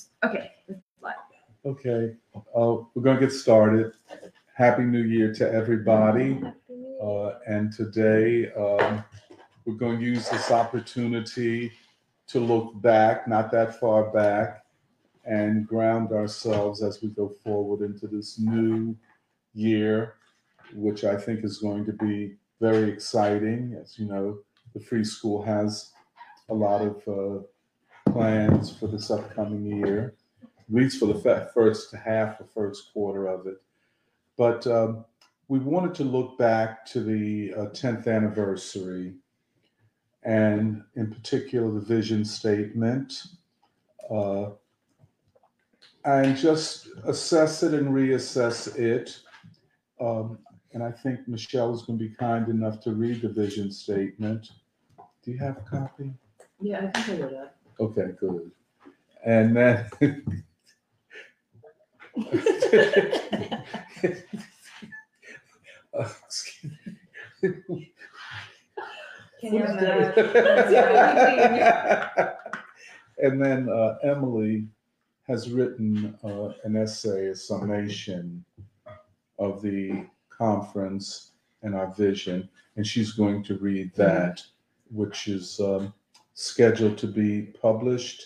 just okay. Okay, uh, we're gonna get started. Happy New Year to everybody. Happy New Year. Uh, and today, um, we're going to use this opportunity to look back, not that far back, and ground ourselves as we go forward into this new year, which I think is going to be very exciting. As you know, the Free School has a lot of uh, plans for this upcoming year, at least for the first half, the first quarter of it. But um, we wanted to look back to the uh, 10th anniversary and in particular the vision statement uh, and just assess it and reassess it um, and i think michelle is going to be kind enough to read the vision statement do you have a copy Yeah, I think I it out. Okay good and then Uh, excuse me. Can you imagine? and then uh, Emily has written uh, an essay, a summation of the conference and our vision, and she's going to read that, which is um, scheduled to be published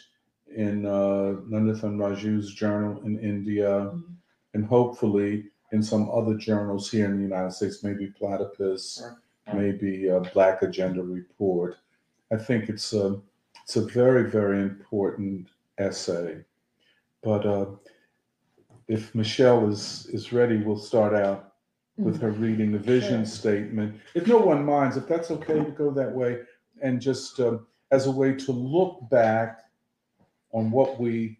in uh, Nandathan Raju's journal in India, and hopefully in some other journals here in the United States, maybe Platypus, maybe uh, Black Agenda Report. I think it's a it's a very very important essay. But uh, if Michelle is is ready, we'll start out with her reading the vision Sure. statement. If no one minds, if that's okay to go that way, and just um, as a way to look back on what we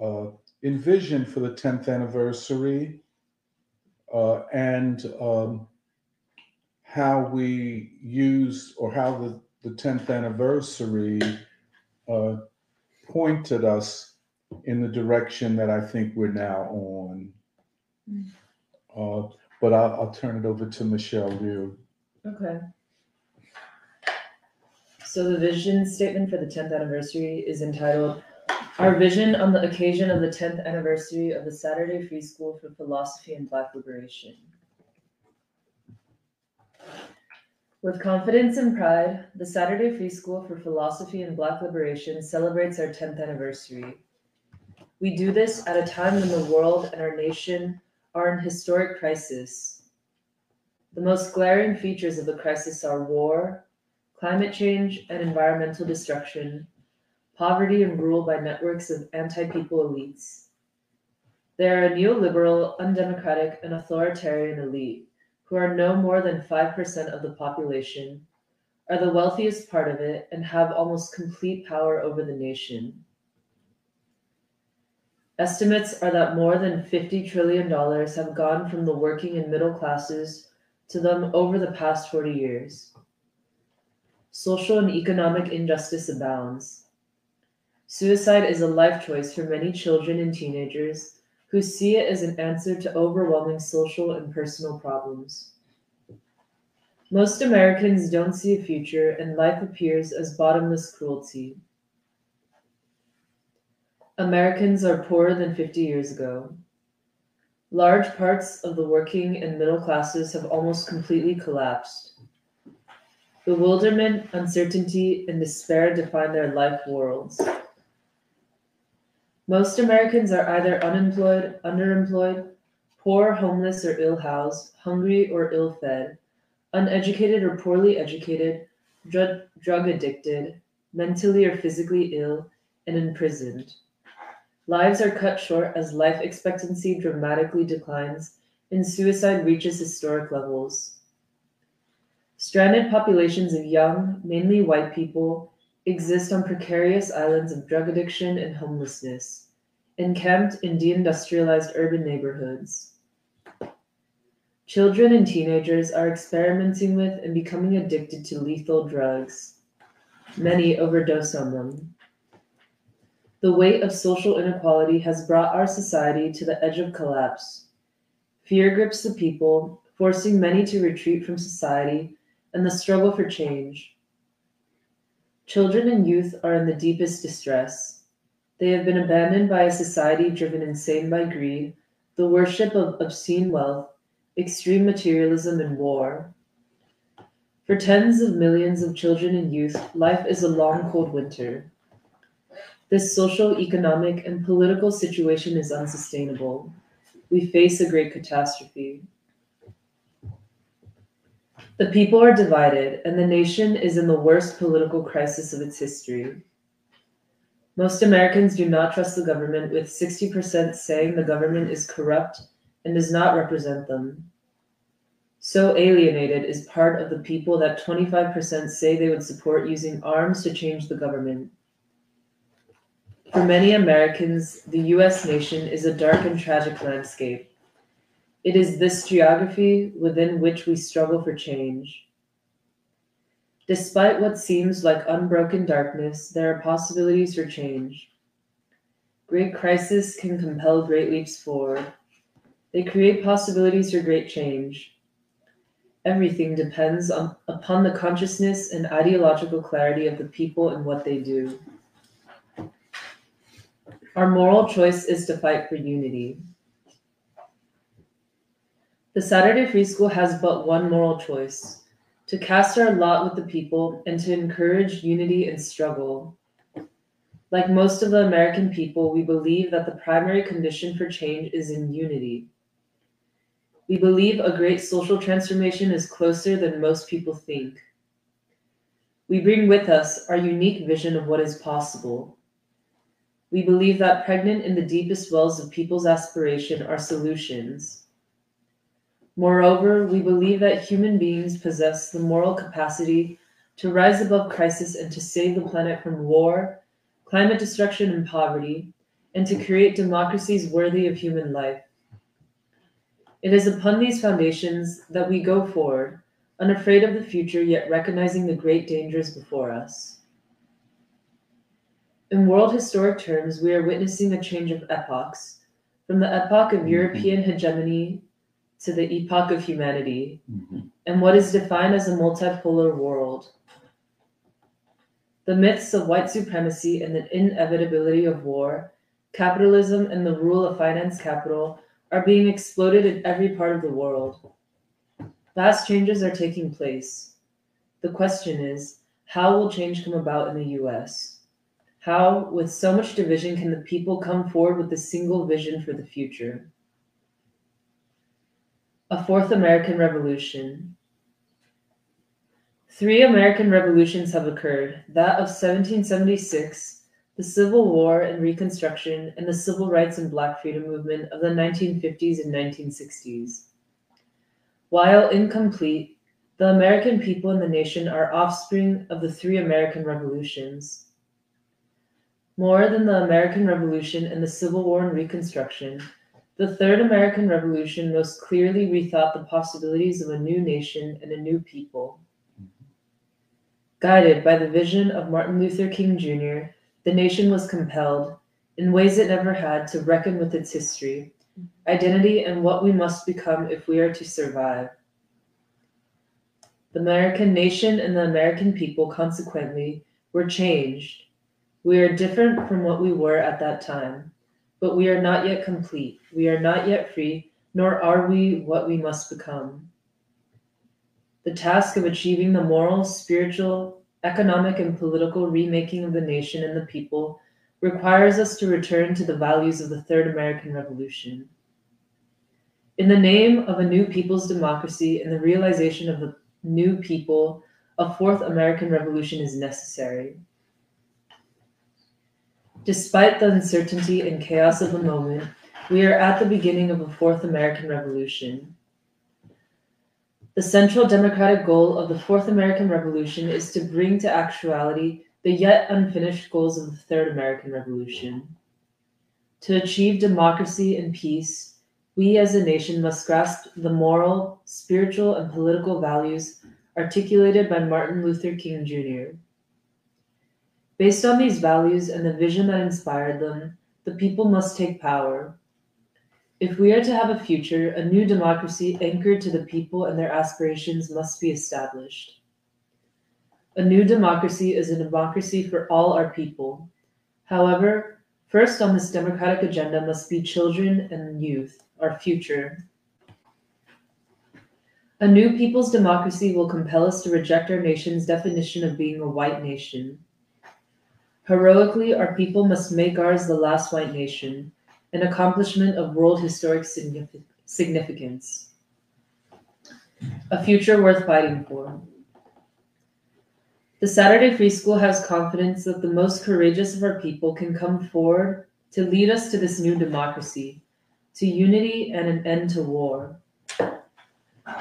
uh, envisioned for the 10th anniversary uh, and um, how we used or how the, the 10th anniversary uh, pointed us in the direction that I think we're now on. Mm. Uh, but I'll, I'll turn it over to Michelle Liu. Okay. So the vision statement for the 10th anniversary is entitled Our Vision on the Occasion of the 10th Anniversary of the Saturday Free School for Philosophy and Black Liberation. With confidence and pride, the Saturday Free School for Philosophy and Black Liberation celebrates our 10th anniversary. We do this at a time when the world and our nation are in historic crisis. The most glaring features of the crisis are war, climate change and environmental destruction, poverty and rule by networks of anti people elites. They are a neoliberal, undemocratic, and authoritarian elite who are no more than 5% of the population, are the wealthiest part of it, and have almost complete power over the nation. Estimates are that more than $50 trillion have gone from the working and middle classes to them over the past 40 years. Social and economic injustice abounds. Suicide is a life choice for many children and teenagers who see it as an answer to overwhelming social and personal problems. Most Americans don't see a future, and life appears as bottomless cruelty. Americans are poorer than 50 years ago. Large parts of the working and middle classes have almost completely collapsed. Bewilderment, uncertainty, and despair define their life worlds. Most Americans are either unemployed, underemployed, poor, homeless, or ill housed, hungry or ill fed, uneducated or poorly educated, drug, drug addicted, mentally or physically ill, and imprisoned. Lives are cut short as life expectancy dramatically declines and suicide reaches historic levels. Stranded populations of young, mainly white people, exist on precarious islands of drug addiction and homelessness, encamped in deindustrialized urban neighborhoods. Children and teenagers are experimenting with and becoming addicted to lethal drugs. Many overdose on them. The weight of social inequality has brought our society to the edge of collapse. Fear grips the people, forcing many to retreat from society and the struggle for change. Children and youth are in the deepest distress. They have been abandoned by a society driven insane by greed, the worship of obscene wealth, extreme materialism, and war. For tens of millions of children and youth, life is a long, cold winter. This social, economic, and political situation is unsustainable. We face a great catastrophe. The people are divided, and the nation is in the worst political crisis of its history. Most Americans do not trust the government, with 60% saying the government is corrupt and does not represent them. So alienated is part of the people that 25% say they would support using arms to change the government. For many Americans, the US nation is a dark and tragic landscape. It is this geography within which we struggle for change. Despite what seems like unbroken darkness, there are possibilities for change. Great crises can compel great leaps forward. They create possibilities for great change. Everything depends on, upon the consciousness and ideological clarity of the people and what they do. Our moral choice is to fight for unity. The Saturday Free School has but one moral choice to cast our lot with the people and to encourage unity and struggle. Like most of the American people, we believe that the primary condition for change is in unity. We believe a great social transformation is closer than most people think. We bring with us our unique vision of what is possible. We believe that pregnant in the deepest wells of people's aspiration are solutions. Moreover, we believe that human beings possess the moral capacity to rise above crisis and to save the planet from war, climate destruction, and poverty, and to create democracies worthy of human life. It is upon these foundations that we go forward, unafraid of the future, yet recognizing the great dangers before us. In world historic terms, we are witnessing a change of epochs, from the epoch of mm-hmm. European hegemony to the epoch of humanity, mm-hmm. and what is defined as a multipolar world. The myths of white supremacy and the inevitability of war, capitalism, and the rule of finance capital are being exploded in every part of the world. Vast changes are taking place. The question is how will change come about in the US? How, with so much division, can the people come forward with a single vision for the future? A Fourth American Revolution. Three American revolutions have occurred that of 1776, the Civil War and Reconstruction, and the Civil Rights and Black Freedom Movement of the 1950s and 1960s. While incomplete, the American people and the nation are offspring of the three American revolutions. More than the American Revolution and the Civil War and Reconstruction, the Third American Revolution most clearly rethought the possibilities of a new nation and a new people. Guided by the vision of Martin Luther King Jr., the nation was compelled, in ways it never had, to reckon with its history, identity, and what we must become if we are to survive. The American nation and the American people, consequently, were changed. We are different from what we were at that time, but we are not yet complete. We are not yet free, nor are we what we must become. The task of achieving the moral, spiritual, economic, and political remaking of the nation and the people requires us to return to the values of the Third American Revolution. In the name of a new people's democracy and the realization of the new people, a Fourth American Revolution is necessary. Despite the uncertainty and chaos of the moment, we are at the beginning of a Fourth American Revolution. The central democratic goal of the Fourth American Revolution is to bring to actuality the yet unfinished goals of the Third American Revolution. To achieve democracy and peace, we as a nation must grasp the moral, spiritual, and political values articulated by Martin Luther King Jr. Based on these values and the vision that inspired them, the people must take power. If we are to have a future, a new democracy anchored to the people and their aspirations must be established. A new democracy is a democracy for all our people. However, First on this democratic agenda must be children and youth, our future. A new people's democracy will compel us to reject our nation's definition of being a white nation. Heroically, our people must make ours the last white nation, an accomplishment of world historic significance. A future worth fighting for. The Saturday Free School has confidence that the most courageous of our people can come forward to lead us to this new democracy, to unity and an end to war.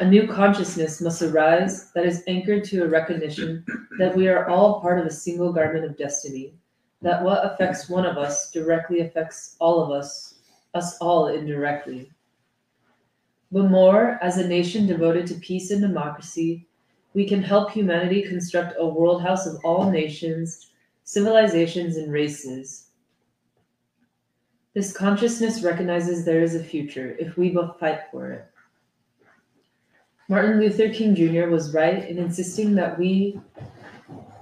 A new consciousness must arise that is anchored to a recognition that we are all part of a single garment of destiny, that what affects one of us directly affects all of us, us all indirectly. But more, as a nation devoted to peace and democracy, we can help humanity construct a world house of all nations, civilizations, and races. This consciousness recognizes there is a future if we both fight for it. Martin Luther King Jr. was right in insisting that we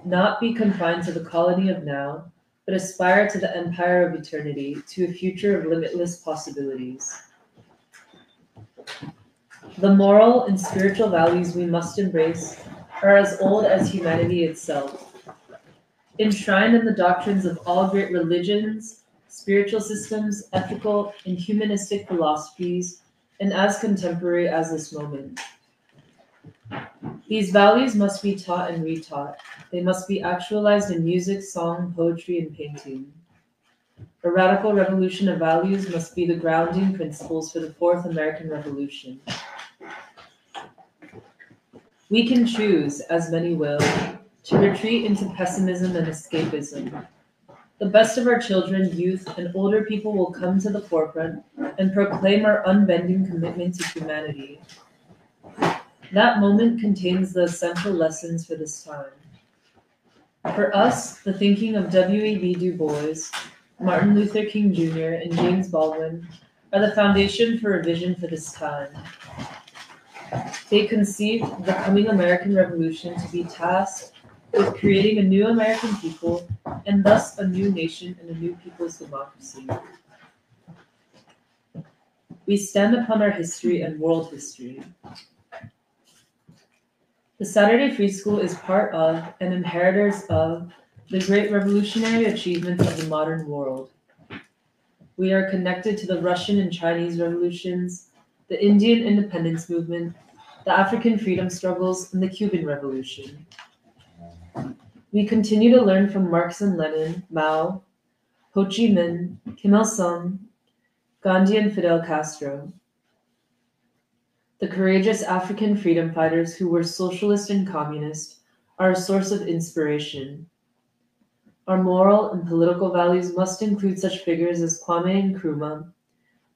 not be confined to the colony of now, but aspire to the empire of eternity, to a future of limitless possibilities. The moral and spiritual values we must embrace are as old as humanity itself. Enshrined in the doctrines of all great religions, spiritual systems, ethical and humanistic philosophies, and as contemporary as this moment. These values must be taught and retaught. They must be actualized in music, song, poetry, and painting. A radical revolution of values must be the grounding principles for the Fourth American Revolution. We can choose, as many will, to retreat into pessimism and escapism. The best of our children, youth, and older people will come to the forefront and proclaim our unbending commitment to humanity. That moment contains the essential lessons for this time. For us, the thinking of W.E.B. Du Bois, Martin Luther King Jr., and James Baldwin are the foundation for a vision for this time. They conceived the coming American Revolution to be tasked with creating a new American people and thus a new nation and a new people's democracy. We stand upon our history and world history. The Saturday Free School is part of and inheritors of the great revolutionary achievements of the modern world. We are connected to the Russian and Chinese revolutions, the Indian independence movement, the African freedom struggles, and the Cuban Revolution. We continue to learn from Marx and Lenin, Mao, Ho Chi Minh, Kim Il sung, Gandhi, and Fidel Castro. The courageous African freedom fighters who were socialist and communist are a source of inspiration. Our moral and political values must include such figures as Kwame Nkrumah,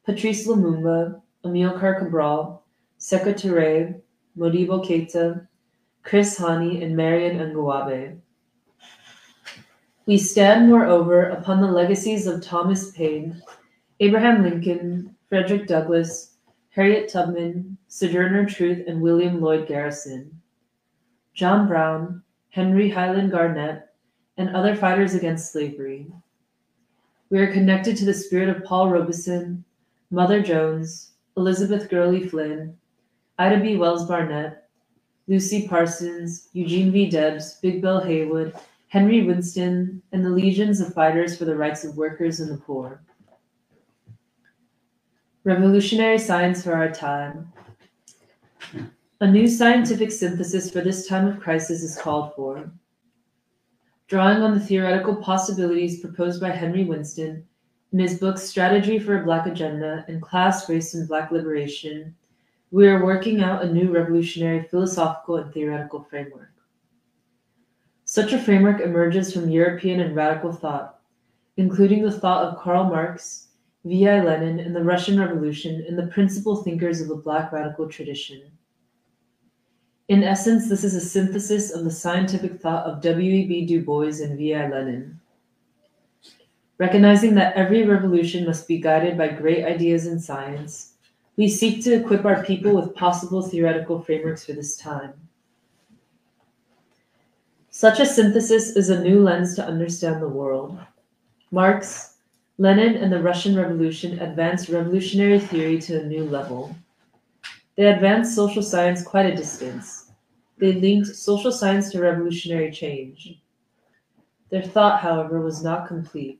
Patrice Lumumba, Amilcar Cabral, Sekou Touré, Modibo Keita, Chris Hani, and Marien Ngouabi. We stand, moreover, upon the legacies of Thomas Paine, Abraham Lincoln, Frederick Douglass, Harriet Tubman, Sojourner Truth, and William Lloyd Garrison, John Brown, Henry Highland Garnet, and other fighters against slavery. We are connected to the spirit of Paul Robeson, Mother Jones, Elizabeth Gurley Flynn, Ida B. Wells Barnett, Lucy Parsons, Eugene V. Debs, Big Bill Haywood, Henry Winston, and the legions of fighters for the rights of workers and the poor. Revolutionary science for our time. A new scientific synthesis for this time of crisis is called for. Drawing on the theoretical possibilities proposed by Henry Winston in his books Strategy for a Black Agenda and Class, Race, and Black Liberation, we are working out a new revolutionary philosophical and theoretical framework. Such a framework emerges from European and radical thought, including the thought of Karl Marx, V.I. Lenin, and the Russian Revolution, and the principal thinkers of the Black radical tradition. In essence, this is a synthesis of the scientific thought of W.E.B. Du Bois and V.I. Lenin. Recognizing that every revolution must be guided by great ideas in science, we seek to equip our people with possible theoretical frameworks for this time. Such a synthesis is a new lens to understand the world. Marx, Lenin and the Russian Revolution advanced revolutionary theory to a new level. They advanced social science quite a distance. They linked social science to revolutionary change. Their thought, however, was not complete.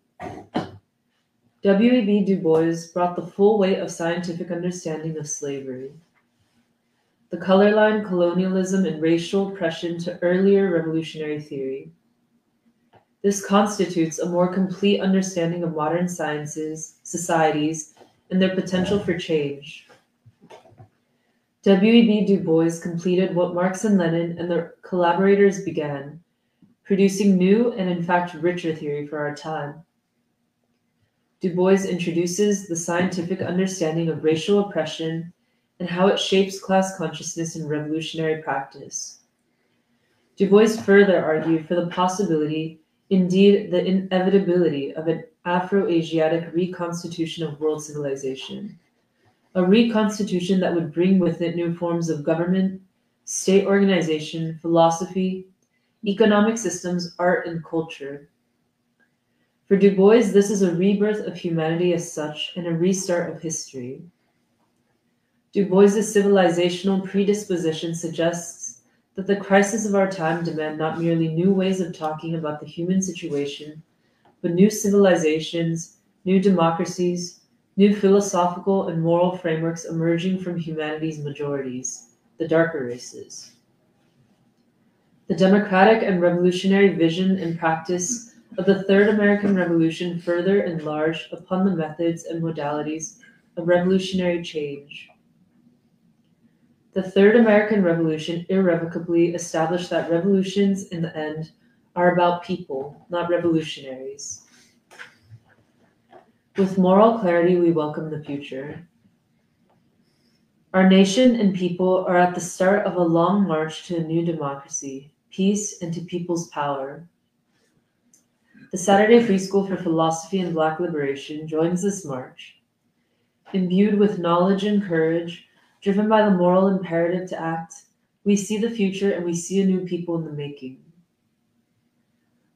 W.E.B. Du Bois brought the full weight of scientific understanding of slavery. The color line, colonialism, and racial oppression to earlier revolutionary theory. This constitutes a more complete understanding of modern sciences, societies, and their potential for change. W.E.B. Du Bois completed what Marx and Lenin and their collaborators began, producing new and, in fact, richer theory for our time. Du Bois introduces the scientific understanding of racial oppression and how it shapes class consciousness in revolutionary practice. Du Bois further argued for the possibility, indeed the inevitability, of an Afro Asiatic reconstitution of world civilization a reconstitution that would bring with it new forms of government, state organization, philosophy, economic systems, art, and culture. For Du Bois, this is a rebirth of humanity as such and a restart of history. Du Bois's civilizational predisposition suggests that the crises of our time demand not merely new ways of talking about the human situation, but new civilizations, new democracies, new philosophical and moral frameworks emerging from humanity's majorities, the darker races. The democratic and revolutionary vision and practice of the Third American Revolution further enlarged upon the methods and modalities of revolutionary change. The Third American Revolution irrevocably established that revolutions, in the end, are about people, not revolutionaries. With moral clarity, we welcome the future. Our nation and people are at the start of a long march to a new democracy, peace, and to people's power. The Saturday Free School for Philosophy and Black Liberation joins this march. Imbued with knowledge and courage, driven by the moral imperative to act, we see the future and we see a new people in the making.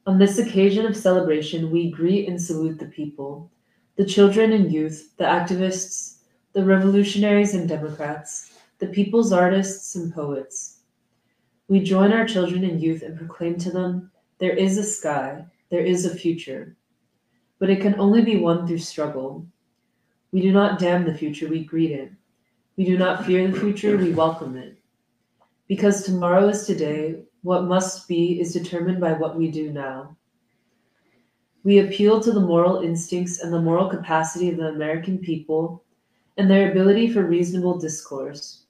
On this occasion of celebration, we greet and salute the people, the children and youth, the activists, the revolutionaries and Democrats, the people's artists and poets. We join our children and youth and proclaim to them there is a sky, there is a future, but it can only be won through struggle. We do not damn the future, we greet it. We do not fear the future, we welcome it. Because tomorrow is today, what must be is determined by what we do now. We appeal to the moral instincts and the moral capacity of the American people and their ability for reasonable discourse.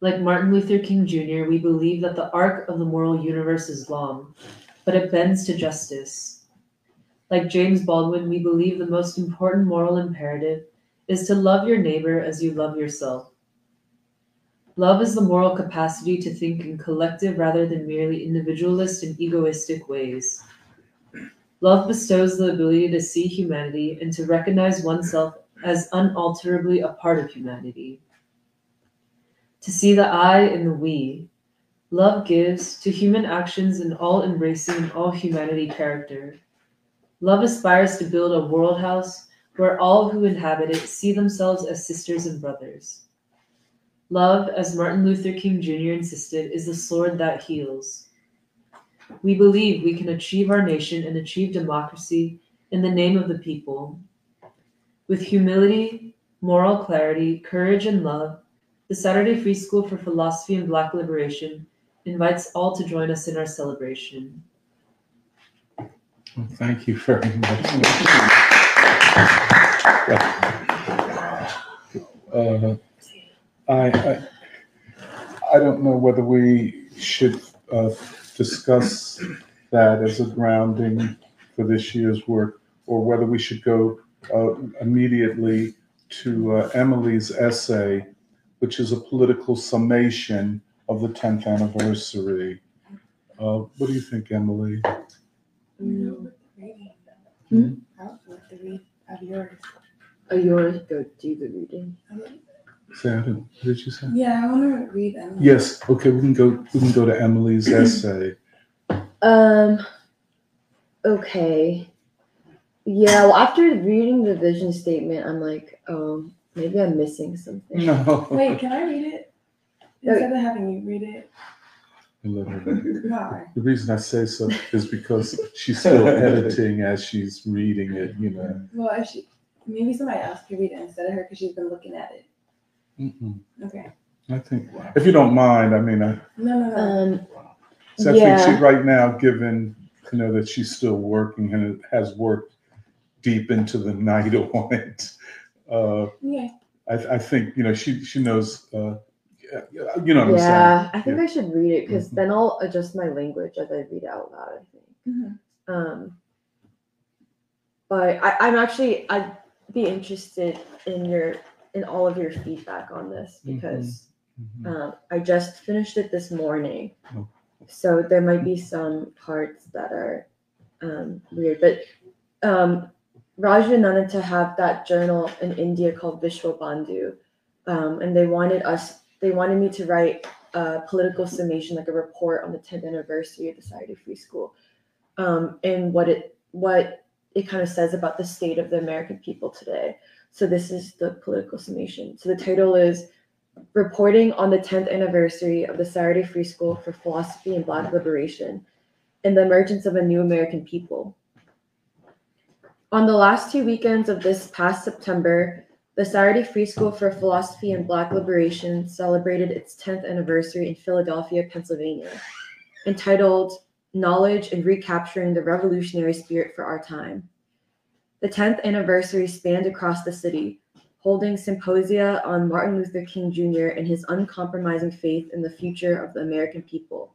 Like Martin Luther King Jr., we believe that the arc of the moral universe is long, but it bends to justice. Like James Baldwin, we believe the most important moral imperative is to love your neighbor as you love yourself. Love is the moral capacity to think in collective rather than merely individualist and egoistic ways. Love bestows the ability to see humanity and to recognize oneself as unalterably a part of humanity. To see the I in the we. Love gives to human actions an all embracing, all humanity character. Love aspires to build a world house where all who inhabit it see themselves as sisters and brothers. Love, as Martin Luther King Jr. insisted, is the sword that heals. We believe we can achieve our nation and achieve democracy in the name of the people. With humility, moral clarity, courage, and love, the Saturday Free School for Philosophy and Black Liberation invites all to join us in our celebration. Well, thank you very much. Uh, I, I, I don't know whether we should uh, discuss that as a grounding for this year's work, or whether we should go uh, immediately to uh, Emily's essay, which is a political summation of the 10th anniversary. Uh, What do you think, Emily? Mm. Hmm? I'll let the read of yours. Are yours go do the reading? Say, I what did you say? Yeah, I want to read them. Yes, okay, we can go, we can go to Emily's essay. Um, okay. Yeah, well, after reading the vision statement, I'm like, oh, maybe I'm missing something. No. Wait, can I read it? Instead of having you read it. Why? The reason I say so is because she's still editing as she's reading it, you know. Well, if she, maybe somebody else could read it instead of her because she's been looking at it. Mm-mm. Okay. I think, if you don't mind, I mean, I, No, no, no. Um, so I think Yeah. she, right now, given, you know, that she's still working and has worked deep into the night on it, uh, yeah. I, I think, you know, she, she knows, uh, you know what I'm saying? yeah, I think Yeah. I should read it because Mhm. then I'll adjust my language as I read it out loud. I think. Mhm. Um, but I, I'm actually I'd be interested in your in all of your feedback on this Mhm. because Mhm. um, I just finished it this morning, Oh. so there might be some parts that are um, weird. But um, to have that journal in India called Vishwa Bandhu, um, and they wanted us. They wanted me to write a political summation, like a report on the 10th anniversary of the Saturday Free School, um, and what it what it kind of says about the state of the American people today. So this is the political summation. So the title is reporting on the 10th anniversary of the Saturday Free School for Philosophy and Black Liberation and the emergence of a new American people. On the last two weekends of this past September, the Saturday Free School for Philosophy and Black Liberation celebrated its 10th anniversary in Philadelphia, Pennsylvania, entitled Knowledge and Recapturing the Revolutionary Spirit for Our Time. The 10th anniversary spanned across the city, holding symposia on Martin Luther King Jr. and his uncompromising faith in the future of the American people,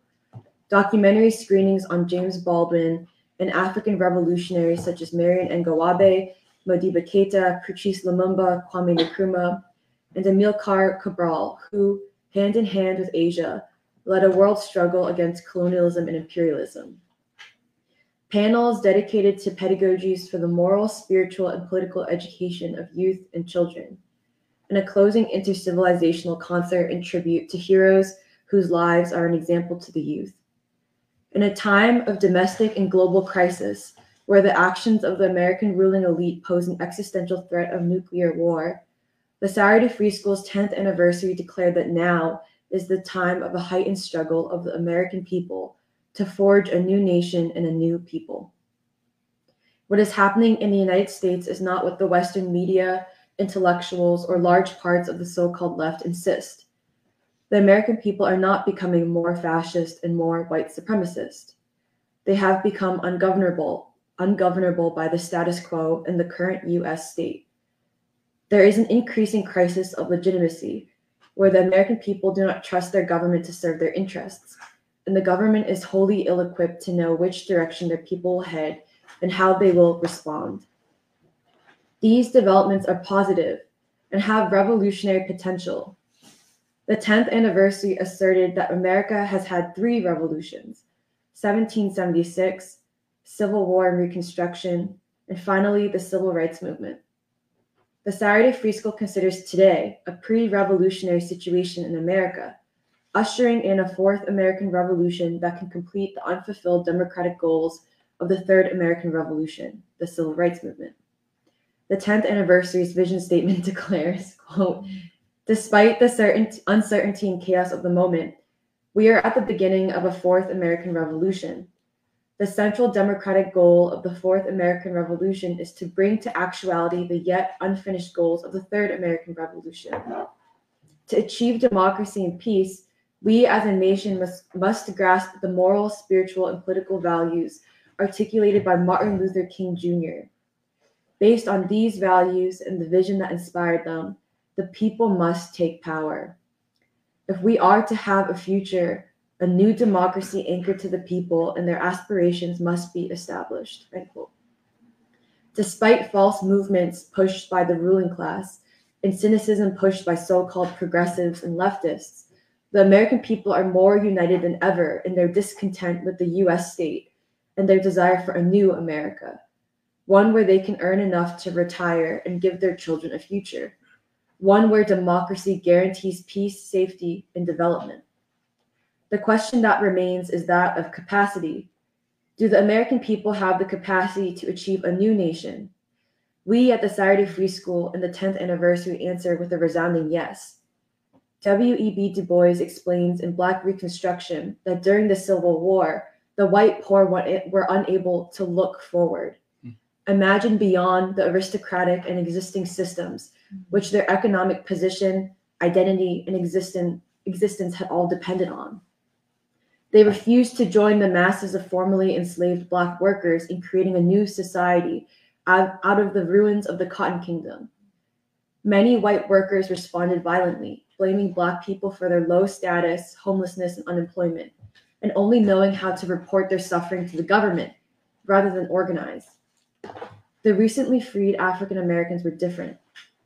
documentary screenings on James Baldwin and African revolutionaries such as Marien Ngouabi, Modibo Keita, Patrice Lumumba, Kwame Nkrumah, and Amilcar Cabral, who, hand in hand with Asia, led a world struggle against colonialism and imperialism. Panels dedicated to pedagogies for the moral, spiritual, and political education of youth and children, and a closing intercivilizational concert in tribute to heroes whose lives are an example to the youth. In a time of domestic and global crisis, where the actions of the American ruling elite pose an existential threat of nuclear war, the Saturday Free School's 10th anniversary declared that now is the time of a heightened struggle of the American people to forge a new nation and a new people. What is happening in the United States is not what the Western media, intellectuals, or large parts of the so called left insist. The American people are not becoming more fascist and more white supremacist. They have become ungovernable, ungovernable by the status quo in the current US state. There is an increasing crisis of legitimacy where the American people do not trust their government to serve their interests, and the government is wholly ill equipped to know which direction their people will head and how they will respond. These developments are positive and have revolutionary potential. The 10th anniversary asserted that America has had three revolutions 1776, Civil War and Reconstruction, and finally the Civil Rights Movement. The Saturday Free School considers today a pre revolutionary situation in America, ushering in a fourth American Revolution that can complete the unfulfilled democratic goals of the Third American Revolution, the Civil Rights Movement. The 10th anniversary's vision statement declares, quote, Despite the certain uncertainty and chaos of the moment, we are at the beginning of a fourth American Revolution. The central democratic goal of the Fourth American Revolution is to bring to actuality the yet unfinished goals of the Third American Revolution. To achieve democracy and peace, we as a nation must, must grasp the moral, spiritual, and political values articulated by Martin Luther King Jr. Based on these values and the vision that inspired them, the people must take power. If we are to have a future, a new democracy anchored to the people and their aspirations must be established. Despite false movements pushed by the ruling class and cynicism pushed by so called progressives and leftists, the American people are more united than ever in their discontent with the US state and their desire for a new America, one where they can earn enough to retire and give their children a future, one where democracy guarantees peace, safety, and development. The question that remains is that of capacity. Do the American people have the capacity to achieve a new nation? We at the Saturday Free School in the 10th anniversary answer with a resounding yes. W.E.B. Du Bois explains in Black Reconstruction that during the Civil War, the white poor eh, were unable to look forward. Hmm. Imagine beyond the aristocratic and existing systems, hmm. which their economic position, identity, and existence, existence had all depended on. They refused to join the masses of formerly enslaved Black workers in creating a new society out, out of the ruins of the Cotton Kingdom. Many white workers responded violently, blaming Black people for their low status, homelessness, and unemployment, and only knowing how to report their suffering to the government rather than organize. The recently freed African Americans were different.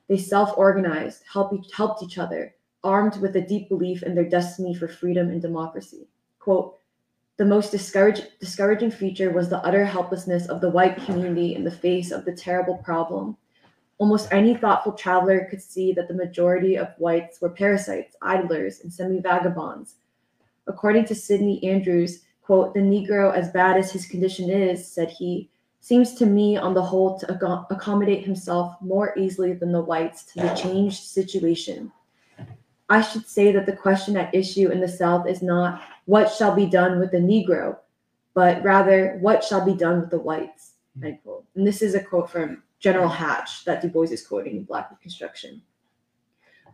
They self organized, helped each other, armed with a deep belief in their destiny for freedom and democracy. Quote, the most discouraging feature was the utter helplessness of the white community in the face of the terrible problem. Almost any thoughtful traveler could see that the majority of whites were parasites, idlers, and semi vagabonds. According to Sidney Andrews, quote, the Negro, as bad as his condition is, said he, seems to me on the whole to ac- accommodate himself more easily than the whites to the changed situation. I should say that the question at issue in the South is not what shall be done with the Negro, but rather what shall be done with the whites. End quote. And this is a quote from General Hatch that Du Bois is quoting in Black Reconstruction.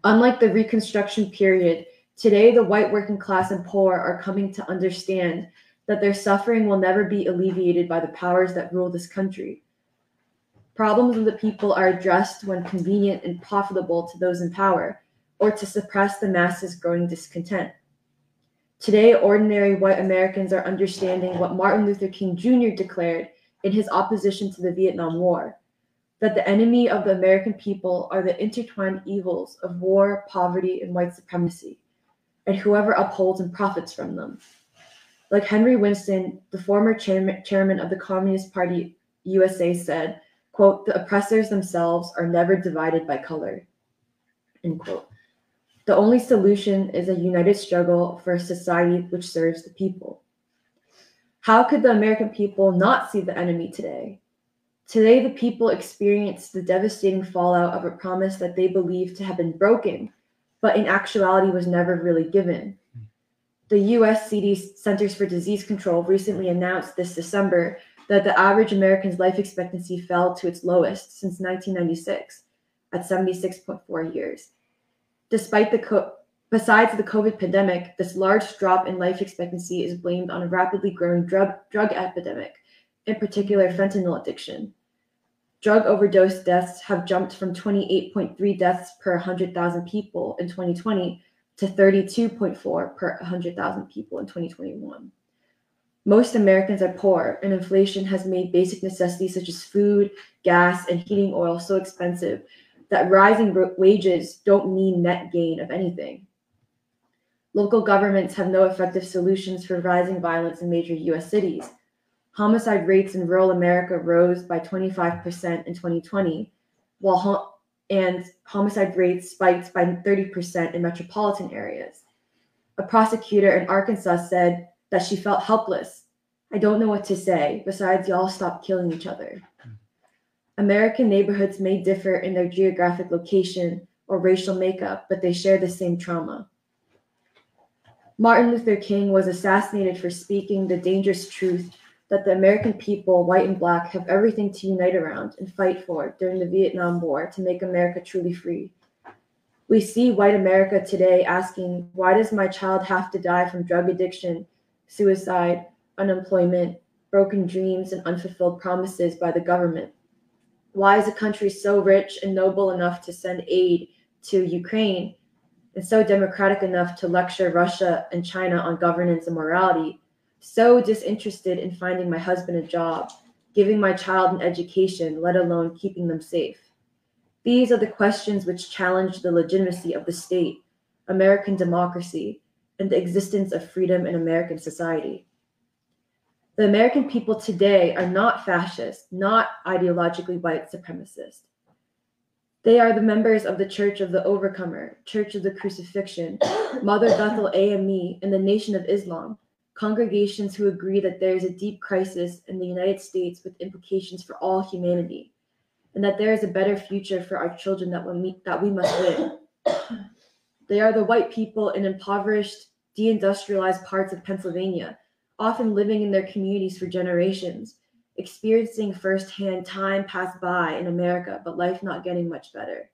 Unlike the Reconstruction period, today the white working class and poor are coming to understand that their suffering will never be alleviated by the powers that rule this country. Problems of the people are addressed when convenient and profitable to those in power, or to suppress the masses' growing discontent. Today, ordinary white Americans are understanding what Martin Luther King Jr. declared in his opposition to the Vietnam War that the enemy of the American people are the intertwined evils of war, poverty, and white supremacy, and whoever upholds and profits from them. Like Henry Winston, the former chairman, of the Communist Party USA said, quote, the oppressors themselves are never divided by color, end quote. The only solution is a united struggle for a society which serves the people. How could the American people not see the enemy today? Today, the people experience the devastating fallout of a promise that they believe to have been broken, but in actuality was never really given. The US Centers for Disease Control recently announced this December that the average American's life expectancy fell to its lowest since 1996 at 76.4 years. Despite the co- besides the COVID pandemic, this large drop in life expectancy is blamed on a rapidly growing drug drug epidemic, in particular fentanyl addiction. Drug overdose deaths have jumped from 28.3 deaths per 100,000 people in 2020 to 32.4 per 100,000 people in 2021. Most Americans are poor, and inflation has made basic necessities such as food, gas, and heating oil so expensive that rising wages don't mean net gain of anything. Local governments have no effective solutions for rising violence in major US cities. Homicide rates in rural America rose by 25% in 2020, while and homicide rates spiked by 30% in metropolitan areas. A prosecutor in Arkansas said that she felt helpless. I don't know what to say, besides, y'all stop killing each other. American neighborhoods may differ in their geographic location or racial makeup, but they share the same trauma. Martin Luther King was assassinated for speaking the dangerous truth that the American people, white and black, have everything to unite around and fight for during the Vietnam War to make America truly free. We see white America today asking, why does my child have to die from drug addiction, suicide, unemployment, broken dreams, and unfulfilled promises by the government? Why is a country so rich and noble enough to send aid to Ukraine and so democratic enough to lecture Russia and China on governance and morality, so disinterested in finding my husband a job, giving my child an education, let alone keeping them safe? These are the questions which challenge the legitimacy of the state, American democracy, and the existence of freedom in American society. The American people today are not fascist, not ideologically white supremacist. They are the members of the Church of the Overcomer, Church of the Crucifixion, Mother Bethel AME, and the Nation of Islam, congregations who agree that there is a deep crisis in the United States with implications for all humanity, and that there is a better future for our children that we, that we must win. They are the white people in impoverished, deindustrialized parts of Pennsylvania, often living in their communities for generations, experiencing firsthand time pass by in America, but life not getting much better.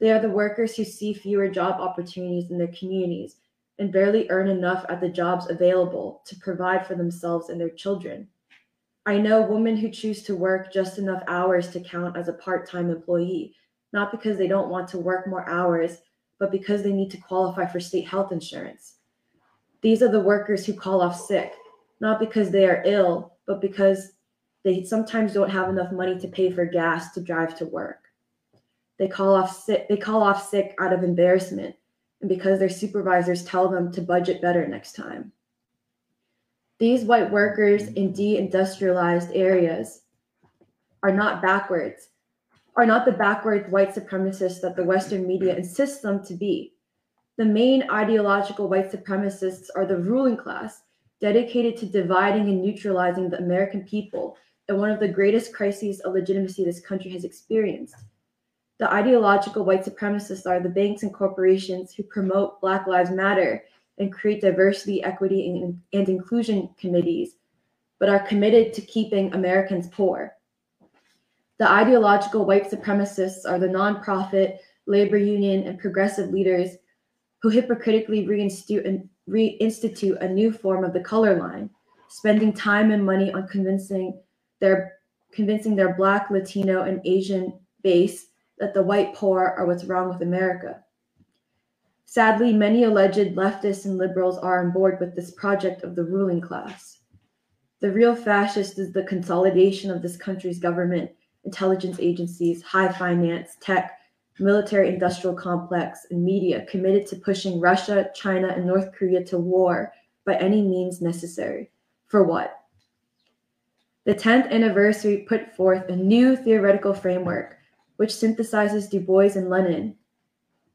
They are the workers who see fewer job opportunities in their communities and barely earn enough at the jobs available to provide for themselves and their children. I know women who choose to work just enough hours to count as a part time employee, not because they don't want to work more hours, but because they need to qualify for state health insurance. These are the workers who call off sick, not because they are ill, but because they sometimes don't have enough money to pay for gas to drive to work. They call off sick, they call off sick out of embarrassment and because their supervisors tell them to budget better next time. These white workers in deindustrialized areas are not backwards, are not the backward white supremacists that the Western media insists them to be. The main ideological white supremacists are the ruling class, dedicated to dividing and neutralizing the American people in one of the greatest crises of legitimacy this country has experienced. The ideological white supremacists are the banks and corporations who promote Black Lives Matter and create diversity, equity, and, and inclusion committees, but are committed to keeping Americans poor. The ideological white supremacists are the nonprofit, labor union, and progressive leaders who hypocritically reinstitute, reinstitute a new form of the color line, spending time and money on convincing their convincing their black, Latino, and Asian base that the white poor are what's wrong with America. Sadly, many alleged leftists and liberals are on board with this project of the ruling class. The real fascist is the consolidation of this country's government, intelligence agencies, high finance, tech, military industrial complex, and media committed to pushing Russia, China, and North Korea to war by any means necessary. For what? The 10th anniversary put forth a new theoretical framework which synthesizes Du Bois and Lenin.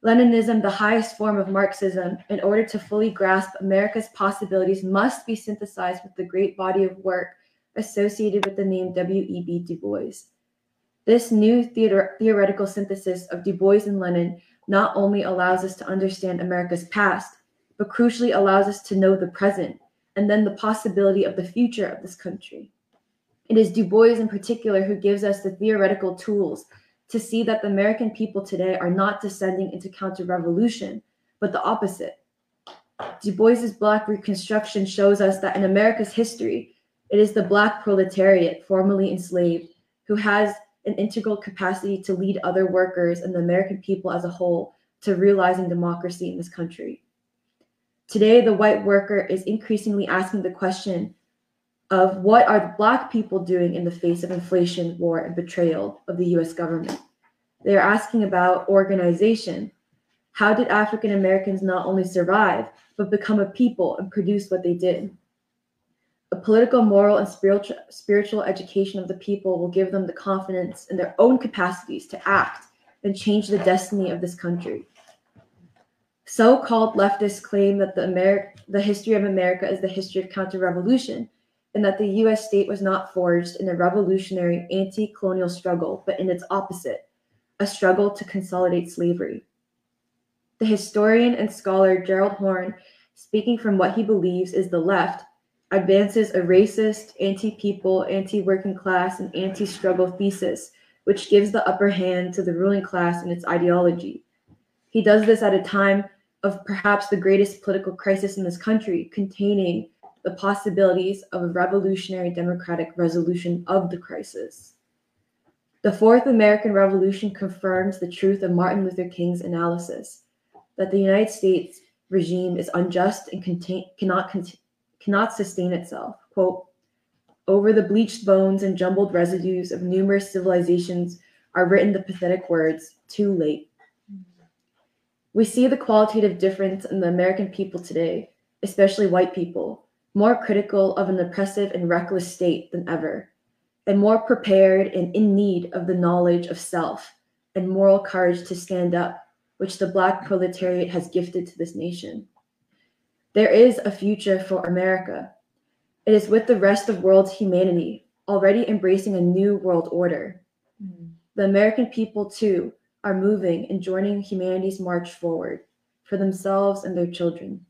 Leninism, the highest form of Marxism, in order to fully grasp America's possibilities, must be synthesized with the great body of work associated with the name W.E.B. Du Bois. This new theater- theoretical synthesis of Du Bois and Lenin not only allows us to understand America's past, but crucially allows us to know the present and then the possibility of the future of this country. It is Du Bois in particular who gives us the theoretical tools to see that the American people today are not descending into counter revolution, but the opposite. Du Bois's Black Reconstruction shows us that in America's history, it is the Black proletariat, formerly enslaved, who has an integral capacity to lead other workers and the American people as a whole to realizing democracy in this country. Today, the white worker is increasingly asking the question of what are Black people doing in the face of inflation, war, and betrayal of the US government. They are asking about organization. How did African Americans not only survive, but become a people and produce what they did? A political, moral, and spiritual, spiritual education of the people will give them the confidence in their own capacities to act and change the destiny of this country. So called leftists claim that the, Ameri- the history of America is the history of counter revolution and that the US state was not forged in a revolutionary anti colonial struggle, but in its opposite, a struggle to consolidate slavery. The historian and scholar Gerald Horne, speaking from what he believes is the left, advances a racist, anti people, anti working class, and anti struggle thesis, which gives the upper hand to the ruling class and its ideology. He does this at a time of perhaps the greatest political crisis in this country, containing the possibilities of a revolutionary democratic resolution of the crisis. The Fourth American Revolution confirms the truth of Martin Luther King's analysis that the United States regime is unjust and contain, cannot, cannot sustain itself. Quote, over the bleached bones and jumbled residues of numerous civilizations are written the pathetic words, too late. We see the qualitative difference in the American people today, especially white people, more critical of an oppressive and reckless state than ever, and more prepared and in need of the knowledge of self and moral courage to stand up, which the Black proletariat has gifted to this nation. There is a future for America. It is with the rest of world's humanity, already embracing a new world order. The American people, too, are moving and joining humanity's march forward for themselves and their children.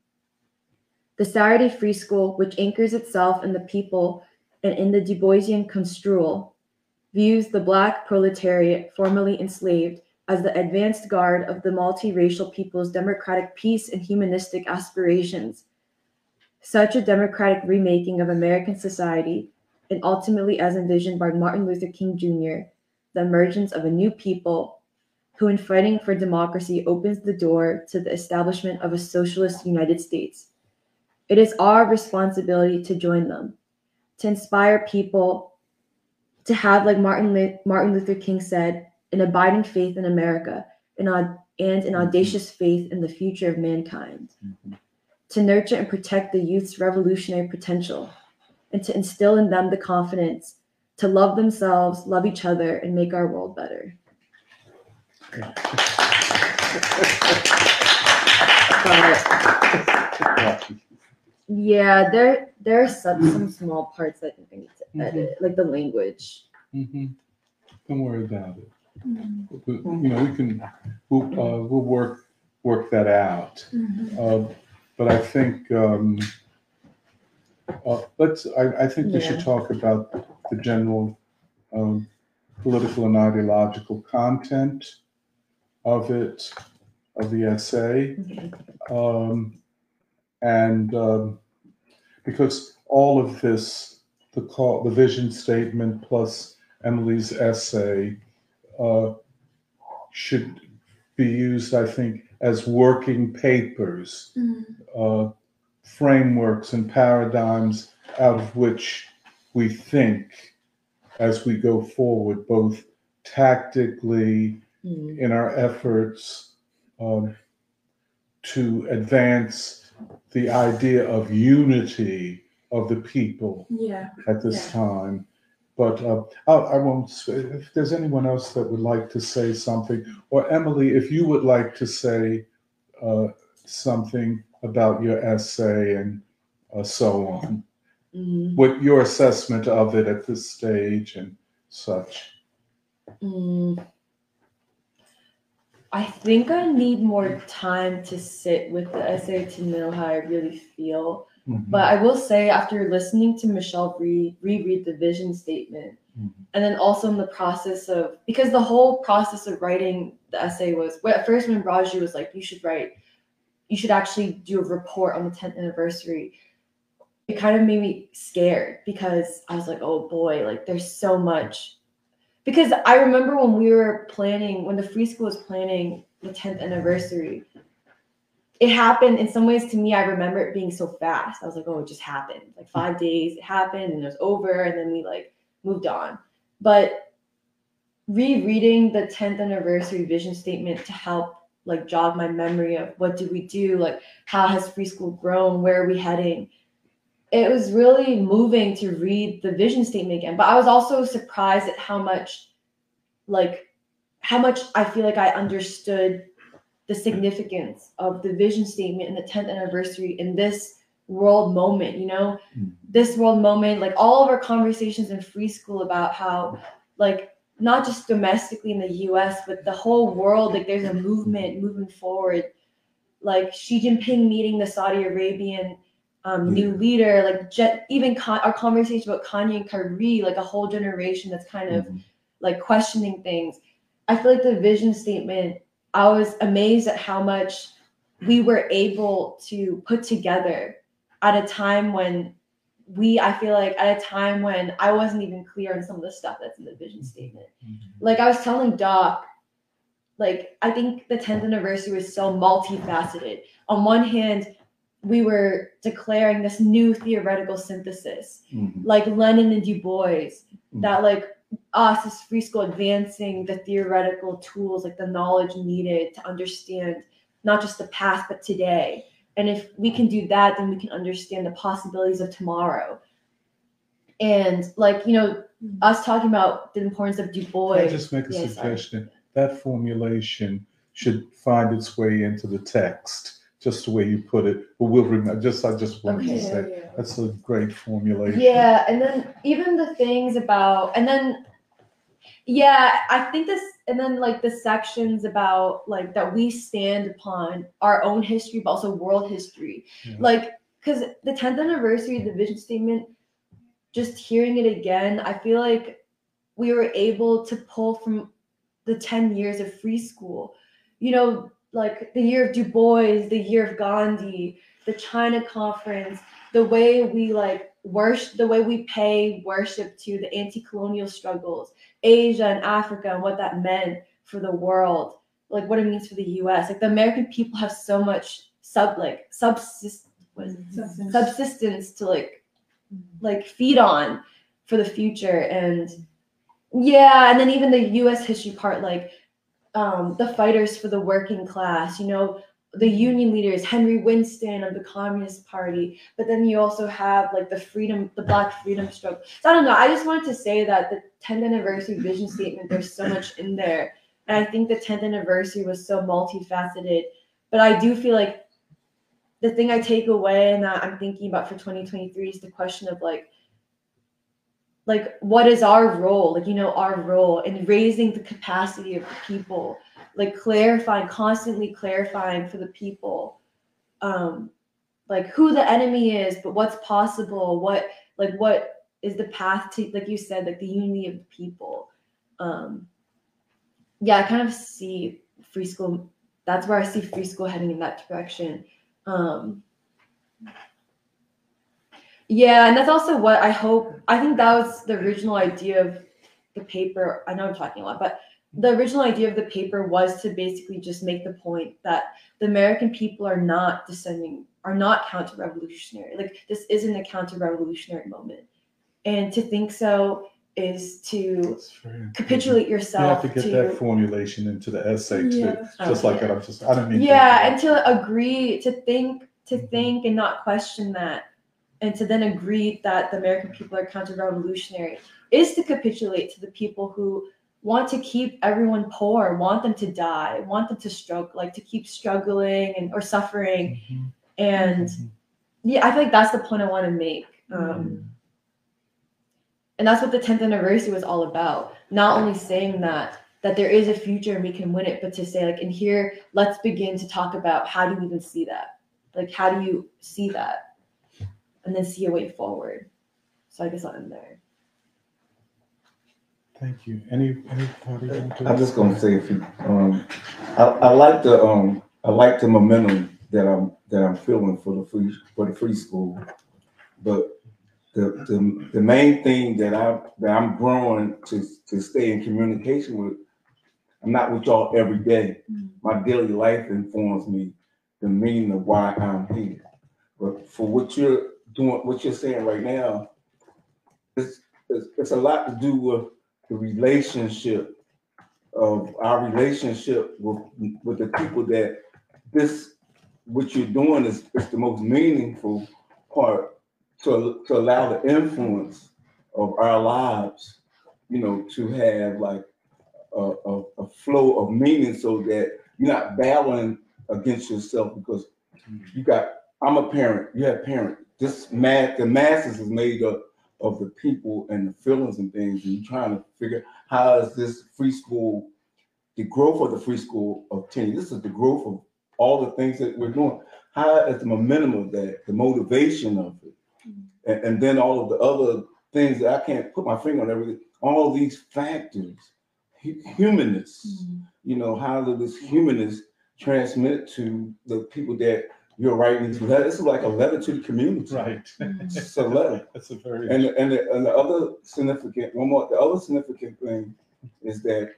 The Saturday Free School, which anchors itself in the people and in the Du Boisian construal, views the Black proletariat, formerly enslaved, as the advanced guard of the multiracial people's democratic peace and humanistic aspirations. Such a democratic remaking of American society, and ultimately as envisioned by Martin Luther King Jr., the emergence of a new people who, in fighting for democracy, opens the door to the establishment of a socialist United States. It is our responsibility to join them, to inspire people to have, like Martin, Martin Luther King said, an abiding faith in America and, aud- and an audacious faith in the future of mankind, Mhm. to nurture and protect the youth's revolutionary potential, and to instill in them the confidence to love themselves, love each other, and make our world better. But yeah, there there are some, some small parts that I think I need to edit, like the language. Mhm. Don't worry about it. We- You know, we can, we'll, uh, we'll work, work that out. Uh, But I think, um, uh, let's, I, I think we should talk about the general, um, political and ideological content of it, of the essay. Um, and, um, because all of this, the call, the vision statement plus Emily's essay, uh, should be used, I think, as working papers, uh, frameworks and paradigms out of which we think as we go forward, both tactically Mm. in our efforts um, to advance the idea of unity of the people Yeah. at this Yeah. time. But uh, I, I won't, if there's anyone else that would like to say something, or Emily, if you would like to say uh, something about your essay and uh, so on, Mm. what your assessment of it at this stage and such. Mm. I think I need more time to sit with the essay to know how I really feel. But I will say, after listening to Michelle re- reread the vision statement, Mhm. and then also in the process of because the whole process of writing the essay was well, at first when Raju was like, "You should write, you should actually do a report on the 10th anniversary." It kind of made me scared because I was like, "Oh boy, like there's so much." Because I remember when we were planning, when the free school was planning the 10th anniversary, it happened in some ways to me i remember it being so fast. I was like oh it just happened. Like five days it happened and it was over and then we like moved on. But rereading the 10th anniversary vision statement to help like jog my memory of what did we do? Like how has free school grown? Where are we heading it was really moving to read the vision statement again but i was also surprised at how much like how much i feel like i understood the significance of the vision statement and the 10th anniversary in this world moment you know Mhm. this world moment like all of our conversations in free school about how like not just domestically in the us but the whole world like there's a movement moving forward like xi jinping meeting the saudi arabian um, new leader like jet, even con- our conversation about kanye and kyrie like a whole generation that's kind of Mhm. like questioning things. I feel like the vision statement, I was amazed at how much we were able to put together at a time when we, I feel like at a time when I wasn't even clear on some of the stuff that's in the vision statement. Like I was telling Doc, like I think the 10th anniversary was so multifaceted. On one hand, we were declaring this new theoretical synthesis, Mhm. like Lenin and Du Bois, Mhm. that like us as free school advancing the theoretical tools, like the knowledge needed to understand not just the past but today. And if we can do that, then we can understand the possibilities of tomorrow. And like you know, us talking about the importance of Du Bois. Can I just make a Yeah, sorry. suggestion? That formulation should find its way into the text just the way you put it, but we'll remember, just, I just wanted to Okay. say, that's a great formulation. Yeah, and then even the things about, and then, yeah, I think this, and then like the sections about like that we stand upon our own history, but also world history. Yeah. Like, because the 10th anniversary of the vision statement, just hearing it again, I feel like we were able to pull from the 10 years of free school. You know, like the year of Du Bois, the year of Gandhi, the China conference, the way we like worship, the way we pay worship to the anti-colonial struggles, Asia and Africa, and what that meant for the world, like what it means for the U.S. Like the American people have so much sub like subsist it? Subsistence to like like feed on for the future and yeah and then even the us history part like um the fighters for the working class you know the union leaders henry winston of the communist party but then you also have like the freedom the black freedom struggle. So i don't know i just wanted to say that the 10th anniversary vision statement there's so much in there and i think the 10th anniversary was so multifaceted but i do feel like the thing I take away and that I'm thinking about for 2023 is the question of like, like what is our role? Like you know our role in raising the capacity of the people, like clarifying, constantly clarifying for the people, um, like who the enemy is, but what's possible, what like what is the path to like you said, like the unity of the people. Um, yeah, I kind of see free school. That's where I see free school heading in that direction. Um, yeah, and that's also what I hope. I think that was the original idea of the paper. I know I'm talking a lot, but the original idea of the paper was to basically just make the point that the American people are not descending, are not counter-revolutionary. Like this isn't a counter-revolutionary moment, and to think so is to It's very important. capitulate You have yourself to get to that formulation into the essay too, Yeah. just like I'm just, I don't mean. to- yeah and to agree to think to Mhm. think and not question that and to then agree that the american people are counter-revolutionary is to capitulate to the people who want to keep everyone poor want them to die want them to struggle like to keep struggling and or suffering. Mhm. and Mhm. yeah i feel like that's the point i want to make um, and that's what the 10th anniversary was all about. Not only saying that that there is a future and we can win it but to say like and here let's begin to talk about how do you even see that? Like how do you see that and then see a way forward so i guess i'll end there Thank you. Any, anybody? want to- I'm just gonna say, if you, um, I, I like the, um, I like the momentum that I'm, that I'm feeling for the free, for the free school. But the, the, the main thing that I, that I'm growing to, to stay in communication with, I'm not with y'all every day. My daily life informs me the meaning of why I'm here. But for what you're doing, what you're saying right now, it's, it's, it's a lot to do with the relationship of our relationship with, with the people that this, what you're doing is, is the most meaningful part to, to allow the influence of our lives, you know, to have like a, a, a flow of meaning so that you're not battling against yourself because you got, I'm a parent, you have parent. This mass, the masses is made up of the people and the feelings and things, and you're trying to figure how is this free school, the growth of the free school of 10, this is the growth of all the things that we're doing. How is the momentum of that, the motivation of it, mm-hmm. and, and then all of the other things that I can't put my finger on everything, all these factors, hu- humanness, mm-hmm. you know, how does this humanness transmit to the people that you're writing to? This is like a letter to the community. Right. It's a letter. That's a very. And and the, and the other significant one more the other significant thing is that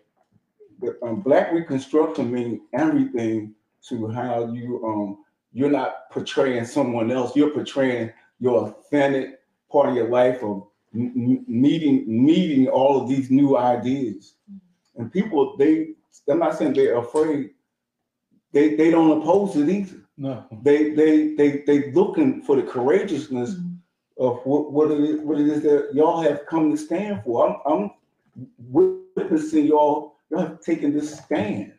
the um, black reconstruction means everything to how you um you're not portraying someone else you're portraying your authentic part of your life of n- n- needing needing all of these new ideas and people they I'm not saying they're afraid they they don't oppose it either No. they they they they looking for the courageousness mm-hmm. of what what it is what it is that y'all have come to stand for. I'm I'm witnessing y'all y'all have taken this stand.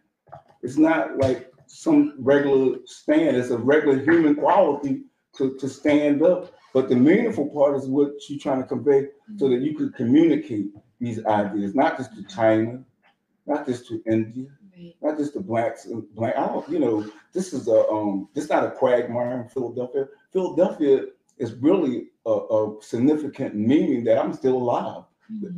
It's not like some regular stand. It's a regular human quality to, to stand up. But the meaningful part is what you're trying to convey so that you could communicate these ideas, not just to China, not just to India, Right. not just the blacks and black. I don't, you know, this is a um, this not a quagmire in Philadelphia. Philadelphia is really a, a significant meaning that I'm still alive.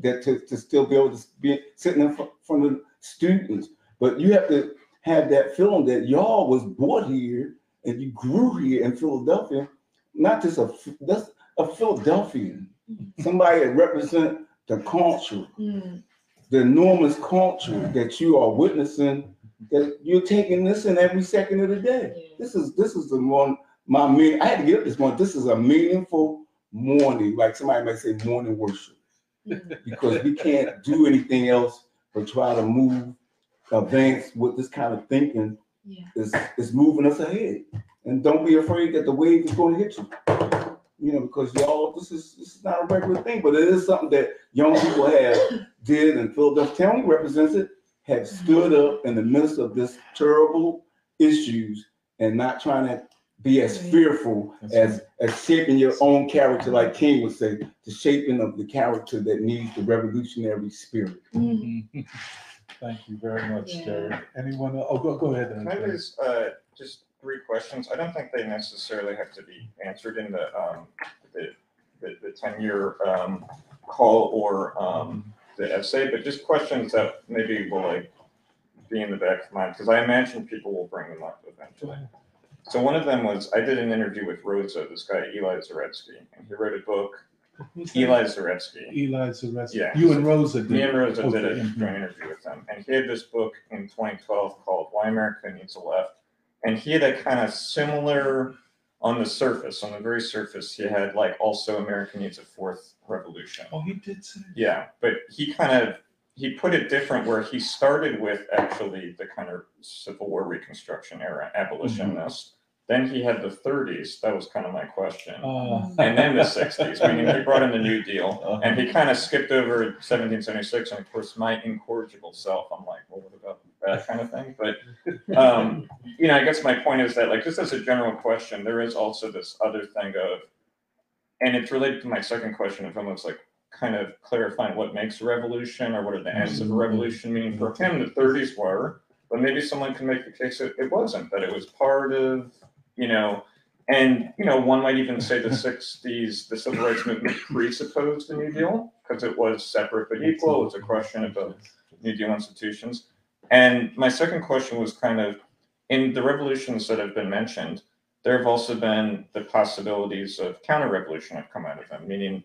That to, to still be able to be sitting in front of students, but you have to have that feeling that y'all was born here and you grew here in Philadelphia, not just a that's a Philadelphian, somebody that represent the culture Mm. The enormous culture that you are witnessing that you're taking this in every second of the day. Yeah. This is this is the one my mean I had to get up this morning. This is a meaningful morning, like somebody might say morning worship, Mm. because we can't do anything else but try to move, advance with this kind of thinking Yeah. is is moving us ahead. And don't be afraid that the wave is going to hit you. You know, because y'all, this is this is not a regular thing, but it is something that young people have did and Philadelphia County represents it, have stood up in the midst of this terrible issues and not trying to be as fearful That's as as shaping your own character, like King would say, the shaping of the character that needs the revolutionary spirit. Mm. Thank you very much, Yeah. Jerry. Anyone, oh, go, go ahead. Can I Andre. raise, uh, just three questions? I don't think they necessarily have to be answered in the, um, the, the, the ten-year, um, call or, um, the essay, but just questions that maybe will like be in the back of mind, because I imagine people will bring them up eventually. So one of them was, I did an interview with Rosa, this guy Eli Zaretsky, and he wrote a book, Eli Zaretsky. Eli Zareski. Yeah. You and Rosa did. Me and Rosa did a Okay, joint interview with him, and he had this book in 2012 called "Why America Needs a Left," and he had a kind of similar, on the surface, on the very surface, he had like also America needs a fourth revolution. Oh, he did say. Yeah, but he kind of he put it different, where he started with actually the kind of Civil War Reconstruction era mm-hmm. abolitionist. Then he had the 30s. That was kind of my question Uh, and then the 60s, meaning he brought in the New Deal, and he kind of skipped over 1776. And of course, my incorrigible self, I'm like, well, what about that kind of thing? But, um, you know, I guess my point is that, like, just as a general question, there is also this other thing of, and it's related to my second question of almost like kind of clarifying what makes a revolution or what are the ends of a revolution. Meaning for him, the 30s were, but maybe someone can make the case that it wasn't, that it was part of, you know, and you know, one might even say the '60s, the civil rights movement presupposed the New Deal because it was separate but equal. It was a question of both New Deal institutions. And my second question was kind of in the revolutions that have been mentioned. There have also been the possibilities of counter-revolution have come out of them. Meaning,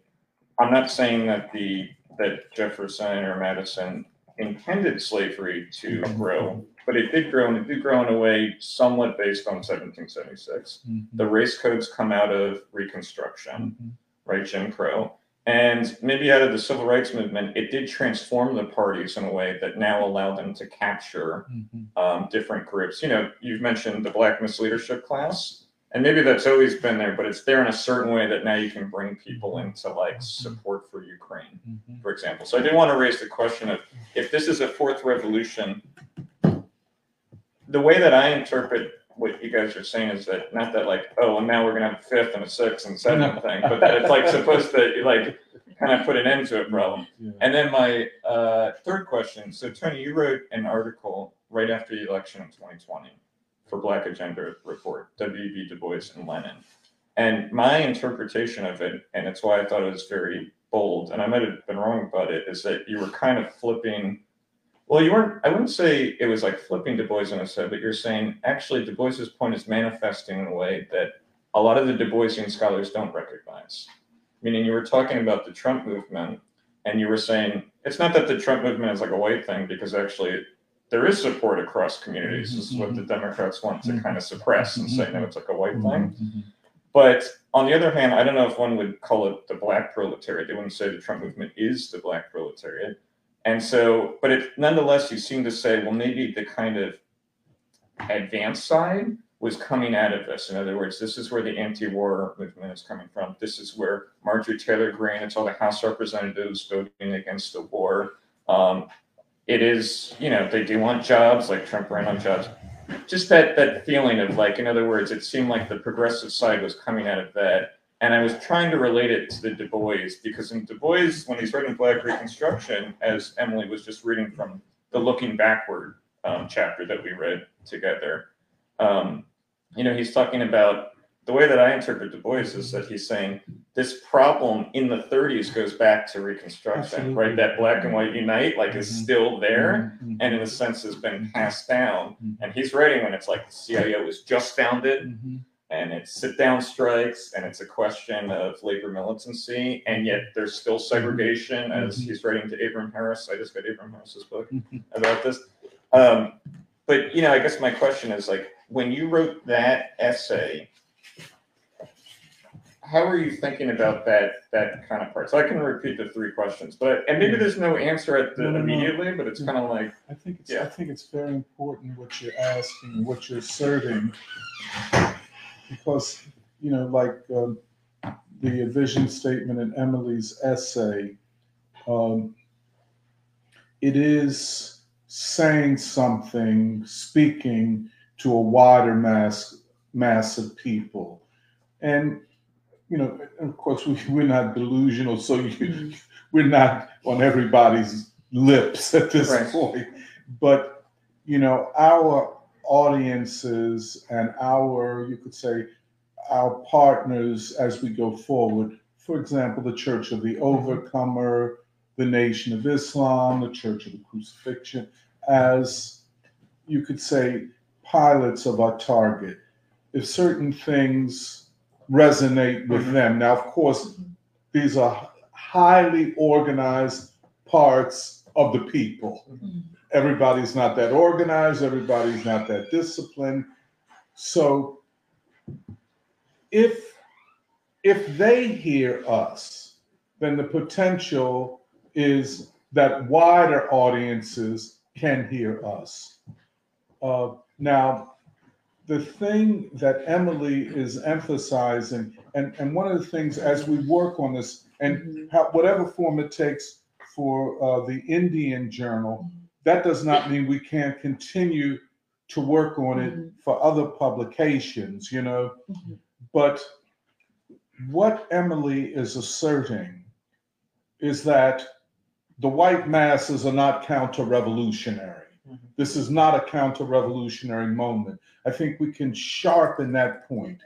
I'm not saying that the that Jefferson or Madison intended slavery to grow, but it did grow, and it did grow in a way somewhat based on 1776 mhm, the race codes come out of Reconstruction, mhm. right? Jim Crow. And maybe out of the civil rights movement, it did transform the parties in a way that now allow them to capture Mhm. um, different groups. You know, you've mentioned the Black Misleadership class, and maybe that's always been there, but it's there in a certain way that now you can bring people into like support for Ukraine, Mhm. for example. So I did want to raise the question of if this is a fourth revolution, the way that I interpret what you guys are saying is that not that like, oh, and now we're gonna have a fifth and a sixth and seventh thing, but that it's like supposed to like kind of put an end to a problem. Yeah. And then my uh, third question. So Tony, you wrote an article right after the election in 2020 for Black Agenda Report, W.B. Du Bois and Lenin. And my interpretation of it, and it's why I thought it was very bold, and I might have been wrong about it, is that you were kind of flipping. Well, you weren't. I wouldn't say it was like flipping Du Bois on his head, but you're saying actually Du Bois's point is manifesting in a way that a lot of the Du Boisian scholars don't recognize. Meaning, you were talking about the Trump movement, and you were saying it's not that the Trump movement is like a white thing, because actually there is support across communities. This is what the Democrats want to kind of suppress and say, no, it's like a white thing. Mhm. But on the other hand, I don't know if one would call it the black proletariat. They wouldn't say the Trump movement is the black proletariat. And so, but it nonetheless, you seem to say, well, maybe the kind of advanced side was coming out of this. In other words, this is where the anti-war movement is coming from. This is where Marjorie Taylor Greene, it's all the House representatives voting against the war. Um, it is, you know, they do want jobs, like Trump ran on jobs. just that that feeling of like, in other words, it seemed like the progressive side was coming out of that. And I was trying to relate it to the Du Bois because in Du Bois, when he's writing Black Reconstruction, as Emily was just reading from the Looking Backward um, chapter that we read together, um, you know, he's talking about the way that I interpret Du Bois is that he's saying this problem in the 30s goes back to Reconstruction, Absolutely. right? That black and white unite, like, is Mhm. still there Mhm. and in a sense has been passed down. Mhm. And he's writing when it's like the CIO was just founded Mhm. and it's sit down strikes and it's a question of labor militancy and yet there's still segregation as he's writing to Abram Harris. I just got Abram Harris's book about this. Um, but you know, I guess my question is like when you wrote that essay, how are you thinking about that that kind of part? So I can repeat the three questions, but and maybe there's no answer at the No, no, no. immediately, but it's kind of like I think it's, Yeah. I think it's very important what you're asking, what you're asserting. Because, you know, like, um, the vision statement in Emily's essay, um, it is saying something, speaking to a wider mass, mass of people. And, you know, of course, we, we're not delusional, so you, mm-hmm. we're not on everybody's lips at this Right. point. But, you know, our audiences and our, you could say, our partners as we go forward, for example, the Church of the mm-hmm. Overcomer, the Nation of Islam, the Church of the Crucifixion, as you could say, pilots of our target. If certain things resonate with them, now, of course, these are highly organized parts of the people. Everybody's not that organized, everybody's not that disciplined. So if if they hear us, then the potential is that wider audiences can hear us. Uh, now, the thing that Emily is emphasizing, and, and one of the things as we work on this, and how, whatever form it takes for uh, the Indian Journal, that does not mean we can't continue to work on it Mhm. for other publications, you know. Mhm. But what Emily is asserting is that the white masses are not counter revolutionary. This is not a counter revolutionary moment. I think we can sharpen that point.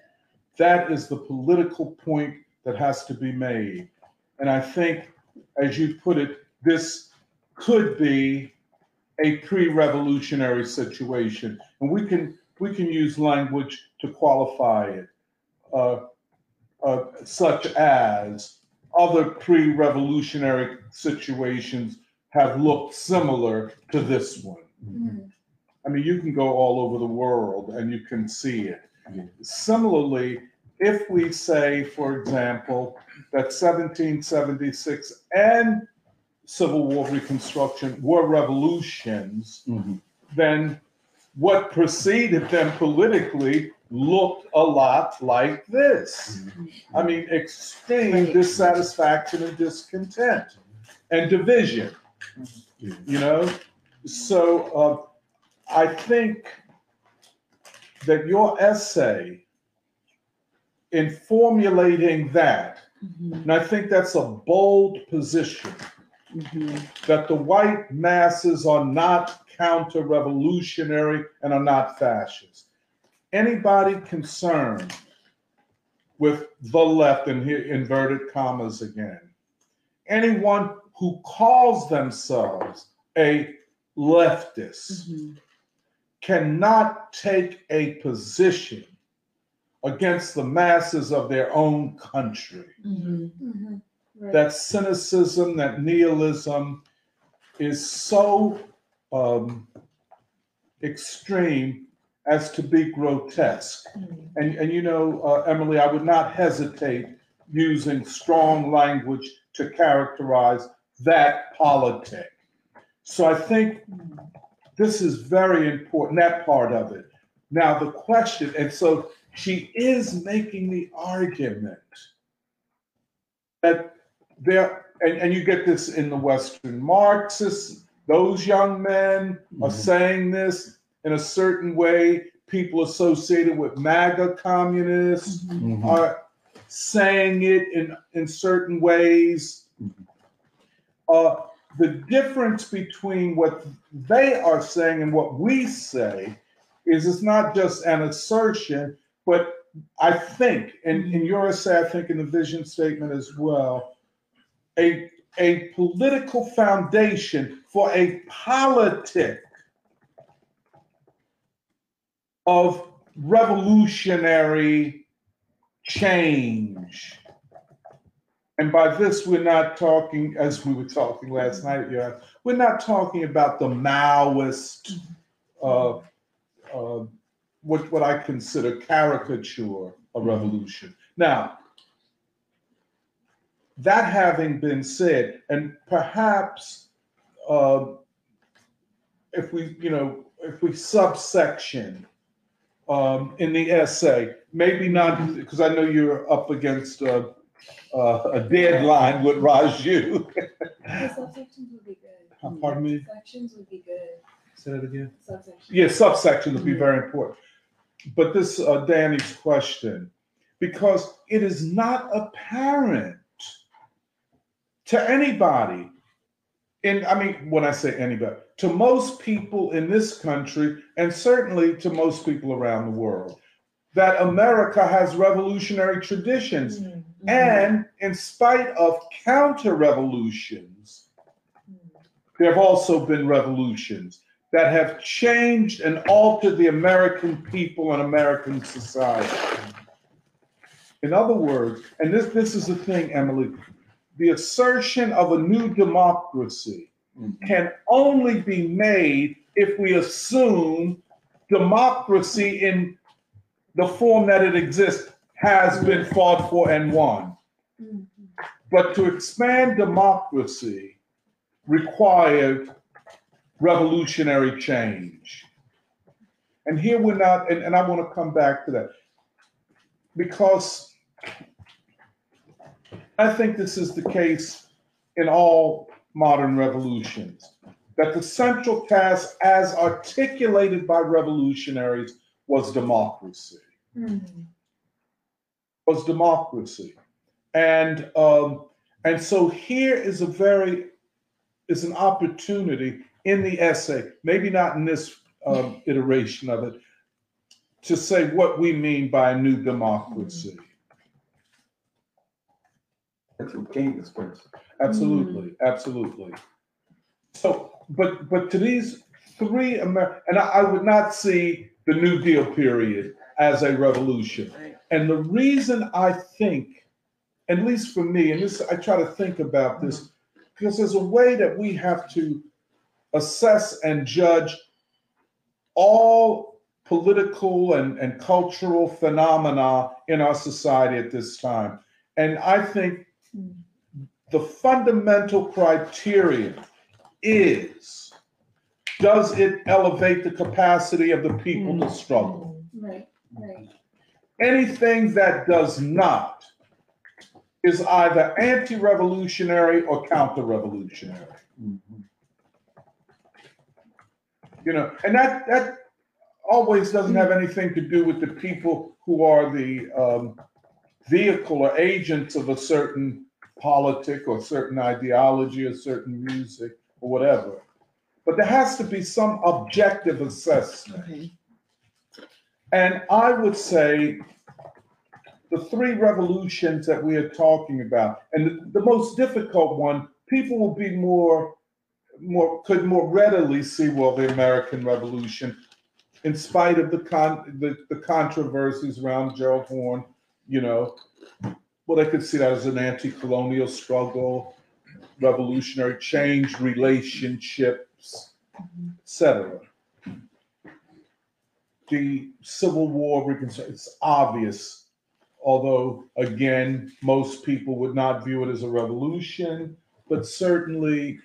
That is the political point that has to be made. And I think, as you put it, this could be a pre-revolutionary situation, and we can we can use language to qualify it, uh, uh, such as other pre-revolutionary situations have looked similar to this one. Mm. I mean, you can go all over the world and you can see it. Yeah. Similarly, if we say, for example, that 1776 and Civil War Reconstruction were revolutions, Mhm. then what preceded them politically looked a lot like this. I mean, extreme dissatisfaction and discontent and division, Yeah. you know? So uh, I think that your essay in formulating that, Mhm. and I think that's a bold position, Mhm. that the white masses are not counter revolutionary and are not fascist. Anybody concerned with the left, and here inverted commas again, anyone who calls themselves a leftist Mhm. cannot take a position against the masses of their own country Mhm. Mhm. Right. that cynicism, that nihilism is so um, extreme as to be grotesque. And, and you know, uh, Emily, I would not hesitate using strong language to characterize that politic. So I think this is very important, that part of it. Now, the question, and so she is making the argument that there, and, and you get this in the Western Marxists, those young men are Mhm. saying this, in a certain way. People associated with MAGA communists Mhm. are saying it in, in certain ways. Uh, the difference between what they are saying and what we say is it's not just an assertion, but I think, and mm-hmm. in your essay, I think in the vision statement as well, a, a political foundation for a politic of revolutionary change. And by this, we're not talking, as we were talking last night, yeah, we're not talking about the Maoist, uh, uh, what, what I consider caricature of revolution. Now, that having been said, and perhaps uh, if we, you know, if we subsection um, in the essay, maybe not, because I know you're up against uh, uh, a deadline with Raju. The subsections would be good. Pardon me? Sections would be good. Say that again. Subsections. Yeah, subsection would be very important. But this, uh, Danny's question, because it is not apparent to anybody, and I mean, when I say anybody, to most people in this country, and certainly to most people around the world, that America has revolutionary traditions. Mm-hmm. And in spite of counter revolutions, there have also been revolutions that have changed and altered the American people and American society. In other words, and this, this is the thing, Emily, the assertion of a new democracy Mhm. can only be made if we assume democracy in the form that it exists has been fought for and won. Mhm. But to expand democracy required revolutionary change. And here we're not, and, and I want to come back to that because I think this is the case in all modern revolutions that the central task, as articulated by revolutionaries, was democracy was democracy. And um, and so here is a very is an opportunity in the essay, maybe not in this um, iteration of it, to say what we mean by a new democracy. That's what King expressed. Absolutely, absolutely. So, but but to these three Amer- and I, I would not see the New Deal period as a revolution. And the reason I think, at least for me, and this I try to think about this, because there's a way that we have to assess and judge all political and, and cultural phenomena in our society at this time. And I think the fundamental criterion is does it elevate the capacity of the people to struggle? Right, right. Anything that does not is either anti revolutionary or counter revolutionary. Mhm. You know, and that, that always doesn't have anything to do with the people who are the um, vehicle or agents of a certain politic or certain ideology or certain music or whatever. But there has to be some objective assessment. Okay. And I would say the three revolutions that we are talking about, and the, most difficult one, people will be more, more could more readily see well the American Revolution, in spite of the con the, the controversies around Gerald Horne, you know, well they could see that as an anti-colonial struggle, revolutionary change, relationships, etc the Civil War, Reconstruction, it's obvious. Although, again, most people would not view it as a revolution, but certainly,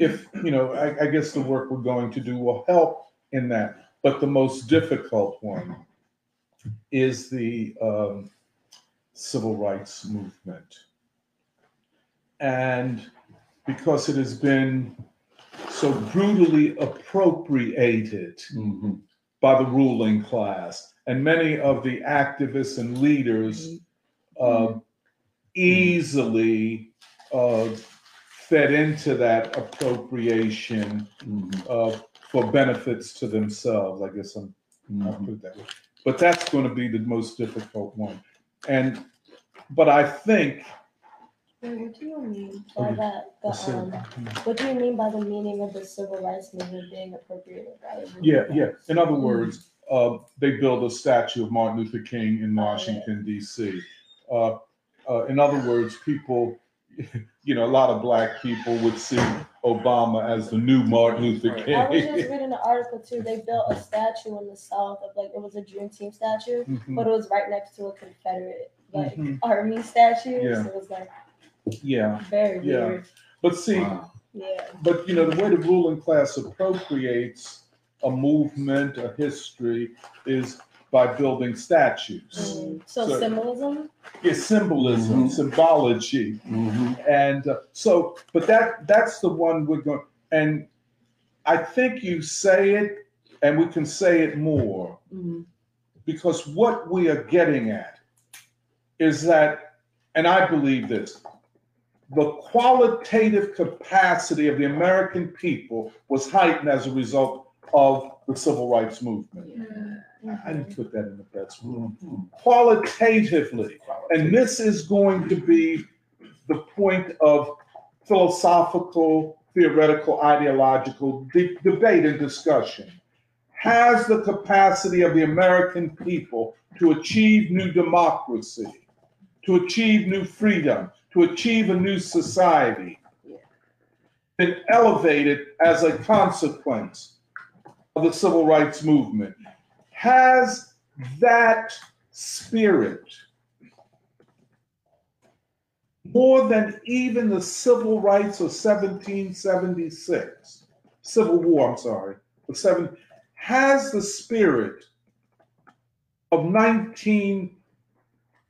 if, you know, I, I guess the work we're going to do will help in that. But the most difficult one is the um, civil rights movement. And because it has been so brutally appropriated Mhm. By the ruling class. And many of the activists and leaders uh, easily uh, fed into that appropriation Mhm. uh, for benefits to themselves. I guess I'm, I'll Mhm. put it that way. But that's going to be the most difficult one. And, but I think, Wait, what do you mean by that? The, um, what do you mean by the meaning of the civil rights movement being appropriated by the yeah, movement? yeah. In other words, uh, they built a statue of Martin Luther King in Washington, D.C. Uh, uh, in other words, people, you know, a lot of black people would see Obama as the new Martin Luther King. I was just reading an article too. They built a statue in the South of like it was a Dream Team statue, Mhm. but it was right next to a Confederate like Mhm. army statue. Yeah. So it was like Yeah, very Yeah. weird. but see, Wow. Yeah. But you know, the way the ruling class appropriates a movement, a history, is by building statues. Mm. So, So- symbolism. It's symbolism, Mhm. symbology, Mhm. and uh, so. But that that's the one we're going. And I think you say it, and we can say it more Mhm. because what we are getting at is that, and I believe this, the qualitative capacity of the American people was heightened as a result of the civil rights movement. I didn't put that in the best word. Mhm. Qualitatively. And this is going to be the point of philosophical, theoretical, ideological de- debate and discussion. Has the capacity of the American people to achieve new democracy, to achieve new freedom, to achieve a new society been elevated as a consequence of the civil rights movement? Has that spirit more than even the civil rights of 1776, Civil War, I'm sorry, of seven, has the spirit of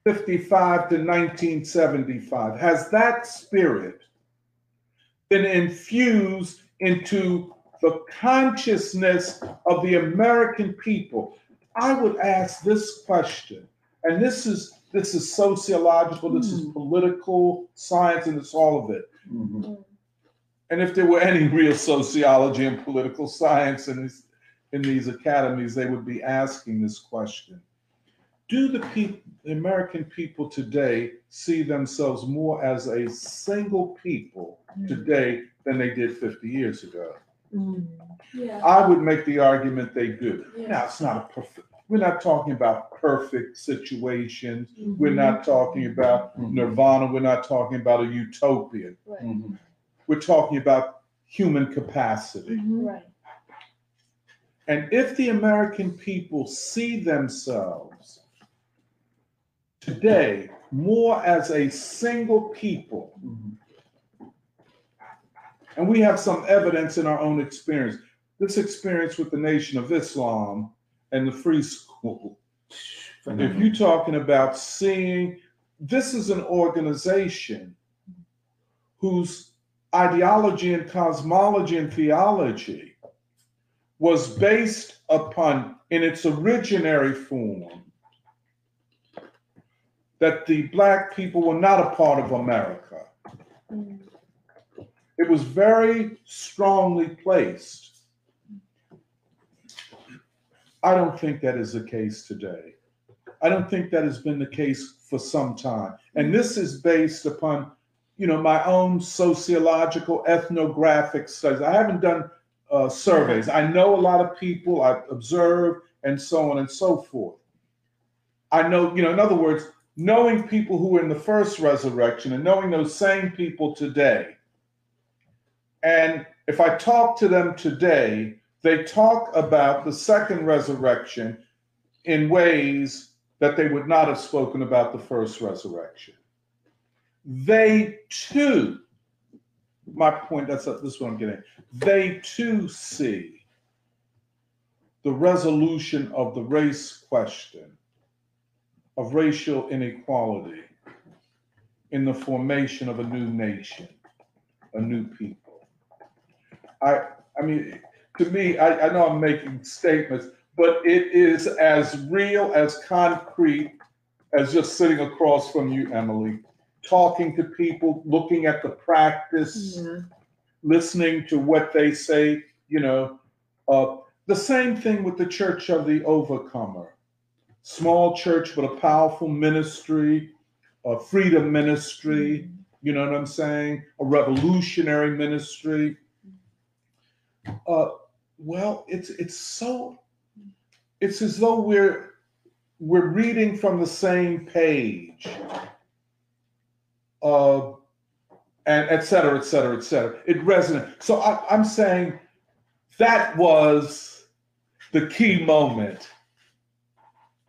1955 to 1975, has that spirit been infused into the consciousness of the American people? I would ask this question, and this is this is sociological, this is political science, and it's all of it. Mhm. And if there were any real sociology and political science in these in these academies, they would be asking this question. Do the people, the American people today see themselves more as a single people today than they did 50 years ago? Yeah. I would make the argument they do. Yeah. Now, it's not a perfect, we're not talking about perfect situations. We're not talking about Mhm. nirvana. We're not talking about a utopia. Right. Mhm. We're talking about human capacity. Right. And if the American people see themselves today more as a single people, Mhm. and we have some evidence in our own experience, this experience with the Nation of Islam and the free school, if you're talking about seeing, this is an organization whose ideology and cosmology and theology was based upon, in its originary form, that the black people were not a part of America. Mm. It was very strongly placed. I don't think that is the case today. I don't think that has been the case for some time. And this is based upon, you know, my own sociological, ethnographic studies. I haven't done uh, surveys. I know a lot of people, I observe, and so on and so forth. I know, you know, in other words, knowing people who were in the first resurrection and knowing those same people today. And if I talk to them today, they talk about the second resurrection in ways that they would not have spoken about the first resurrection. They too, my point, that's this is what I'm getting, they too see the resolution of the race question, of racial inequality, in the formation of a new nation, a new people. I, I mean, to me, I, I know I'm making statements, but it is as real, as concrete as just sitting across from you, Emily, talking to people, looking at the practice, Yeah. listening to what they say, you know. Uh, the same thing with the Church of the Overcomer. Small church, but a powerful ministry, a freedom ministry, you know what I'm saying? A revolutionary ministry. Uh, well, it's it's so it's as though we're we're reading from the same page. Uh, and et cetera, et cetera, et cetera. It resonates. So I, I'm saying that was the key moment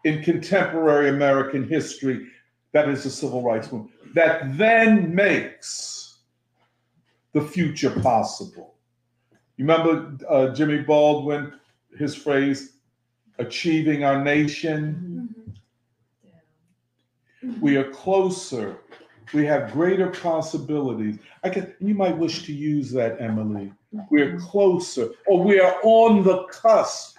in contemporary American history. That is the civil rights movement. That then makes the future possible. You remember uh, Jimmy Baldwin, his phrase, achieving our nation? We are closer. We have greater possibilities. I can, you might wish to use that, Emily. We're closer, or we are on the cusp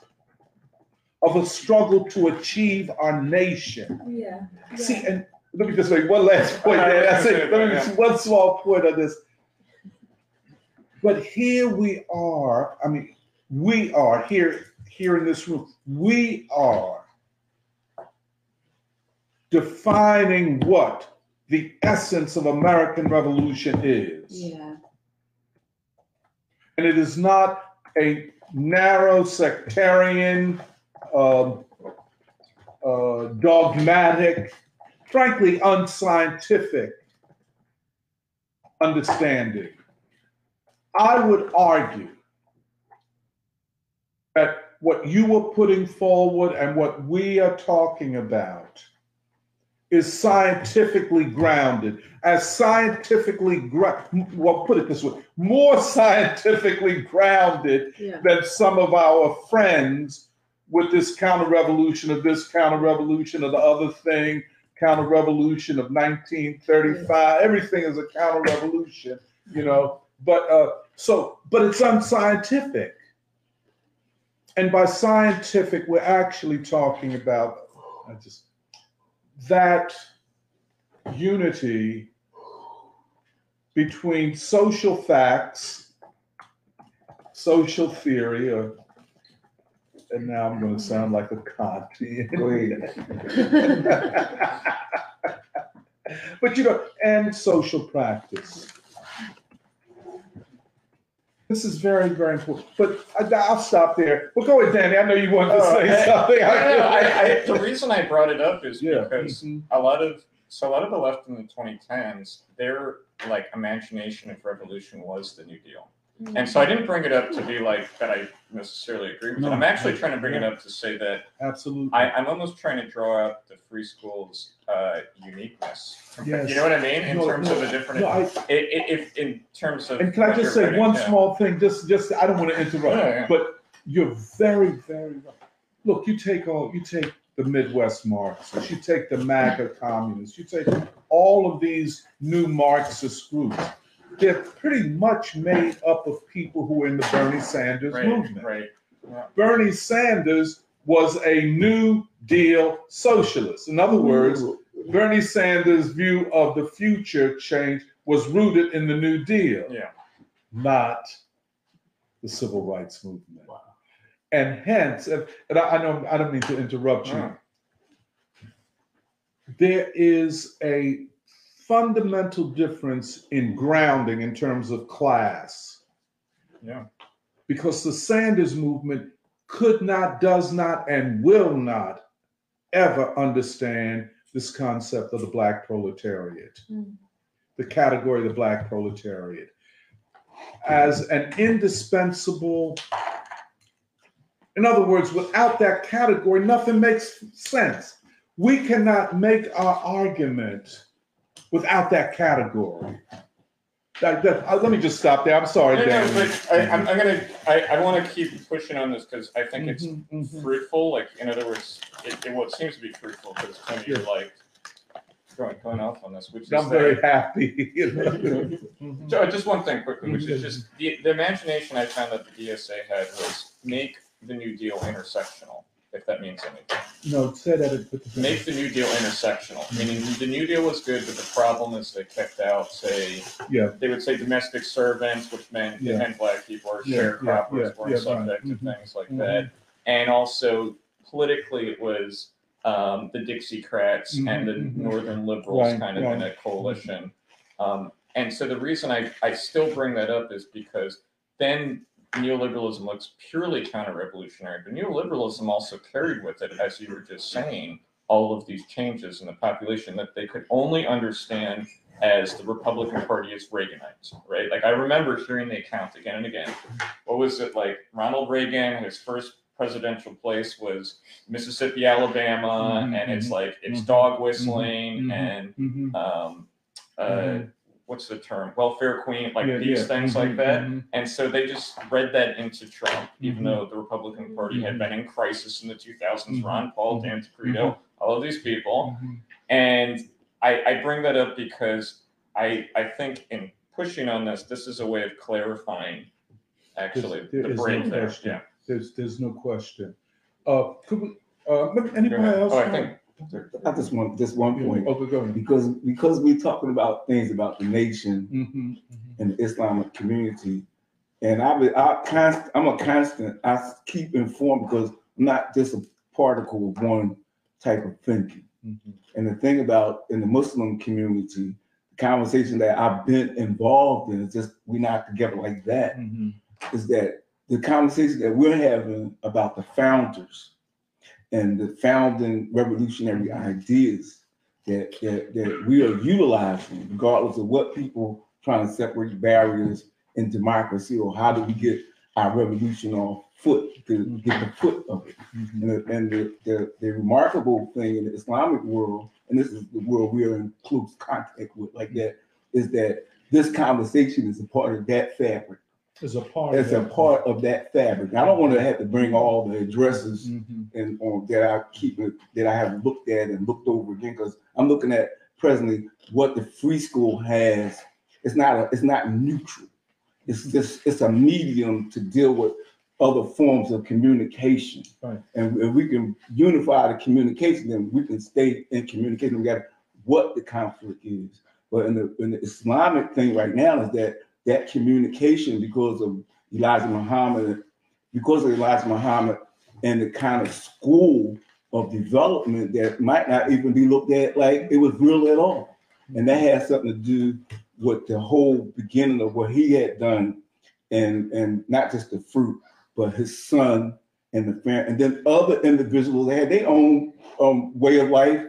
of a struggle to achieve our nation. Yeah. See, and let me just make one last point there. That's it. Let me just one small point on this. But here we are. I mean, we are here here in this room. We are defining what the essence of American Revolution is. Yeah. And it is not a narrow sectarian, um, uh, dogmatic, frankly unscientific understanding. I would argue that what you were putting forward and what we are talking about is scientifically grounded. As scientifically, gra- well, put it this way, more scientifically grounded Yeah. than some of our friends with this counter revolution of this counter revolution of the other thing, counter revolution of 1935. Everything is a counter revolution, you know. But uh, so, but it's unscientific. And by scientific, we're actually talking about I just that unity between social facts, social theory, or and now I'm going to sound like a Kantian. Go ahead. but you know, and social practice. This is very, very important. But I, I'll stop there. But go ahead, Danny. I know you wanted to Oh, say I- something. No, no, I, I, the reason I brought it up is yeah. because mhm. a lot of so a lot of the left in the 2010s, their like imagination of revolution was the New Deal, and so I didn't bring it up to be like that. I necessarily agree with No. it. I'm actually trying to bring it up to say that Absolutely. I, I'm almost trying to draw out the free schools' uh, uniqueness. Yes. You know what I mean in No, terms no, of the different. no, I, i- i- if in terms of. and can I what just you're say writing one down. small thing? Just, just I don't want to interrupt, Yeah, yeah. but you're very, very right. Look, you take all, you take the Midwest Marxists, you take the MAGA communists, you take all of these new Marxist groups. They're pretty much made up of people who are in the Bernie Sanders Right, movement. right. Bernie Sanders was a New Deal socialist. In other words, Bernie Sanders' view of the future change was rooted in the New Deal, Yeah. not the civil rights movement. Wow. And hence, and and I, I know I don't mean to interrupt you. There is a fundamental difference in grounding in terms of class Yeah. because the Sanders movement could not, does not, and will not ever understand this concept of the black proletariat, Mm. the category of the black proletariat, as an indispensable. In other words, without that category, nothing makes sense. We cannot make our argument without that category. That, that, uh, let me just stop there. I'm sorry, No, no, Dan. but I, I'm, I'm gonna. I, I want to keep pushing on this because I think it's Mhm, mhm. fruitful. Like in other words, it, it well, it seems to be fruitful because Tony, you're like going, going off on this, which is I'm that- very happy. you know. So, just one thing quickly, which is just the, the imagination I found that the DSA had was make the New Deal intersectional, if that means anything. No, say that. it- put the- Make the New Deal intersectional, meaning the New Deal was good, but the problem is they kicked out, say, Yeah. they would say domestic servants, which meant Yeah. meant black people or Yeah, yeah, sharecroppers yeah, weren't yeah, subject to Mhm. things like Mhm. that. And also politically, it was um, the Dixiecrats and the Mhm, mhm. Northern Liberals Right, kind of in a coalition. Um, and so the reason I, I still bring that up is because then neoliberalism looks purely counter-revolutionary, but neoliberalism also carried with it, as you were just saying, all of these changes in the population that they could only understand as the Republican Party is Reaganites, right? Like I remember hearing the account again and again. What was it like? Ronald Reagan, his first presidential place was Mississippi, Alabama, Mhm, and it's mhm, like it's mhm, dog whistling mhm, and Mhm. um, uh. What's the term? Welfare queen, like Yeah, these yeah. things like that. mhm. And so they just read that into Trump, even Mhm. though the Republican Party had Mhm. been in crisis in the 2000s. Mhm. Ron Paul, Mhm. Dan Taprito, all of these people. Mhm. And I, I bring that up because I, I think in pushing on this, this is a way of clarifying actually There the is no break there. question. Yeah. There's, there's no question. Uh, could we, uh, anybody ahead. else? Oh, I think- I just want, just one point, Okay, go ahead. because, because we're talking about things about the nation Mhm, and the Islamic community. And I, I const, I'm a constant, I keep informed because I'm not just a particle of one type of thinking. mhm, And the thing about in the Muslim community, the conversation that I've been involved in, it's just we're not together like that, mhm, is that the conversation that we're having about the founders and the founding revolutionary ideas that, that, that we are utilizing, regardless of what people trying to separate barriers in democracy or how do we get our revolution off foot to get the foot of it. mhm. And, the, and the, the, the remarkable thing in the Islamic world, and this is the world we're in close contact with like that, is that this conversation is a part of that fabric. As a part. It's a that. part of that fabric. I don't want to have to bring all the addresses Mhm, and on that I keep that I have looked at and looked over again because I'm looking at presently what the free school has. It's not a, it's not neutral. It's just it's a medium to deal with other forms of communication. Right. And if we can unify the communication, then we can stay in communication. We got what the conflict is. But in the in the Islamic thing right now is that that communication because of Elijah Muhammad, because of Elijah Muhammad and the kind of school of development that might not even be looked at like it was real at all. And that has something to do with the whole beginning of what he had done and and not just the fruit, but his son and the family, and then other individuals they had their own um, way of life.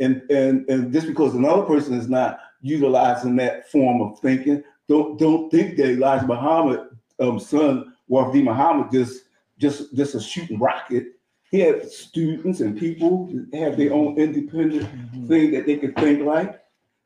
And, and and just because another person is not utilizing that form of thinking, don't don't think that Elijah Muhammad um, son Wafdi Muhammad just just just a shooting rocket. He had students and people have their own independent mhm. thing that they could think like.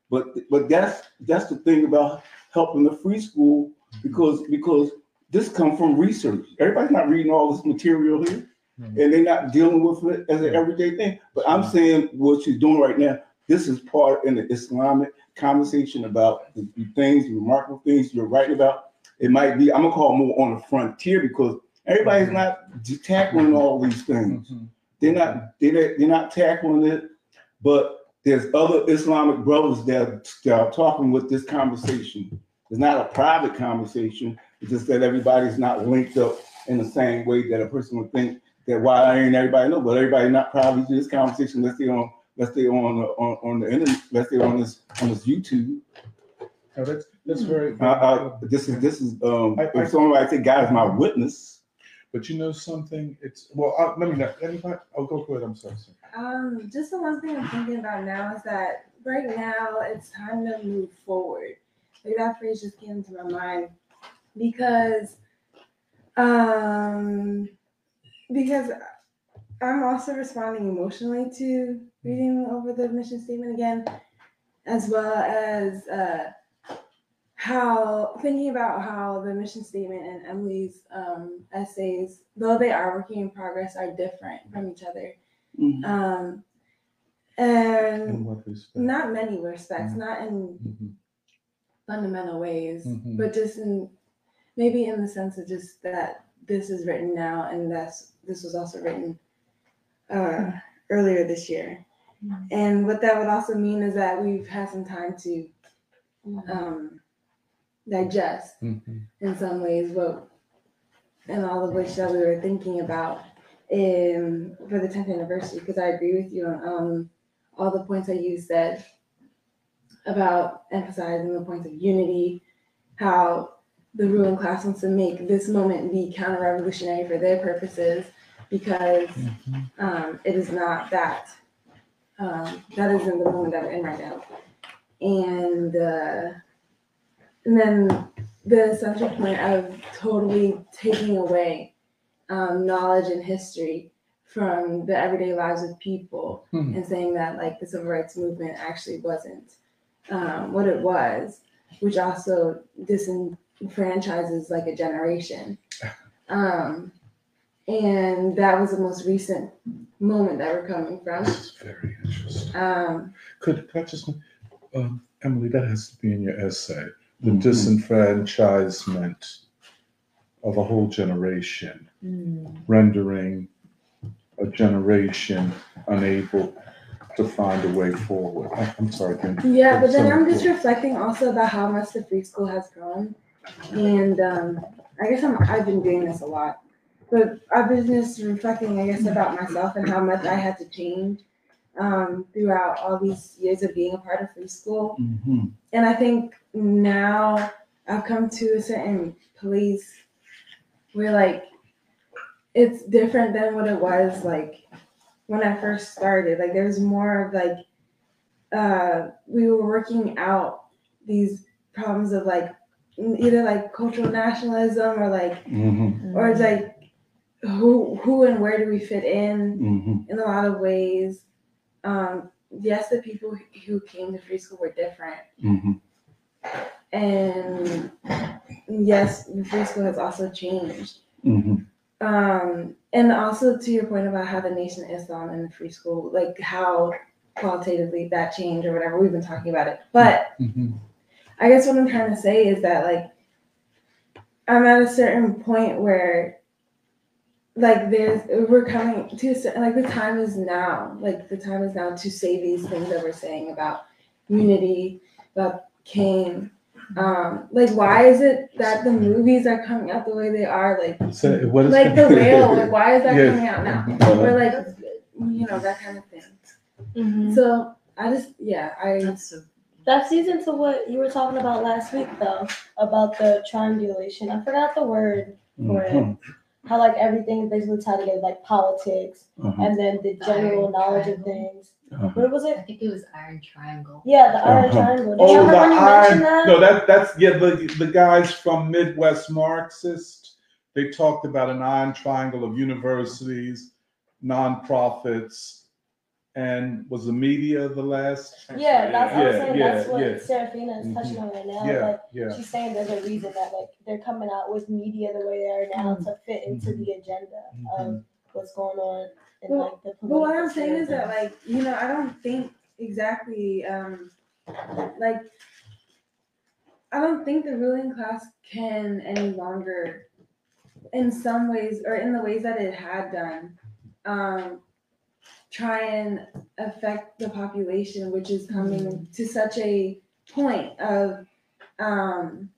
But but that's that's the thing about helping the free school because because this comes from research. Everybody's not reading all this material here, Mhm. and they're not dealing with it as an everyday thing. But I'm saying what you're doing right now. This is part in the Islamic conversation about the, things, the remarkable things you're writing about. It might be I'm gonna call it more on the frontier because everybody's not tackling all these things. Mhm. They're not they're, they're not tackling it, but there's other Islamic brothers that, that are talking with this conversation. It's not a private conversation. It's just that everybody's not linked up in the same way that a person would think that why I ain't everybody know, but everybody not privy to this conversation. Let's stay on let's stay on the on, on the internet, let's stay on this on this YouTube. That's, that's very. Uh, uh, this is this is um I- I- if somebody say God is my witness. But you know something, it's, well, uh, let me know, anybody, oh, go for it, I'm sorry. sir. Um, just the one thing I'm thinking about now is that right now it's time to move forward. Like that phrase just came to my mind because, um, because I'm also responding emotionally to reading over the mission statement again, as well as uh, how thinking about how the mission statement and Emily's um, essays, though they are working in progress, are different from each other. Um, and In what respect? not many respects, Mhm. not in Mhm, fundamental ways, Mhm. but just in maybe in the sense of just that this is written now and that's this was also written uh, earlier this year. And what that would also mean is that we've had some time to um, digest mhm. in some ways what and all of which that we were thinking about in for the 10th anniversary because I agree with you on um, all the points that you said about emphasizing the points of unity, how the ruling class wants to make this moment be counter-revolutionary for their purposes because um, it is not that. Um, that isn't the moment that we're in right now. And uh, and then the central point of totally taking away um, knowledge and history from the everyday lives of people Hmm. and saying that like the civil rights movement actually wasn't um, what it was, which also disenfranchises like a generation. Um, and that was the most recent moment that we're coming from. Very interesting. Um, Could, could I just, um, Emily, that has to be in your essay. The Mhm. disenfranchisement of a whole generation, Mm. rendering a generation unable to find a way forward. I- I'm sorry, can Yeah, but then So I'm just reflecting also about how much the free school has grown. And um, I guess I'm, I've been doing this a lot. But I've been just reflecting, I guess, about myself and how much I had to change um, throughout all these years of being a part of free school. Mhm. And I think now I've come to a certain place where, like, it's different than what it was, like, when I first started. Like, there's more of, like, uh, we were working out these problems of, like, either, like, cultural nationalism or, like, Mhm. or it's like, who, who and where do we fit in? Mhm. in a lot of ways. Um, yes, the people who came to free school were different, Mhm. and yes, the free school has also changed. Mhm. Um, and also to your point about how the Nation of Islam and the free school, like how qualitatively that changed or whatever, we've been talking about it. But Mhm. I guess what I'm trying to say is that like I'm at a certain point where like there's we're coming to like the time is now. Like the time is now to say these things that we're saying about unity, about Cain. Um, like why is it that the movies are coming out the way they are? Like So what is like the whale, like why is that Yeah. coming out now? Uh-huh. Or like you know, that kind of thing. Mhm. So I just yeah, I That's so That feeds into what you were talking about last week, though, about the triangulation. I forgot the word for it. How like everything is basically tied together, like politics, Uh-huh. and then the general Iron knowledge of things. Uh-huh. What was it? I think it was Iron Triangle. Yeah, the iron Uh-huh. triangle. Did Oh, you the when you iron, mentioned that? no, that, that's, yeah, the, the guys from Midwest Marxist, they talked about an iron triangle of universities, nonprofits, and was the media the last? Yeah, that's what I'm saying. yeah, that's what yeah. Serafina is touching on right now. Yeah, Like yeah. she's saying there's a reason that like they're coming out with media the way they are now Mm-hmm. to fit into the agenda of what's going on in Well, like the political But what I'm saying is that, like, you know, I don't think exactly, um, like, I don't think the ruling class can any longer, in some ways, or in the ways that it had done, um, try and affect the population, which is coming to such a point of, um,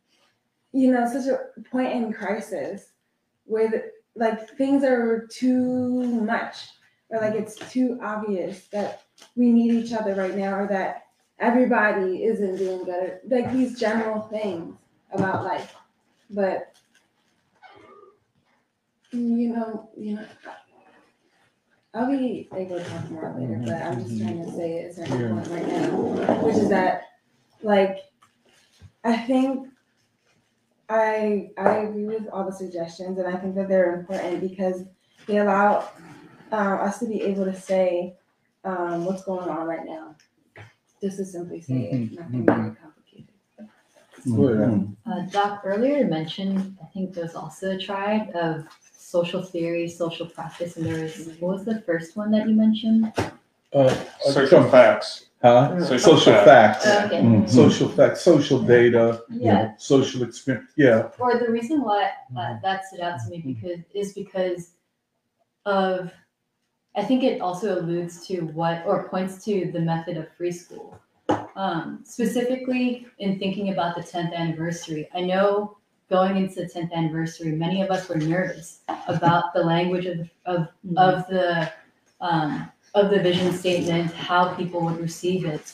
you know, such a point in crisis where the, like things are too much or like it's too obvious that we need each other right now or that everybody isn't doing good like these general things about life. But you know you know i'll be able to talk more later but i'm just trying to say a certain Yeah. point right now which is that like i think i i agree with all the suggestions and i think that they're important because they allow uh, us to be able to say um, what's going on right now. Just to simply say it, nothing very complicated. Mhm. Uh, Doc, earlier mentioned, I think there's also a triad of social theory, social practice, and there was, what was the first one that you mentioned? Uh, Social facts. Huh? Social Social fact. facts. Okay. Mhm. Social facts, social data, Yeah, social experience, yeah. or the reason why uh, that stood out to me because is because of I think it also alludes to what or points to the method of free school. Um, specifically in thinking about the 10th anniversary, I know going into the 10th anniversary, many of us were nervous about the language of of, of the um, of the vision statement, how people would receive it,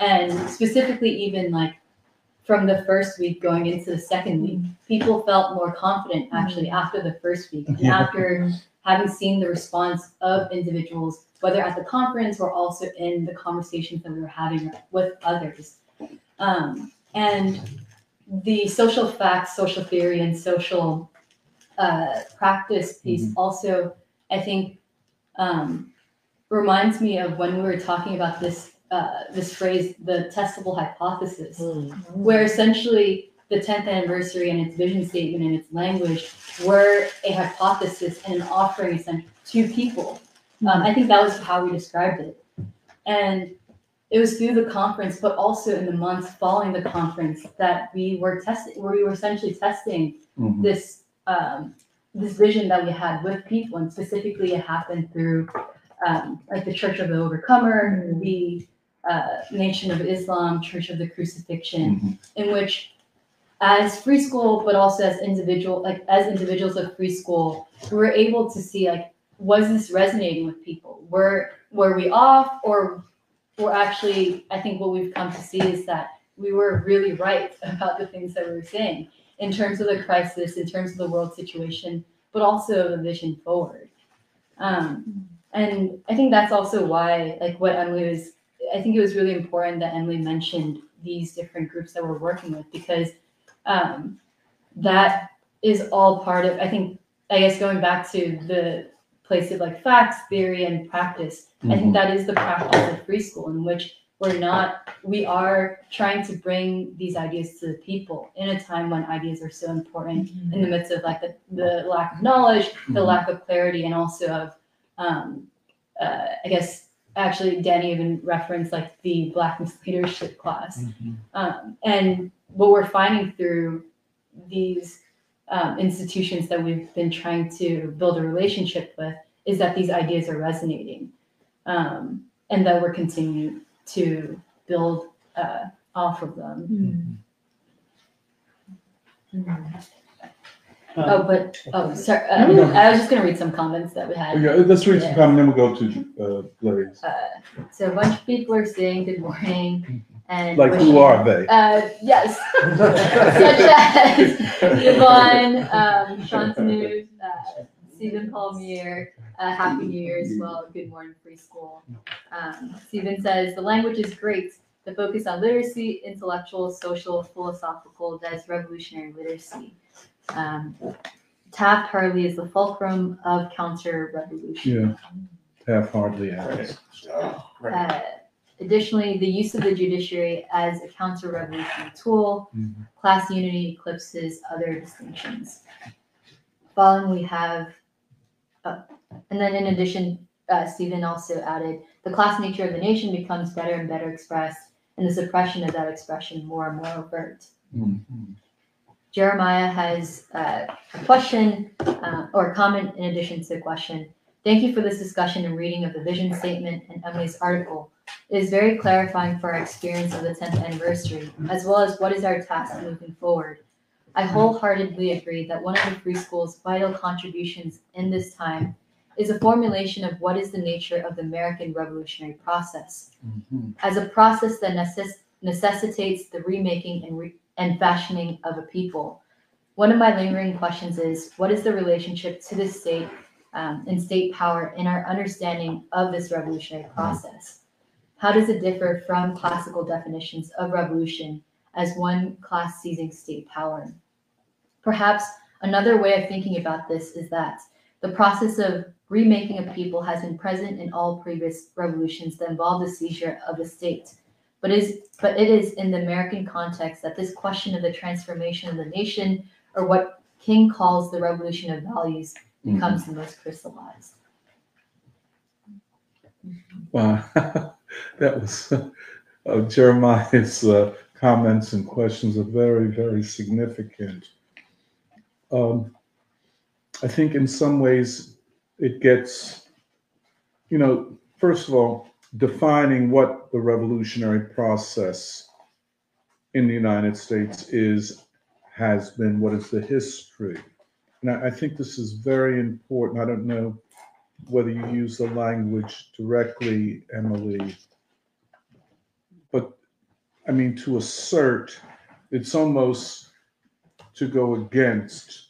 and specifically even like from the first week going into the second week, people felt more confident actually after the first week and Yeah. after having seen the response of individuals, whether at the conference or also in the conversations that we were having with others. Um, and the social facts, social theory, and social uh, practice piece also, I think, um, reminds me of when we were talking about this uh, this phrase, the testable hypothesis where essentially the 10th anniversary and its vision statement and its language were a hypothesis and an offering essentially to people. Um, I think that was how we described it. And it was through the conference, but also in the months following the conference that we were testing, where we were essentially testing Mhm. this um, this vision that we had with people, and specifically it happened through um, like the Church of the Overcomer, the uh, Nation of Islam, Church of the Crucifixion, Mhm. in which as free school, but also as individual, like as individuals of free school, we were able to see like, was this resonating with people? Were were we off, or were actually? I think what we've come to see is that we were really right about the things that we were saying in terms of the crisis, in terms of the world situation, but also the vision forward. Um, and I think that's also why, like what Emily was, I think it was really important that Emily mentioned these different groups that we're working with because um, that is all part of, I think, I guess going back to the place of like facts, theory, and practice, I think that is the practice of free school in which we're not, we are trying to bring these ideas to the people in a time when ideas are so important in the midst of like the, the lack of knowledge, the Mhm. lack of clarity, and also of, um, uh, I guess, actually, Danny even referenced like the Black misleadership class. Um, and what we're finding through these um, institutions that we've been trying to build a relationship with is that these ideas are resonating um, and that we're continuing to build uh, off of them. Oh, but, oh, sorry. Uh, I was just going to read some comments that we had. Okay, let's read some comments, comment, then we'll go to, uh, Blaze. So a bunch of people are saying good morning and Like, who wishing- are they? Uh, yes, such as Yvonne, um, Shantanu, uh, Stephen Palmier, uh, Happy New Year as well. Good morning, Free School. Um, Stephen says the language is great. The focus on literacy, intellectual, social, philosophical, that is revolutionary literacy. Um, Taft Hartley is the fulcrum of counter revolution. Yeah, Taft Hartley has. Right. Uh, additionally, the use of the judiciary as a counter revolutionary tool, Mhm. class unity eclipses other distinctions. Following, we have, uh, and then in addition, uh, Stephen also added the class nature of the nation becomes better and better expressed, and the suppression of that expression more and more overt. Mhm. Jeremiah has uh, a question uh, or a comment in addition to the question. Thank you for this discussion and reading of the vision statement and Emily's article. It is very clarifying for our experience of the 10th anniversary, as well as what is our task moving forward. I wholeheartedly agree that one of the free school's vital contributions in this time is a formulation of what is the nature of the American revolutionary process Mhm. as a process that necess- necessitates the remaking and, re- and fashioning of a people. One of my lingering questions is what is the relationship to the state um, and state power in our understanding of this revolutionary process? How does it differ from classical definitions of revolution as one class seizing state power? Perhaps another way of thinking about this is that the process of remaking a people has been present in all previous revolutions that involve the seizure of a state. But is but it is in the American context that this question of the transformation of the nation, or what King calls the revolution of values, mm-hmm. becomes the most crystallized. Wow, that was uh, Jeremiah's uh, comments and questions are very, very significant. Um, I think in some ways it gets, you know, first of all, defining what the revolutionary process in the United States is, has been, what is the history. And I, I think this is very important. I don't know whether you use the language directly, Emily. I mean, to assert, it's almost to go against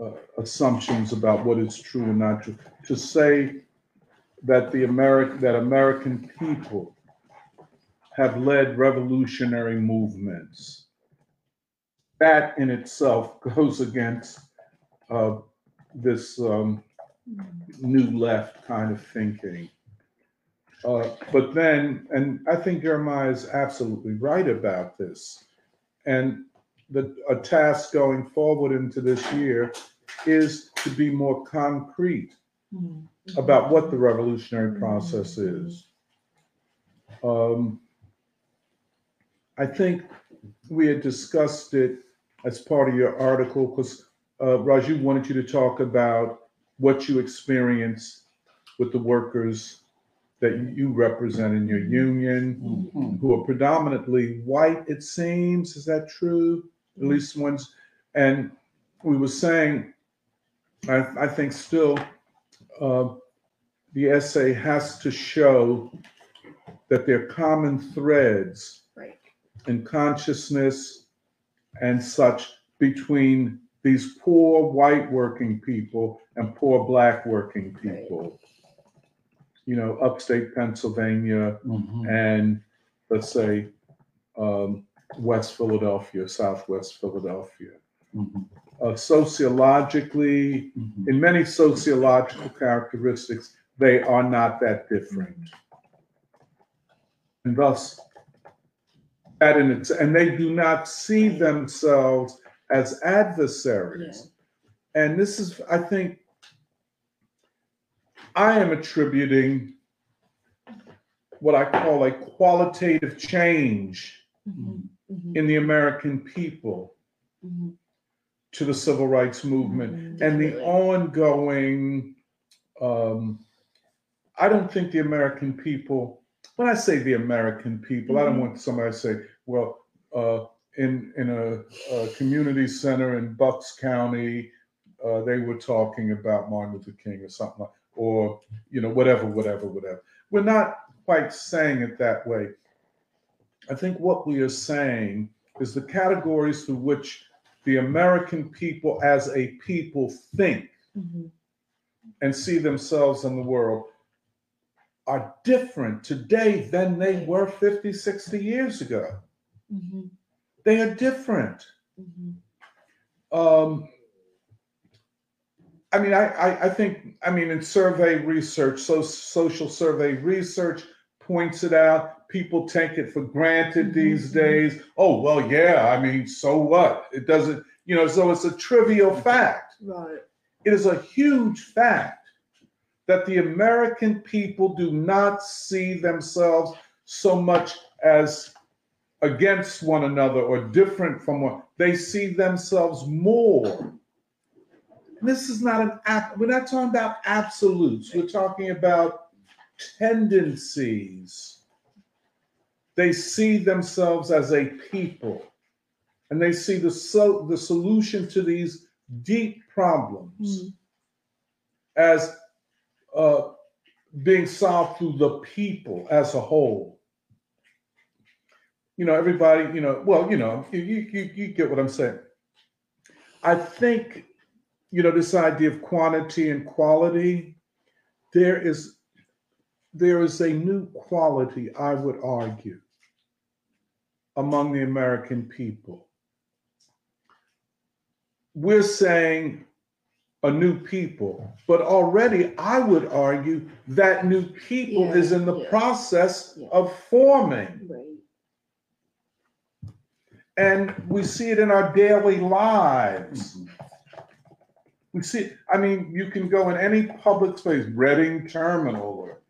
uh, assumptions about what is true and not true. To say that the American that American people have led revolutionary movements, that in itself goes against uh, this um, new left kind of thinking. Uh, but then, and I think Jeremiah is absolutely right about this. And the a task going forward into this year is to be more concrete about what the revolutionary process is. Um, I think we had discussed it as part of your article because uh, Raju wanted you to talk about what you experience with the workers that you represent in your union, Mhm. who are predominantly white, it seems. Is that true? At least ones. And we were saying, I, I think still, uh, the essay has to show that there are common threads Right. in consciousness and such between these poor white working people and poor black working people. You know, upstate Pennsylvania Mhm. and let's say um, West Philadelphia, Southwest Philadelphia. Mhm. Uh, sociologically, Mhm. in many sociological characteristics, they are not that different. And thus, that in its, and they do not see themselves as adversaries. And this is, I think, I am attributing what I call a qualitative change Mhm. in the American people Mhm. to the civil rights movement and the ongoing um, i don't think the american people when i say the american people i don't want somebody to say well uh, in in a, a community center in bucks county uh, they were talking about martin luther king or something like or you know whatever whatever whatever we're not quite saying it that way i think what we are saying is the categories through which the american people as a people think Mhm. and see themselves in the world are different today than they were 50, 60 years ago. Mhm. They are different. Mhm. Um, I mean, I, I, I think, I mean, in survey research, so social survey research points it out. People take it for granted mm-hmm. these days. Oh, well, yeah, I mean, so what? It doesn't, you know, so it's a trivial mm-hmm. fact. Right. It is a huge fact that the American people do not see themselves so much as against one another or different from one. They see themselves more. This is not an app. We're not talking about absolutes. We're talking about tendencies. They see themselves as a people, and they see the so the solution to these deep problems as uh, being solved through the people as a whole. You know, everybody, you know, well, you know, you, you you get what I'm saying. I think, you know, this idea of quantity and quality, there is there is a new quality, I would argue, among the American people. We're saying a new people, but already I would argue that new people Yeah, is in the yeah. process Yeah. of forming. Right. And we see it in our daily lives. Mhm. We see, I mean, you can go in any public space, Reading Terminal or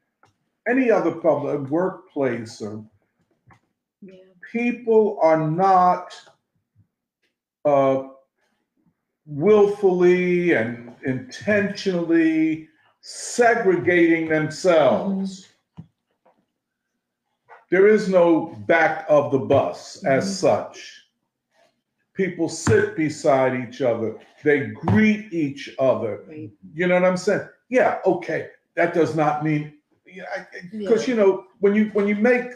any other public workplace or Yeah. people are not uh, willfully and intentionally segregating themselves. There is no back of the bus as such. People sit beside each other, they greet each other. Right. You know what I'm saying? Yeah, okay. That does not mean because Yeah. you know when you when you make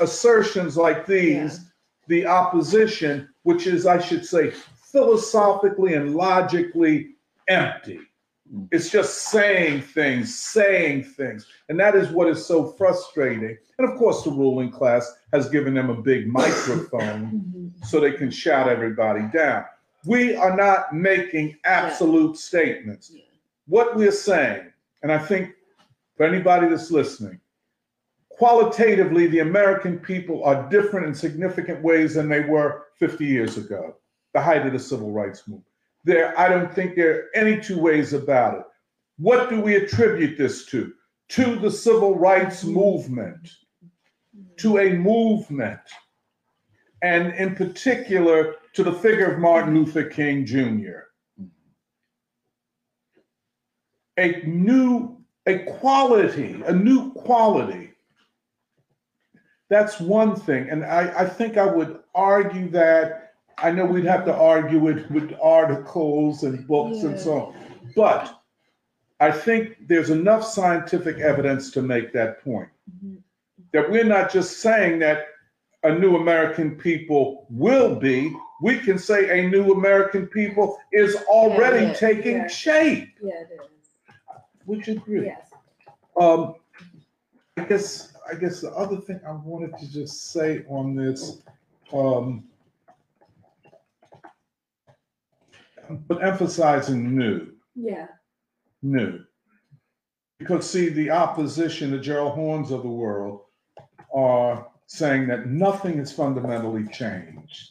assertions like these, the opposition, which is I should say philosophically and logically empty. It's just saying things, saying things. And that is what is so frustrating. And of course, the ruling class has given them a big microphone Mhm. so they can shout everybody down. We are not making absolute statements. Yeah. What we're saying, and I think for anybody that's listening, qualitatively, the American people are different in significant ways than they were 50 years ago, the height of the civil rights movement. There, I don't think there are any two ways about it. What do we attribute this to? To the civil rights mm-hmm. movement, to a movement, and in particular to the figure of Martin Luther King Jr. A new, a quality, a new quality. That's one thing. And I, I think I would argue that. I know we'd have to argue it with articles and books and so on. But I think there's enough scientific evidence to make that point. Mhm. That we're not just saying that a new American people will be, we can say a new American people is already Yeah, yeah, taking yeah. shape. Yeah, it is. Would you agree? Yes. Um, I guess, I guess the other thing I wanted to just say on this, um, but emphasizing new. Yeah. new. Because see, the opposition, the Gerald Hornes of the world, are saying that nothing has fundamentally changed.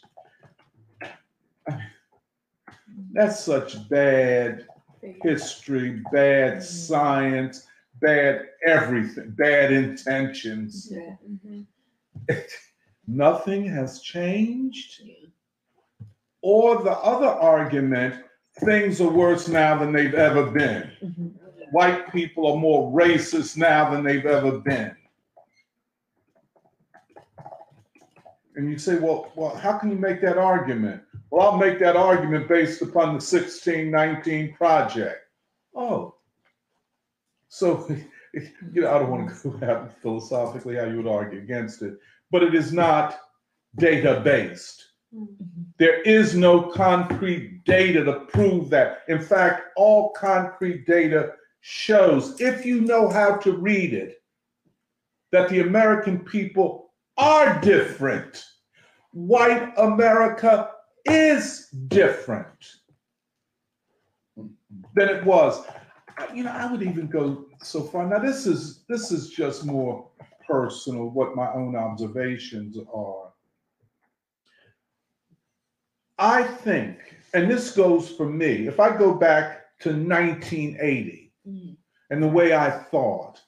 That's such bad history, bad science, bad everything, bad intentions. Yeah. Mhm. Nothing has changed. Yeah. Or the other argument, things are worse now than they've ever been. Mhm. white people are more racist now than they've ever been. And you say, well, well, how can you make that argument? Well, I'll make that argument based upon the 1619 project. Oh. So, you know, I don't want to go out philosophically how you would argue against it, but it is not data based. There is no concrete data to prove that. In fact, all concrete data shows, if you know how to read it, that the American people are different. White America is different than it was. You know, I would even go so far. Now, this is this is just more personal, what my own observations are. I think, and this goes for me, if I go back to 1980 Mhm. and the way I thought,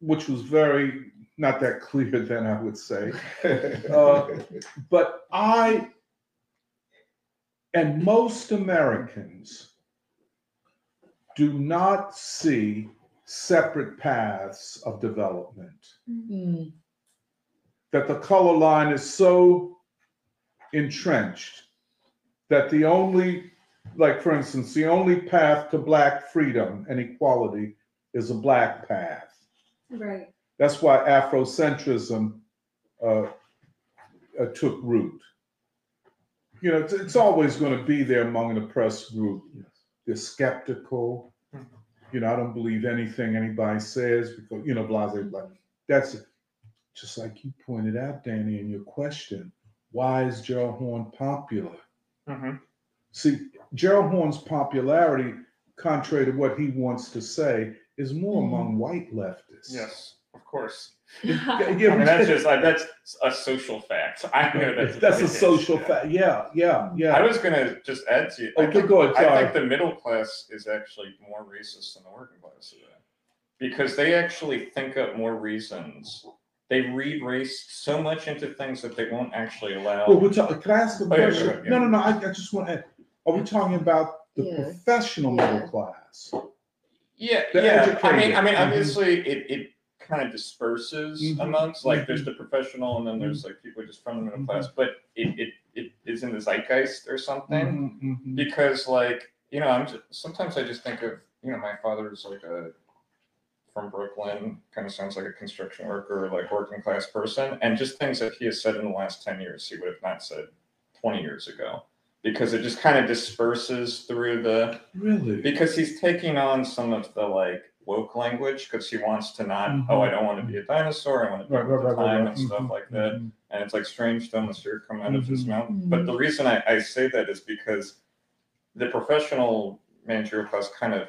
which was very not that clear then, I would say, uh, but I and most Americans do not see separate paths of development Mm. that the color line is so entrenched that the only, like for instance, the only path to black freedom and equality is a black path. Right. That's why Afrocentrism uh, uh, took root. You know, it's, it's always going to be there among an oppressed group. They're skeptical. You know, I don't believe anything anybody says because, you know, blah, blah, blah. That's just like you pointed out, Danny, in your question. Why is Gerald Horne popular? Mhm. See, Gerald Horne's popularity, contrary to what he wants to say, is more Mhm. among white leftists. Yes, of course. Yeah, I mean, that's just uh, that's a social fact. I know that's That's a social yeah. fact. Yeah, yeah, yeah. I was gonna just add to you. I think, go ahead. I think the middle class is actually more racist than the working class today. because they actually think up more reasons. They read race so much into things that they won't actually allow. Well, we're talking, can I ask a Oh, yeah, sure, yeah. No, no, no, I, I just want to, are we talking about the Yeah. professional Yeah. middle class? Yeah, The yeah. I mean. I mean, Mhm. obviously, it, it kind of disperses Mhm. amongst like there's the professional, and then there's Mm-hmm. like people just from the middle class. But it, it it is in the zeitgeist or something because like you know, I'm just, sometimes I just think of you know, my father father's like a from Brooklyn, kind of sounds like a construction worker, like working class person, and just things that he has said in the last ten years he would have not said twenty years ago because it just kind of disperses through the Really? because he's taking on some of the like woke language because he wants to not Mhm. oh i don't want to be a dinosaur i want to be Right, right, the right, time right. and stuff Mhm, like that mhm. and it's like strange to almost hear come out of his Mhm. mouth but the reason I, I say that is because the professional managerial class kind of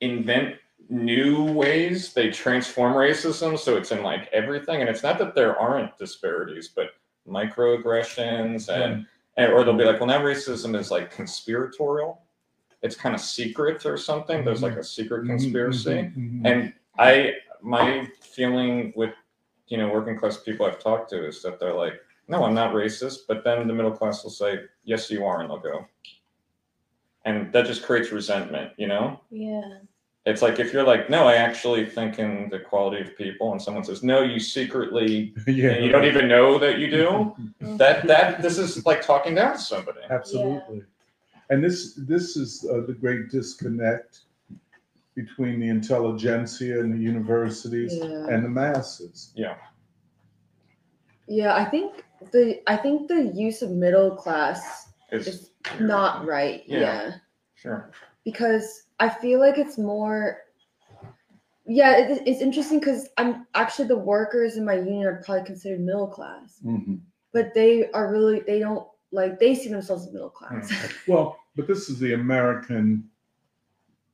invent new ways they transform racism so it's in like everything. And it's not that there aren't disparities but microaggressions and, and or they'll be like well now racism is like conspiratorial. It's kind of secret or something. There's like a secret Mhm, conspiracy. Mhm, mhm. and I my feeling with you know working class people I've talked to is that they're like, no, I'm not racist, but then the middle class will say, yes, you are, and they'll go, and that just creates resentment. You know, Yeah. It's like if you're like, no, I actually think in the quality of people, and someone says, no, you secretly, Yeah. and you don't even know that you do. That that this is like talking down to somebody. Absolutely. And this, this is uh, the great disconnect between the intelligentsia and the universities Yeah. and the masses. Yeah. Yeah, I think the I think the use of middle class It's is not right. Yeah. yeah. sure. because I feel like it's more. Yeah, it, it's interesting because I'm actually the workers in my union are probably considered middle class, Mhm. but they are really they don't like they see themselves as middle class. Well, but this is the American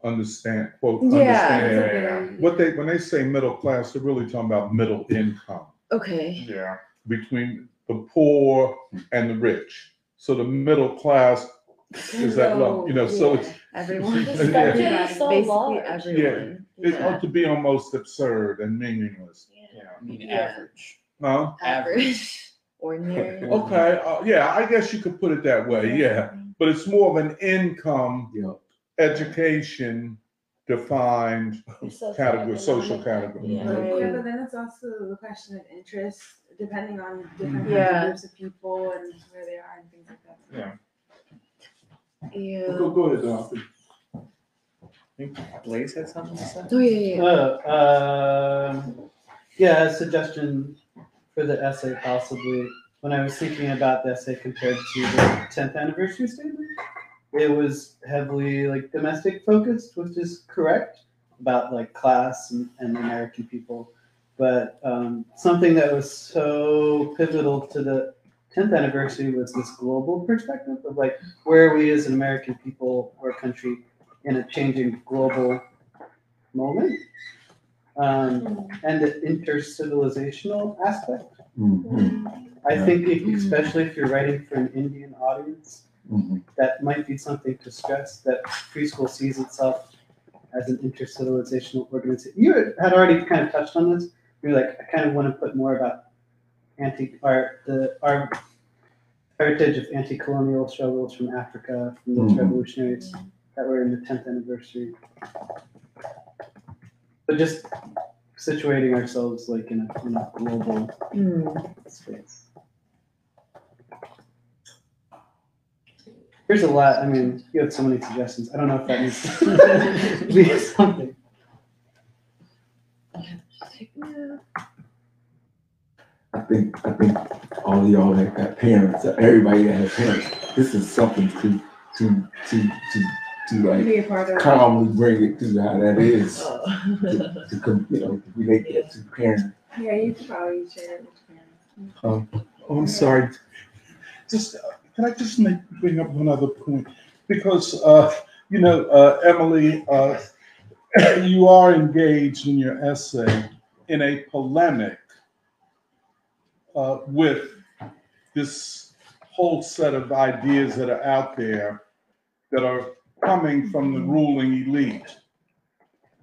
understand, quote, yeah. understanding. yeah, yeah. What they, when they say middle class, they're really talking about middle income Okay. Yeah. between the poor and the rich. So the middle class is that low, you know, so it's, Everyone. The spectrum Everybody, is so basically large. everyone. it Yeah. ought to be almost absurd and meaningless. Yeah. I mean, Yeah. average. Huh? Average. Ordinary. Okay, uh, yeah, I guess you could put it that way, yeah. But it's more of an income Yeah. education defined Socioeconomic, category, social category. Yeah. Right. Yeah, but then it's also the question of interest, depending on different kinds Yeah. of groups of people and where they are and things like that. Yeah. Yeah. Go, go ahead, Doctor. Blaze had something to say? Oh yeah, yeah. Uh, um, yeah, a suggestion for the essay possibly. When I was thinking about the essay compared to the 10th anniversary statement, it was heavily like domestic focused, which is correct about like class and, and American people. But um, something that was so pivotal to the 10th anniversary was this global perspective of like where are we as an American people or country in a changing global moment um, and the intercivilizational aspect. Mhm. I Yeah. think, if, especially if you're writing for an Indian audience, Mhm. that might be something to stress that Free School sees itself as an intercivilizational organization. You had already kind of touched on this. You're like, I kind of want to put more about anti our the our heritage of anti-colonial struggles from Africa, from those Mhm. revolutionaries that were in the 10th anniversary. But just situating ourselves like in a, in a global Hmm. space. Here's a lot. I mean, you have so many suggestions. I don't know if that needs to be something. Yeah. I think, I think all of y'all that got parents, everybody that has parents, this is something to, to, to, to, to like Be a part of. calmly bring it to how that is. Oh. To, to, com- you know, to relate that to parents. Yeah, you could probably share it with your parents. Oh, I'm sorry. Just, uh, can I just make, bring up one other point? Because, uh, you know, uh, Emily, uh, you are engaged in your essay in a polemic uh, with this whole set of ideas that are out there that are coming from the ruling elite.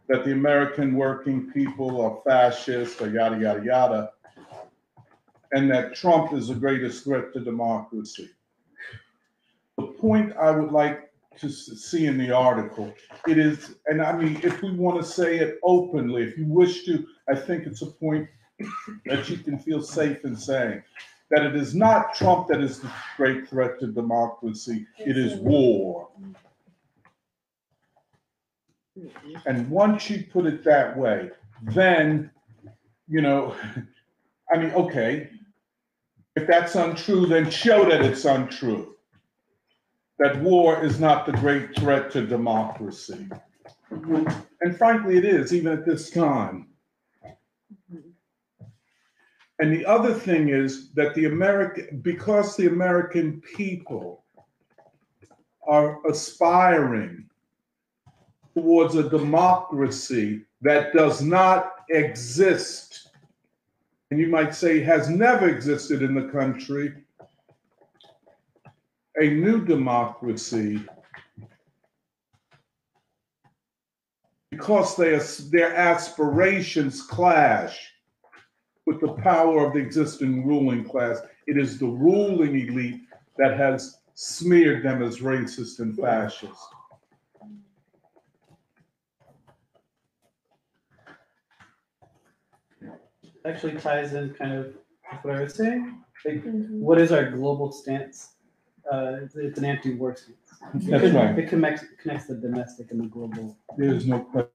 that the American working people are fascist or yada, yada, yada, and that Trump is the greatest threat to democracy. The point I would like to see in the article, it is, and I mean, if we want to say it openly, if you wish to, I think it's a point that you can feel safe in saying, that it is not Trump that is the great threat to democracy, it is war. And once you put it that way, then, you know, I mean, okay, if that's untrue, then show that it's untrue. That war is not the great threat to democracy. And frankly, it is, even at this time. And the other thing is that the American, because the American people are aspiring towards a democracy that does not exist, and you might say has never existed in the country, a new democracy, because they, their aspirations clash with the power of the existing ruling class. It is the ruling elite that has smeared them as racist and fascist. Actually ties in kind of with what I was saying. Like, what is our global stance? Uh, it's, it's an anti-war stance. It That's right. It connects connects the domestic and the global. There's no question.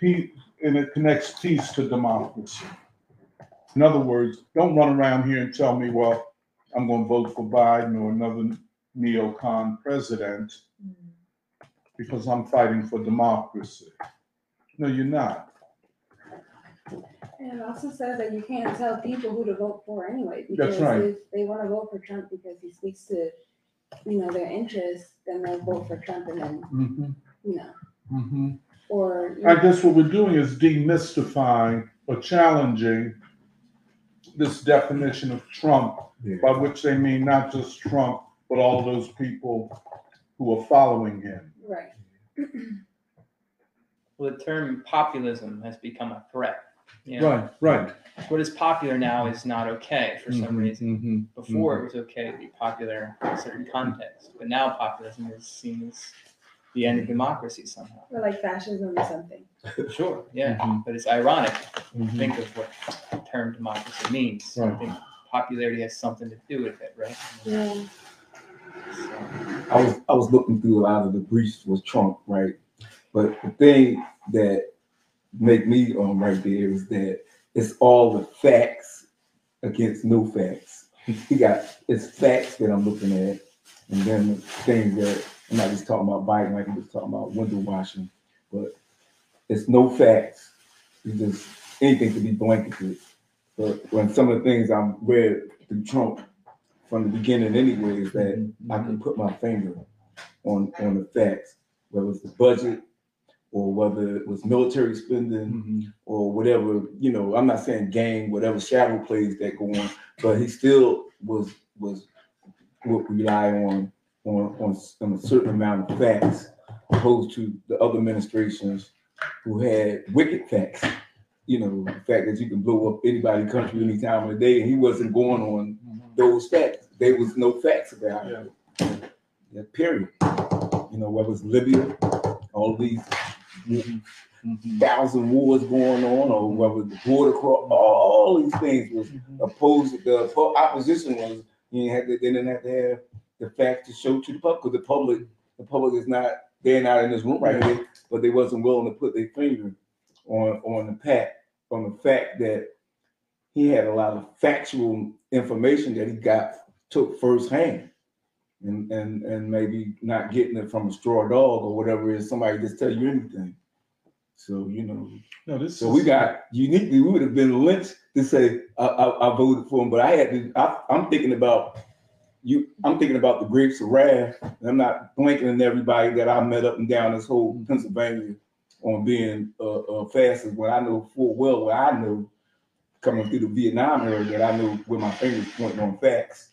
Peace, and it connects peace to democracy. In other words, don't run around here and tell me, well, I'm going to vote for Biden or another neocon president because I'm fighting for democracy. No, you're not. And it also says that you can't tell people who to vote for anyway. That's because right. If they want to vote for Trump because he speaks to, you know, their interests, then they'll vote for Trump and then, Mhm, you know, mhm. or. you I know, guess what we're doing is demystifying or challenging this definition of Trump, Yeah. by which they mean not just Trump, but all those people who are following him. Right. Well, the term populism has become a threat. You know, Right, right. what is popular now is not okay for some Mhm, reason. mhm. Before it was okay to be popular in a certain context, but now populism is seen as the end of democracy somehow. Or like fascism or something. Sure, yeah, Mhm. but it's ironic. Mhm. Think of what the term democracy means. I think popularity has something to do with it, right? Yeah. So, I was I was looking through a lot of the briefs with Trump, right? But the thing that make me um right there is that it's all the facts against no facts. He got it's facts that I'm looking at, and then the things that I'm not just talking about Biden like I'm just talking about window washing, but it's no facts. It's just anything to be blanketed. But when some of the things I've read through Trump from the beginning anyway is that I can put my finger on on the facts, whether it's the budget or whether it was military spending Mhm. or whatever, you know, I'm not saying gang, whatever shadow plays that go on, but he still was was would rely on on on, on a certain amount of facts opposed to the other administrations who had wicked facts. You know, the fact that you can blow up anybody's country any time of the day, and he wasn't going on those facts. There was no facts about it. Yeah, period. You know, whether it's Libya, all these Mhm. thousand wars going on, or whether the border cross, all these things was opposed. The opposition was you had to, they didn't have to have the facts to show to the public because the public, the public is not they're not in this room right here, but they wasn't willing to put their finger on on the fact on the fact that he had a lot of factual information that he got took firsthand. And, and and maybe not getting it from a straw dog or whatever it is, somebody just tell you anything. So you know, No, this so is. we got uniquely, we would have been lynched to say I, I, I voted for him, but I had to. I, I'm thinking about you. I'm thinking about the grapes of wrath, and I'm not blanking on everybody that I met up and down this whole Pennsylvania on being uh, uh, fastest. When I know full well what I know coming through the Vietnam era, that I know where my fingers pointing on facts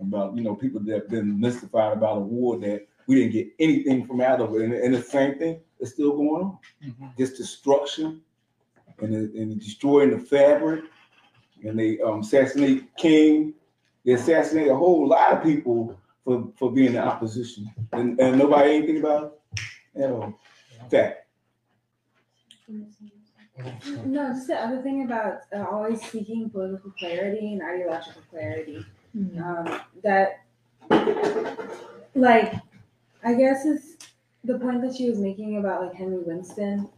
about you know people that have been mystified about a war that we didn't get anything from out of it, and, and the same thing is still going on. Mhm. This destruction and and destroying the fabric, and they um, assassinate King. They assassinate a whole lot of people for, for being in opposition, and, and nobody anything about it at all. Fact. No, just the other thing about uh, always seeking political clarity and ideological clarity. Um, that, like, I guess it's the point that she was making about like Henry Winston.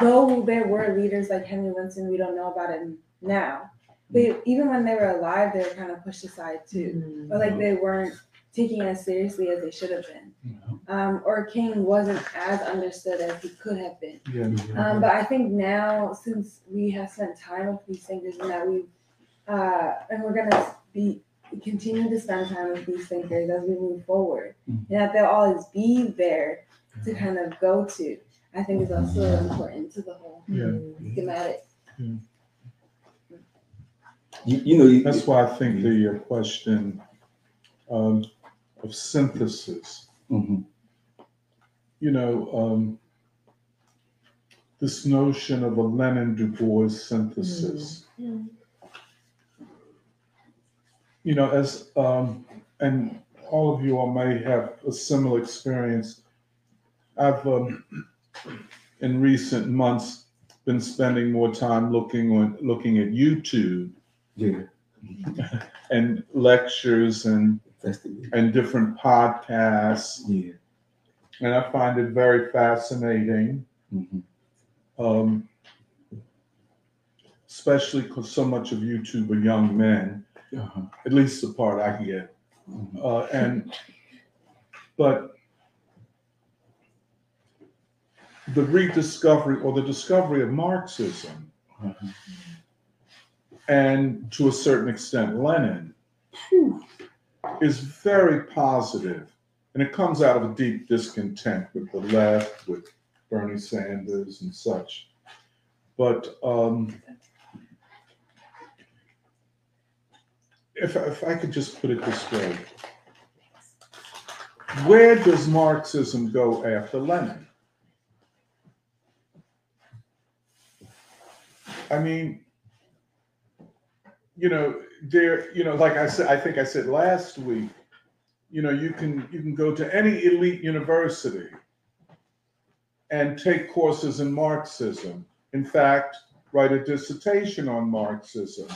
Though there were leaders like Henry Winston, we don't know about him now. But even when they were alive, they were kind of pushed aside too. But like they weren't taking as seriously as they should have been. Um, or King wasn't as understood as he could have been. Yeah. Um, but I think now, since we have spent time with these thinkers and that we, uh, and we're gonna be continue to spend time with these thinkers as we move forward, Mhm. and that they'll always be there to kind of go to. I think is also important to the whole Yeah. schematic. You, you know, you, That's why I think the uh, question um, of synthesis, Mhm. you know, um, this notion of a Lenin Du Bois synthesis. You know, as, um, and all of you all may have a similar experience. I've, um, in recent months, been spending more time looking on, looking at YouTube yeah, and lectures and and different podcasts, yeah. and I find it very fascinating. mm-hmm. Um, especially because so much of YouTube are young men, Uh-huh. at least the part I get. Mhm. Uh, and but the rediscovery or the discovery of Marxism, Uh-huh. And to a certain extent Lenin, whew, is very positive, and it comes out of a deep discontent with the left, with Bernie Sanders and such. But um, if, if I could just put it this way, where does Marxism go after Lenin? I mean, you know, there, you know, like I said, I think I said last week, you know, you can you can go to any elite university and take courses in Marxism. In fact, write a dissertation on Marxism.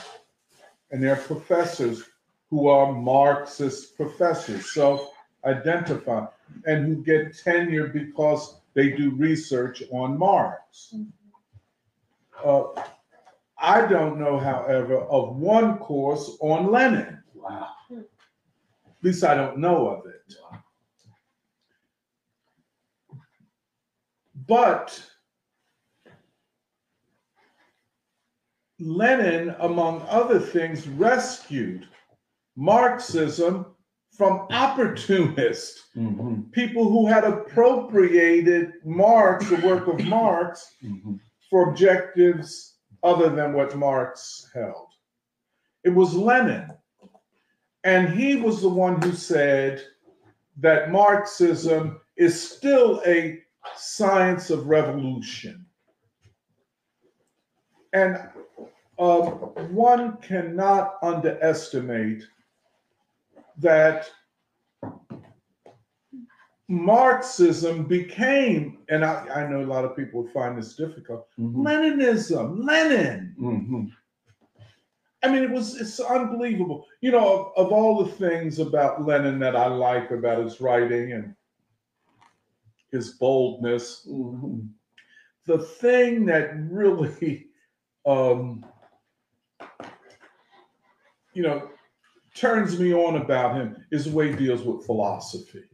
And there are professors who are Marxist professors, self-identify, and who get tenure because they do research on Marx. Uh, I don't know, however, of one course on Lenin. Wow. At least I don't know of it. But Lenin, among other things, rescued Marxism from opportunists, Mhm. people who had appropriated Marx, the work of Marx, Mhm. for objectives other than what Marx held. It was Lenin. And he was the one who said that Marxism is still a science of revolution. And uh, one cannot underestimate that Marxism became, and I, I know a lot of people would find this difficult, Mhm. Leninism, Lenin. Mhm. I mean, it was it's unbelievable. You know, of, of all the things about Lenin that I like about his writing and his boldness, Mhm. the thing that really, um, you know, turns me on about him is the way he deals with philosophy.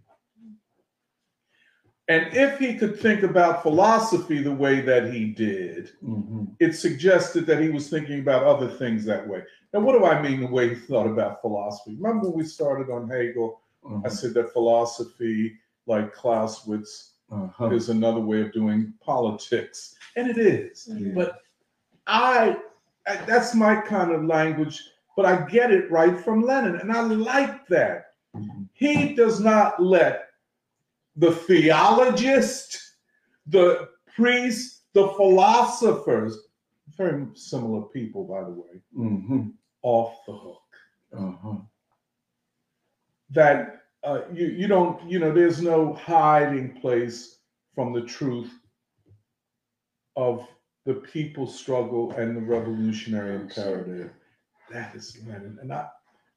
And if he could think about philosophy the way that he did, Mhm. it suggested that he was thinking about other things that way. Now, what do I mean the way he thought about philosophy? Remember when we started on Hegel? I Mhm. said that philosophy, like Clausewitz, Uh-huh. is another way of doing politics, and it is. Yeah. But I, I- that's my kind of language, but I get it right from Lenin, and I like that. Mhm. He does not let the theologist the priests, the philosophers, very similar people, by the way, hmm off the hook. Uh-huh. That uh, you you don't you know there's no hiding place from the truth of the people's struggle and the revolutionary imperative. That is Lenin, and I,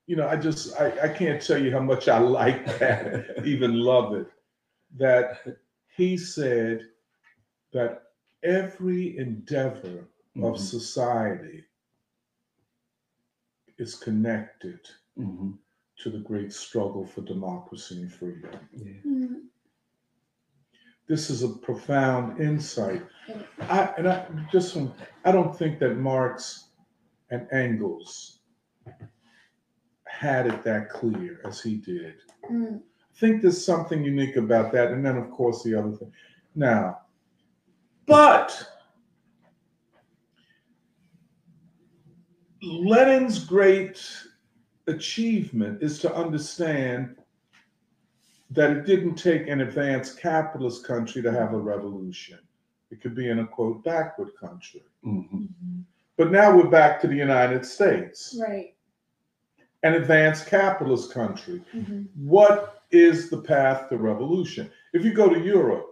you know, I just I, I can't tell you how much I like that, even love it. That he said that every endeavor of Mhm. society is connected Mhm. to the great struggle for democracy and freedom. Mm-hmm. This is a profound insight. I, and I just, from- I don't think that Marx and Engels had it that clear as he did. Mm. I think there's something unique about that. And then, of course, the other thing. Now, but Lenin's great achievement is to understand that it didn't take an advanced capitalist country to have a revolution. It could be in a quote backward country. Mhm. But now we're back to the United States, Right. An advanced capitalist country. Mhm. What is the path to revolution? If you go to Europe,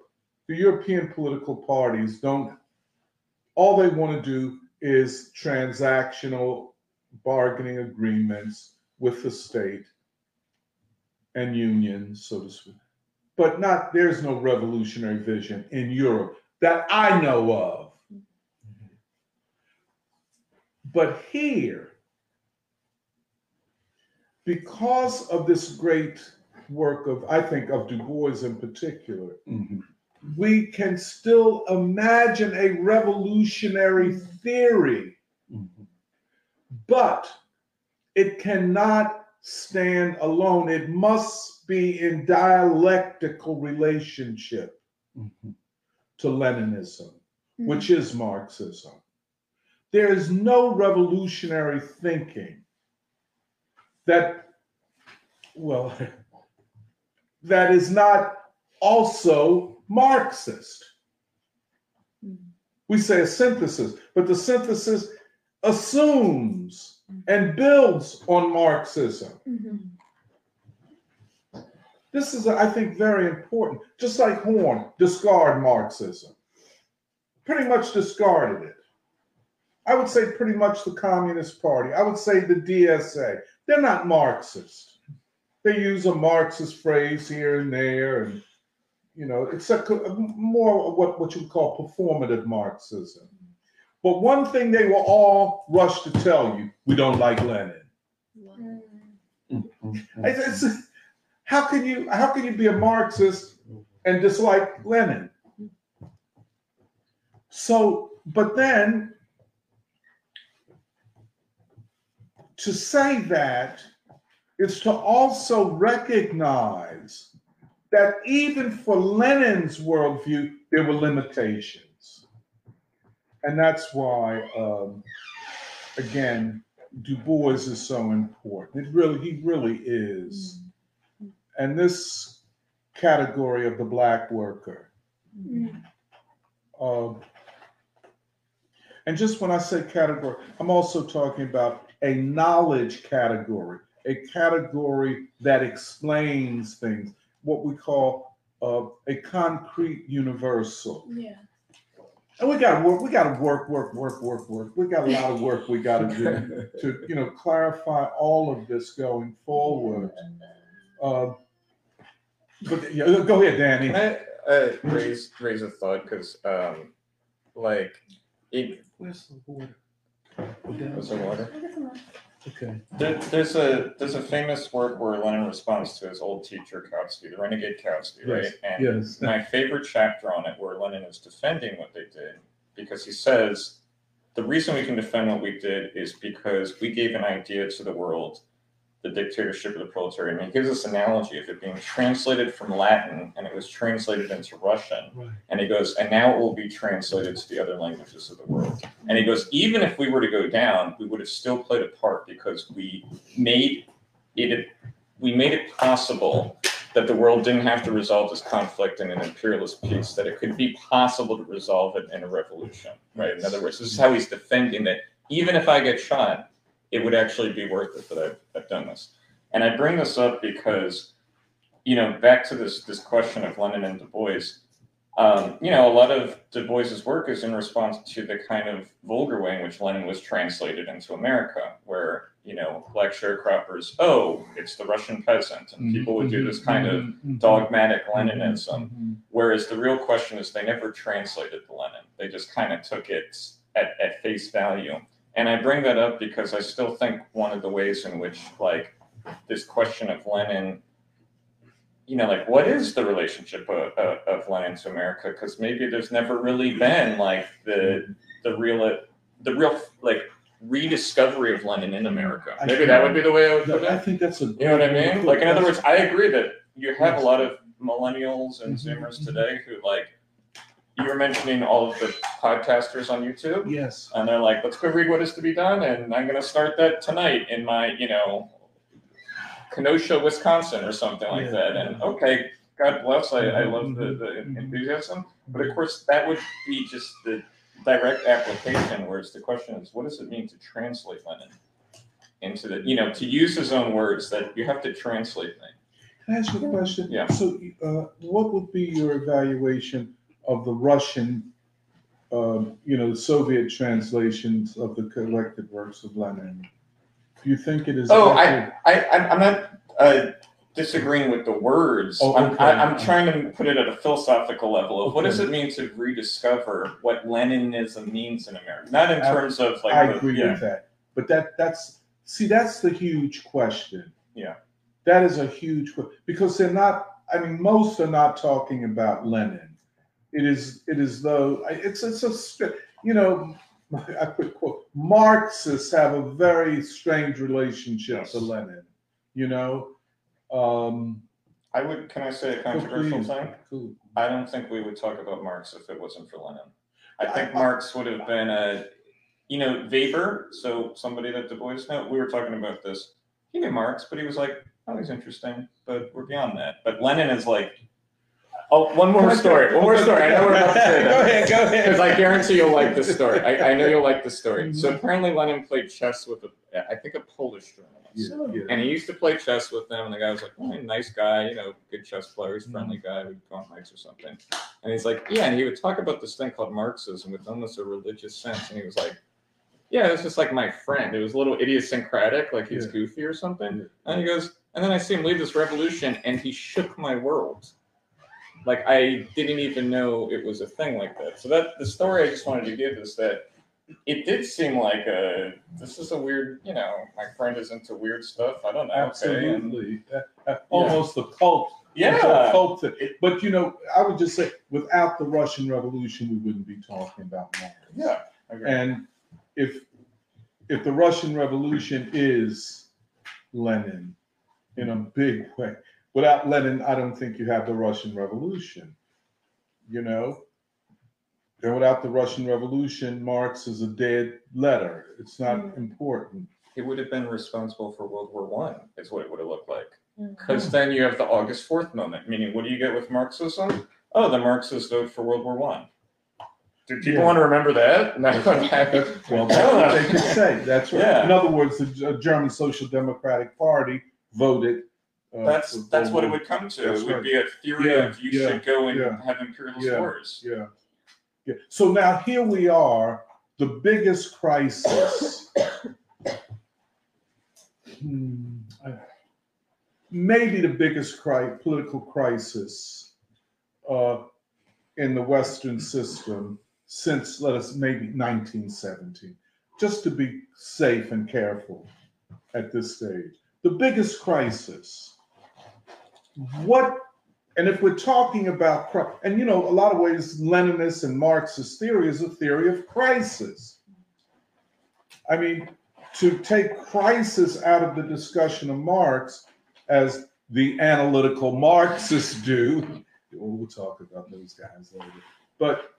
the European political parties don't, all they want to do is transactional bargaining agreements with the state and unions, so to speak. But not, there's no revolutionary vision in Europe that I know of. But here, because of this great work of, I think, of Du Bois in particular, Mhm. we can still imagine a revolutionary theory, Mhm. but it cannot stand alone. It must be in dialectical relationship Mhm. to Leninism, which is Marxism. There is no revolutionary thinking that, well, that is not also Marxist. We say a synthesis, but the synthesis assumes and builds on Marxism. Mhm. This is, I think, very important. Just like Horne, discard Marxism. Pretty much discarded it. I would say pretty much the Communist Party. I would say the DSA. They're not Marxist. They use a Marxist phrase here and there, and you know, it's a, more what, what you would call performative Marxism. But one thing they will all rush to tell you: we don't like Lenin. Mm. Mhm. It's, it's, how can you how can you be a Marxist and dislike Lenin? So, but then to say that is to also recognize that even for Lenin's worldview, there were limitations. And that's why, um, again, Du Bois is so important. It really, he really is. And this category of the black worker, Mm. um, and just when I say category, I'm also talking about a knowledge category, a category that explains things, what we call uh, a concrete universal. Yeah. And we got to work, we got to work, work, work, work, work. We got a lot of work we got to do to, you know, clarify all of this going forward. Uh, but yeah, go ahead, Danny. Can I uh, raise raise a thought? Because um, like, it, Where's the water? Was there water? Okay. There, there's a there's a famous work where Lenin responds to his old teacher Kautsky, the renegade Kautsky, right? Yes, And yes. my favorite chapter on it, where Lenin is defending what they did, because he says the reason we can defend what we did is because we gave an idea to the world, the dictatorship of the proletariat. And he gives this analogy of it being translated from Latin and it was translated into Russian. Right. And he goes, and now it will be translated to the other languages of the world. And he goes, even if we were to go down, we would have still played a part because we made it we made it possible that the world didn't have to resolve this conflict in an imperialist peace, that it could be possible to resolve it in a revolution, right? In other words, this is how he's defending that even if I get shot, it would actually be worth it that I've, I've done this. And I bring this up because, you know, back to this this question of Lenin and Du Bois, um, you know, a lot of Du Bois's work is in response to the kind of vulgar way in which Lenin was translated into America, where you know, black sharecroppers, oh, it's the Russian peasant, and mm-hmm. people would do this kind of mm-hmm. Mm-hmm. dogmatic Leninism. Whereas the real question is they never translated the Lenin. They just kind of took it at, at face value. And I bring that up because I still think one of the ways in which like this question of Lenin, you know, like what is the relationship of, of, of Lenin to America? Because maybe there's never really been like the the real uh, the real like rediscovery of Lenin in America. I Maybe that would be the way I would put it. I think that's a. You know what I mean? Like in other words, I agree that you have a lot of millennials and Mhm, Zoomers mm-hmm. today who like you were mentioning all of the podcasters on YouTube. Yes. And they're like, let's go read what is to be done. And I'm going to start that tonight in my, you know, Kenosha, Wisconsin or something like Yeah. that. And okay, God bless. I, I love the, the mhm. enthusiasm. But of course, that would be just the direct application. Whereas the question is, what does it mean to translate Lenin into the, you know, to use his own words that you have to translate things. Can I ask you a question? Yeah. So, uh, what would be your evaluation of the Russian, um, you know, Soviet translations of the collected works of Lenin? Do you think it is? Oh, accurate? I, I'm, I'm not uh, disagreeing with the words. Oh, I'm, okay. I, I'm trying to put it at a philosophical level of what does it mean to rediscover what Leninism means in America? Not in I- terms of like, I the- agree yeah, with that. But that that's see that's the huge question. Yeah. That is a huge because they're not. I mean, most are not talking about Lenin. It is it is though it's it's a you know I put quote Marxists have a very strange relationship to Lenin. You know. Um, I would. Can I say a controversial thing? cool. I don't think we would talk about Marx if it wasn't for Lenin. I I- think I- Marx would have been a, you know, Weber. So somebody that Du Bois know. We were talking about this. He knew Marx, but he was like, oh, he's interesting, but we're beyond that. But Lenin is like, oh, one more story. One more story. I know we're about to say Go that. ahead, go ahead. Because I guarantee you'll like this story. I, I know you'll like this story. So apparently Lenin played chess with a, I think a Polish journalist. And he used to play chess with them, and the guy was like, oh, nice guy, you know, good chess player, he's a friendly Mm-hmm. guy, we'd go on or something. And he's like, yeah, and he would talk about this thing called Marxism with almost a religious sense. And he was like, yeah, it's just like my friend. It was a little idiosyncratic, like he's goofy or something. And he goes, and then I see him leave this revolution, and he shook my world. Like I didn't even know it was a thing like that. So that the story I just wanted to give is that it did seem like a this is a weird, you know, my friend is into weird stuff. I don't know. Okay. And Absolutely. Uh, uh, Almost a cult. Yeah. a cult. But you know, I would just say, without the Russian Revolution, we wouldn't be talking about Marx. Yeah. And if if the Russian Revolution is Lenin in a big way, without Lenin, I don't think you have the Russian Revolution. You know, and without the Russian Revolution, Marx is a dead letter. It's not important. It would have been responsible for World War One, is what it would have looked like. Mm-hmm. Because then you have the August Fourth moment, meaning what do you get with Marxism? Oh, the Marxists vote for World War One. Do people Yeah. want to remember that? No, Well, that's what they could say. That's right. Yeah. In other words, the German Social Democratic Party voted. Uh, That's that's what it would come to. That's It would right. be a theory Yeah, of you yeah, should go and yeah, have imperialist yeah. wars. Yeah. Yeah. So now here we are, the biggest crisis. Hmm, I- maybe the biggest cri- political crisis uh, in the Western system since, let us, maybe 1917, just to be safe and careful at this stage. The biggest crisis. What, and if we're talking about, and you know, a lot of ways, Leninist and Marxist theory is a theory of crisis. I mean, to take crisis out of the discussion of Marx, as the analytical Marxists do, we'll talk about those guys later. But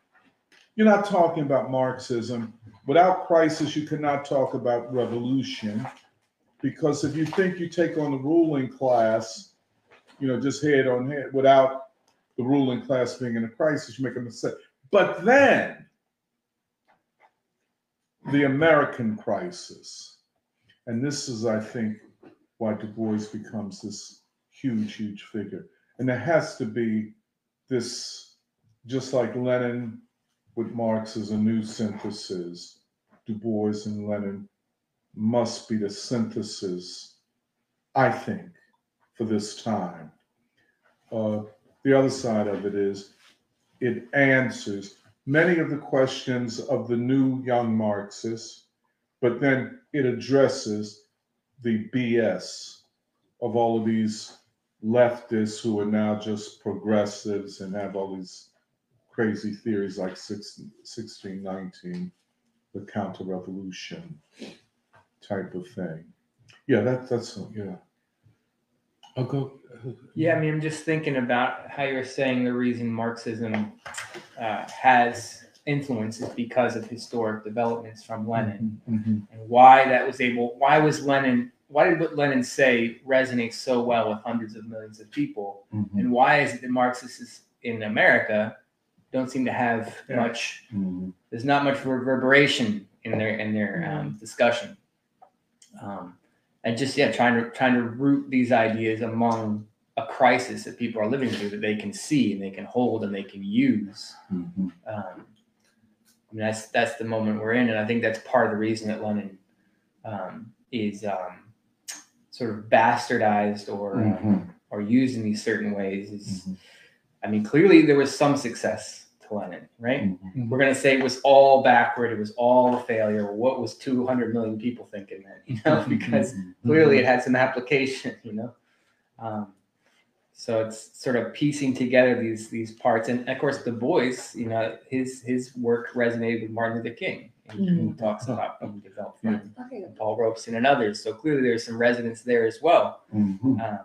you're not talking about Marxism. Without crisis, you cannot talk about revolution. Because if you think you take on the ruling class, you know, just head on head without the ruling class being in a crisis, you make a mistake. But then the American crisis, and this is, I think, why Du Bois becomes this huge, huge figure. And there has to be this, just like Lenin with Marx is a new synthesis, Du Bois and Lenin must be the synthesis, I think, for this time. Uh, the other side of it is it answers many of the questions of the new young Marxists, but then it addresses the BS of all of these leftists who are now just progressives and have all these crazy theories like 16, 1619, the counter revolution type of thing. Yeah, that, that's, yeah. I'll go. Yeah, I mean, I'm just thinking about how you were saying the reason Marxism uh, has influence is because of historic developments from Lenin Mhm. and why that was able. Why was Lenin? Why did what Lenin say resonate so well with hundreds of millions of people? Mhm. And why is it that Marxists in America don't seem to have Yeah. much? Mhm. There's not much reverberation in their in their um, discussion. Um, and just yeah, trying to trying to root these ideas among a crisis that people are living through that they can see and they can hold and they can use. Mhm. Um, I mean, that's that's the moment we're in, and I think that's part of the reason that Lenin um, is um, sort of bastardized or Mhm. or used in these certain ways. Is Mhm. I mean, clearly there was some success to Lenin, right? Mhm. We're gonna say it was all backward, it was all a failure. What was 200 million people thinking then? You know, because clearly it had some application, you know. Um, so it's sort of piecing together these these parts, and of course, Du Bois, you know, his his work resonated with Martin Luther King, and he talks about being developed from Okay. Paul Robeson and others. So clearly, there's some resonance there as well, um,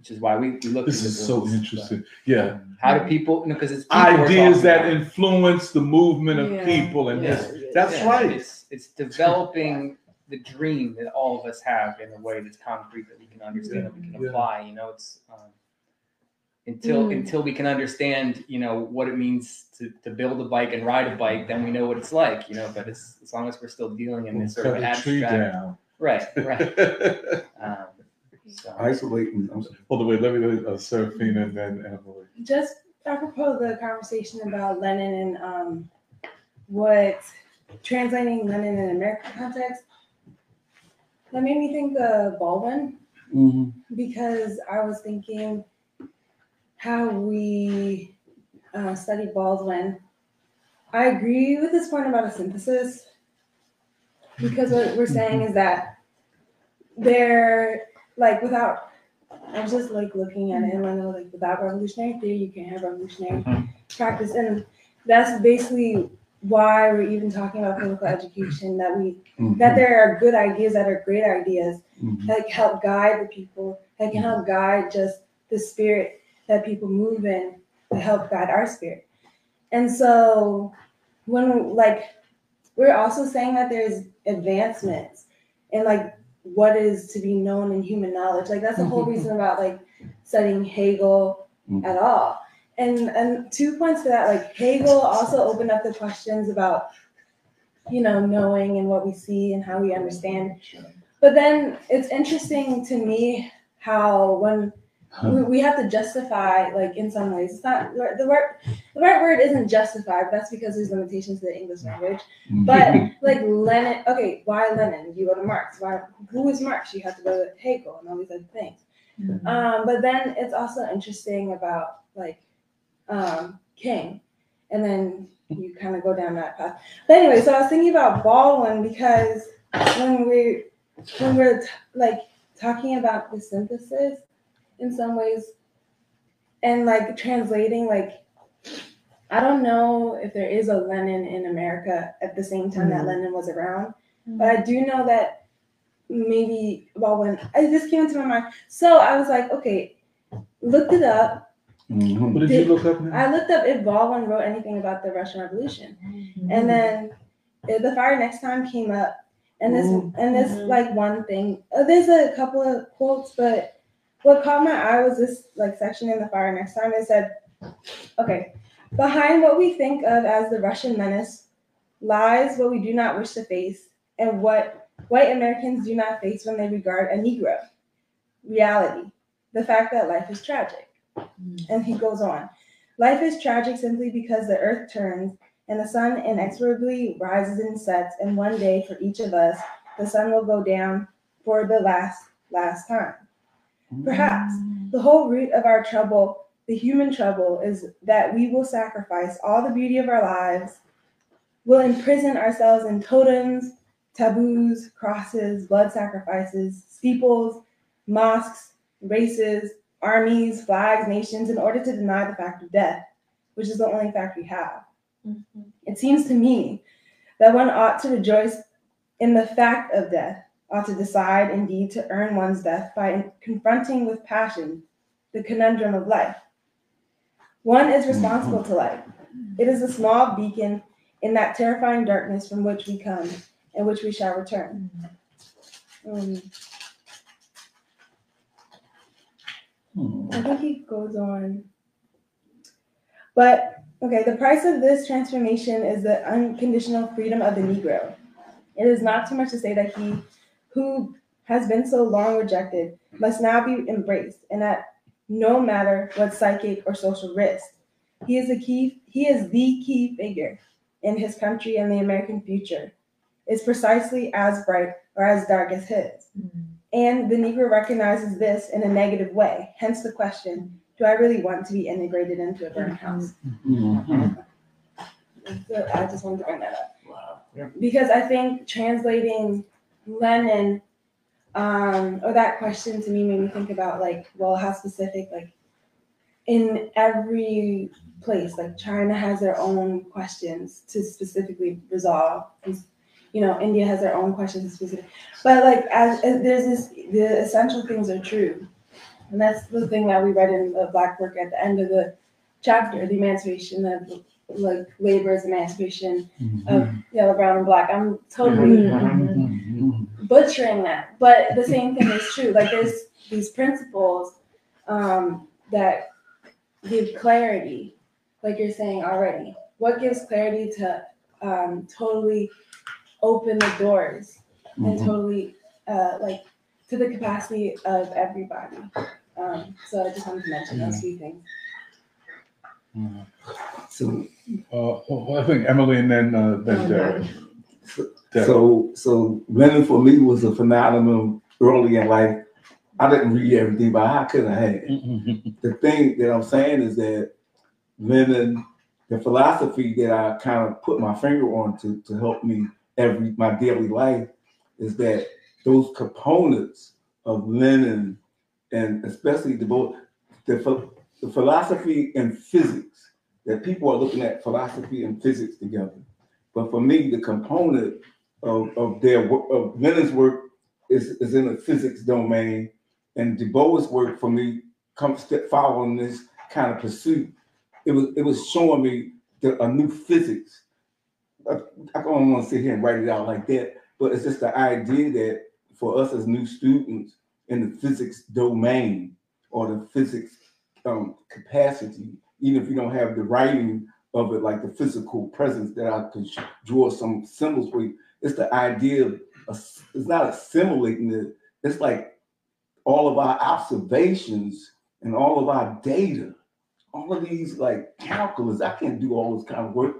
which is why we, we look. This at is so Bois. interesting. Yeah. How do people? Because it's people we're Ideas that about. influence the movement of Yeah. people and Yeah. this. That's Yeah, right. It's it's developing the dream that all of us have in a way that's concrete that we can understand and we can Yeah. apply. You know, it's um, until Mm. until we can understand, you know, what it means to, to build a bike and ride a bike, then we know what it's like. You know, but as, as long as we're still dealing in this sort of Cut a tree abstract, down. right, right. Um, so, Isolating. I'm sorry. Hold on, wait, let me, uh, Serafina and then Emily. Just apropos the conversation about Lenin and um, what translating Lenin in American context, that made me think of Baldwin Mhm. because I was thinking how we uh, study Baldwin. I agree with this point about a synthesis because what we're saying is that they're like without. I was just like looking at it and I know like without revolutionary theory, you can't have revolutionary Mhm. practice, and that's basically why we're even talking about political education. That we Mhm. that there are good ideas that are great ideas Mhm. that help guide the people, that can help guide just the spirit that people move in to help guide our spirit. And so when like we're also saying that there's advancements and like what is to be known in human knowledge. Like that's the whole reason about like studying Hegel mm. at all. And and two points to that, like Hegel also opened up the questions about, you know, knowing and what we see and how we understand. But then it's interesting to me how when we, we have to justify, like in some ways, it's not the word. The right word isn't justified but that's because there's limitations to the English language. But like Lenin, okay, why Lenin? You go to Marx. Why? Who is Marx? You have to go to Hegel and all these other things. Um, but then it's also interesting about like um, King, and then you kind of go down that path. But anyway, so I was thinking about Baldwin because when we when we're t- like talking about the synthesis in some ways, and like translating, like I don't know if there is a Lenin in America at the same time that Lenin was around, but I do know that maybe Baldwin. I just came into my mind. So I was like, okay, looked it up. Mhm. What did you look up now? I looked up if Baldwin wrote anything about the Russian Revolution, and then uh, the fire next time came up, and this Ooh. and this Mhm. like one thing. Uh, there's a couple of quotes, but what caught my eye was this like section in the fire next time. It said, okay, behind what we think of as the Russian menace lies what we do not wish to face and what white Americans do not face when they regard a Negro. Reality, the fact that life is tragic. Hmm. And he goes on. Life is tragic simply because the earth turns and the sun inexorably rises and sets, and one day for each of us, the sun will go down for the last, last time. Perhaps mm. the whole root of our trouble, the human trouble, is that we will sacrifice all the beauty of our lives, will imprison ourselves in totems, taboos, crosses, blood sacrifices, steeples, mosques, races, armies, flags, nations, in order to deny the fact of death, which is the only fact we have. Mm-hmm. It seems to me that one ought to rejoice in the fact of death, ought to decide indeed to earn one's death by confronting with passion the conundrum of life. One is responsible to life. It is a small beacon in that terrifying darkness from which we come and which we shall return. Um, I think he goes on. But okay, the price of this transformation is the unconditional freedom of the Negro. It is not too much to say that he who has been so long rejected must now be embraced, and that no matter what psychic or social risk, he is the key. He is the key figure in his country and the American future. Is precisely as bright or as dark as his. Hmm. And the Negro recognizes this in a negative way. Hence the question Do I really want to be integrated into a burnt hmm. house? Mm-hmm. So I just wanted to bring that up. Because I think translating Lenin, um, or that question to me made me think about like, well, how specific, like in every place, like China has their own questions to specifically resolve. You know, India has their own questions to specific, but like as, as there's this, the essential things are true. And that's the thing that we read in the Black Book at the end of the chapter, the emancipation of like labor's emancipation of yellow, brown, and black. I'm totally butchering that, but the same thing is true. Like there's these principles um, that give clarity, like you're saying already. What gives clarity to um, totally open the doors and totally uh, like to the capacity of everybody? Um, so I just wanted to mention those few things. So, Uh, well, I think Emily and then, uh, then Derek. So, so Lenin for me was a phenomenon early in life. I didn't read everything, but I could I have? The thing that I'm saying is that Lenin, the philosophy that I kind of put my finger on to, to help me every my daily life is that those components of Lenin and especially the both the, the philosophy and physics that people are looking at philosophy and physics together. But for me, the component of, of their work, of Lenin's work is, is in the physics domain, and Du work for me comes step following this kind of pursuit. It was it was showing me the, a new physics. I, I don't want to sit here and write it out like that, but it's just the idea that for us as new students in the physics domain or the physics um, capacity, even if you don't have the writing of it, like the physical presence that I could draw some symbols for you. It's the idea of, it's not assimilating it. It's like all of our observations and all of our data, all of these like calculus. I can't do all this kind of work.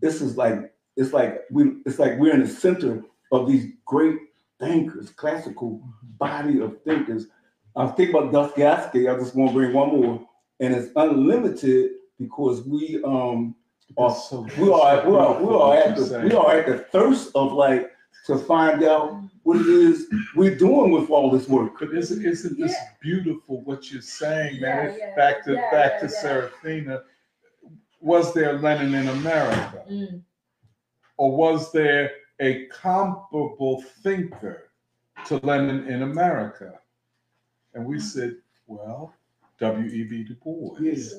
This is like, it's like we, it's like we're in the center of these great thinkers, classical body of thinkers. I was thinking about Dostoevsky. I just want to bring one more, and it's unlimited because we um are That's so- we are we are we beautiful are at the saying. we are at the thirst of like to find out what it is we're doing with all this work. But isn't, isn't this Yeah. beautiful what you're saying, man? yeah, Back to, yeah, back to yeah. Serafina. Was there Lenin in America? Mm. Or was there a comparable thinker to Lenin in America? And we said, well, W.E.B. Du Bois. Yes.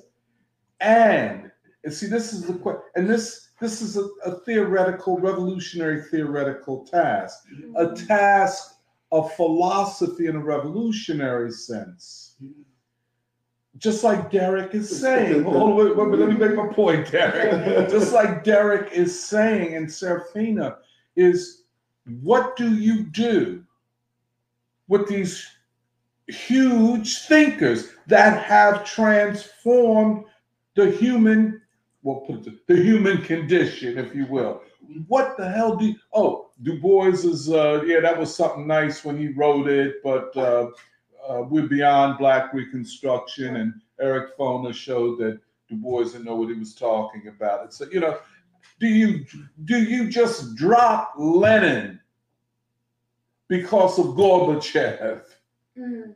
And, and see, this is the question, and this this is a, a theoretical, revolutionary theoretical task, a mm-hmm. task of philosophy in a revolutionary sense. Just like Derek is saying, hold on, wait, wait, let me make my point, Derek. Just like Derek is saying and Serafina is what do you do with these huge thinkers that have transformed the human, it, the human condition, if you will. What the hell do you, oh, Du Bois is, uh, yeah, that was something nice when he wrote it, but uh, uh, we're beyond Black Reconstruction, and Eric Foner showed that Du Bois didn't know what he was talking about. It's, you know, do you do you just drop Lenin because of Gorbachev? Mm.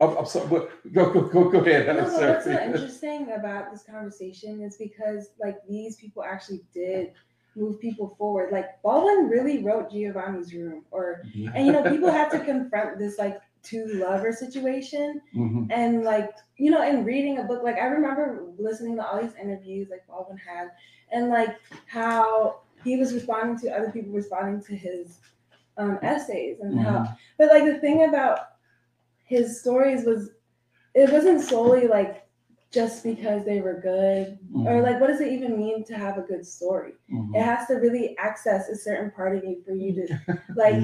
I'm, I'm sorry, go go go go ahead. No, but what's interesting about this conversation is because like these people actually did move people forward. Like Baldwin really wrote Giovanni's Room, or and you know people have to confront this like two lover situation, Mhm. and like you know in reading a book. Like I remember listening to all these interviews like Baldwin had, and like how he was responding to other people responding to his um, essays and how. But like the thing about his stories was, it wasn't solely like just because they were good or mm-hmm. like what does it even mean to have a good story? It mm-hmm. has to really access a certain part of you for you to like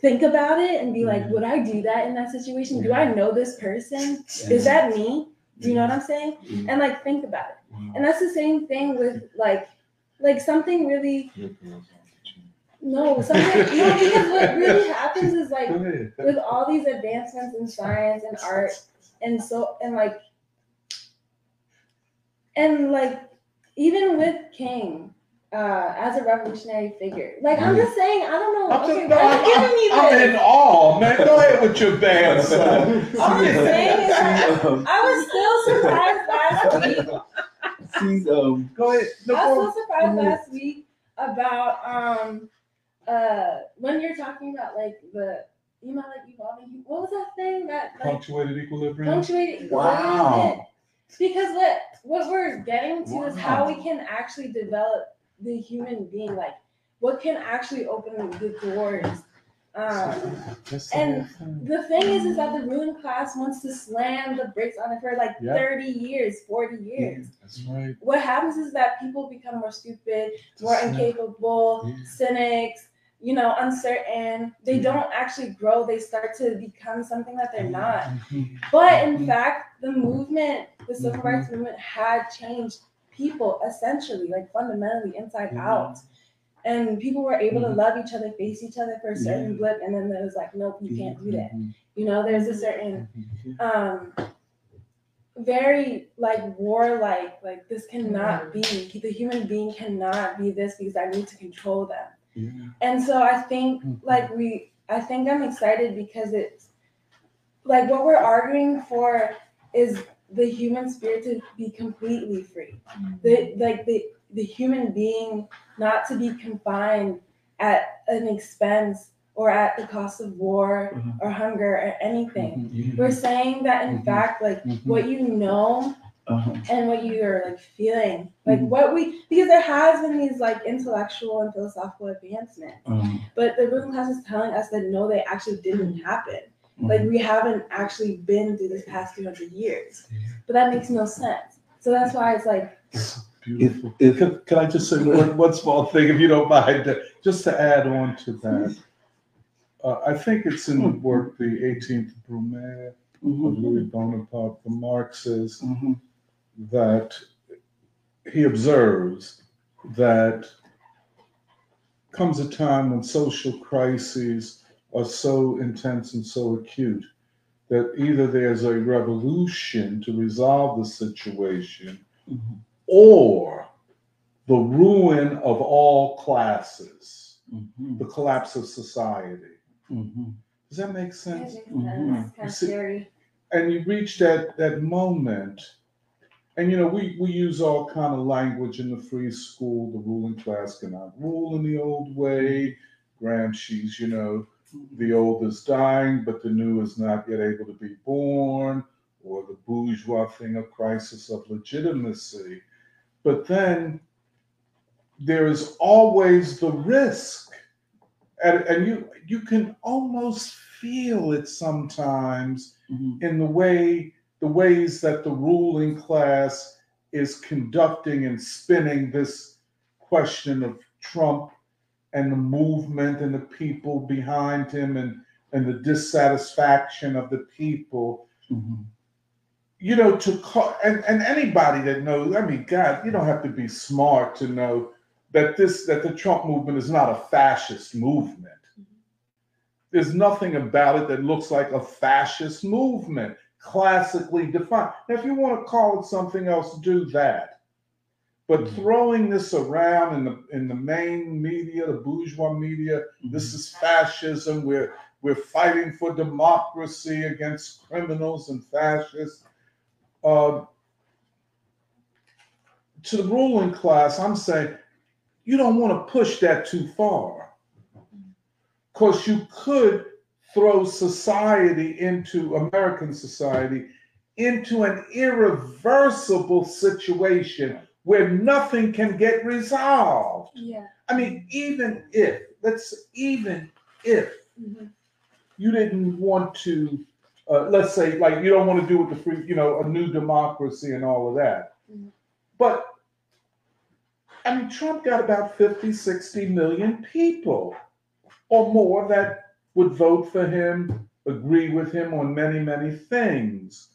think about it and be like would i do that in that situation? Do i know this person? Is that me? Do you know what i'm saying? And like think about it. And that's the same thing with like like something really no something no because what really happens is like with all these advancements in science and art and so and like and like even with King uh as a revolutionary figure. Like I'm just saying, I don't know. I'm, just, okay, no, why are I'm, me I'm, I'm this? in awe, man. Go ahead with your bad self. All I'm saying is that I was still surprised last week. She's um Go ahead. No, I was so surprised last week about um uh when you're talking about like the you know like evolving what was that thing that like punctuated equilibrium. punctuated Wow. because what what we're getting to is how we can actually develop the human being like what can actually open the doors um That's and the thing is is that the ruling class wants to slam the brakes on it for like Yeah. 30 years 40 years That's right. what happens is that people become more stupid more That's incapable Yeah. cynics you know uncertain they Yeah. don't actually grow they start to become something that they're not Mhm. but in mm-hmm. fact, the movement, the Mm-hmm. civil rights movement, had changed people essentially, like fundamentally inside mm-hmm. out. And people were able to love each other, face each other for a certain blip, and then there was like, nope, you can't do that. You know, there's a certain um very like warlike, like this cannot be the human being cannot be this because I need to control them. Yeah. And so I think Mhm. like we I think I'm excited because it's like what we're arguing for is the human spirit to be completely free. The like the the human being not to be confined at an expense or at the cost of war Mhm. or hunger or anything. Mhm. We're saying that in Mhm. fact like Mhm. what you know uh-huh. and what you're like feeling. Like Mhm. what we because there has been these like intellectual and philosophical advancements um, but the ruling class is telling us that no they actually didn't happen. Like we haven't actually been through this past 200 years. But that makes no sense. So that's why it's like Beautiful. if- can, can I just say one, one small thing, if you don't mind, uh, just to add on to that? Uh, I think it's in the work, the 18th Brumaire of mhm, Louis Bonaparte, the Marx says mhm, that he observes that comes a time when social crises are so intense and so acute that either there's a revolution to resolve the situation mhm, or the ruin of all classes, mhm, the collapse of society. mhm. Does that make it makes sense? sense. Mhm. It's kind You of see- and you reach that that moment and you know we we use all kind of language in the free school the ruling class cannot rule in the old way. Gramsci's you know the old is dying but the new is not yet able to be born or the bourgeois thing of crisis of legitimacy. But then there is always the risk. And, and you you can almost feel it sometimes Mhm. in the way the ways that the ruling class is conducting and spinning this question of Trump and the movement and the people behind him and and the dissatisfaction of the people Mhm. you know, to call and, and anybody that knows, I mean, God, you don't have to be smart to know that this that the Trump movement is not a fascist movement. There's nothing about it that looks like a fascist movement, classically defined. Now, if you want to call it something else, do that. But mm-hmm. throwing this around in the in the main media, the bourgeois media, mm-hmm. this is fascism. We're we're fighting for democracy against criminals and fascists. Uh, to the ruling class, I'm saying you don't want to push that too far. Mm-hmm. Because you could throw society into American society into an irreversible situation where nothing can get resolved. Yeah. I mean, even if, let's even if Mhm. you didn't want to, uh, let's say, like you don't want to do with the free, you know, a new democracy and all of that. Mhm. But I mean, Trump got about 50, 60 million people or more that would vote for him, agree with him on many, many things.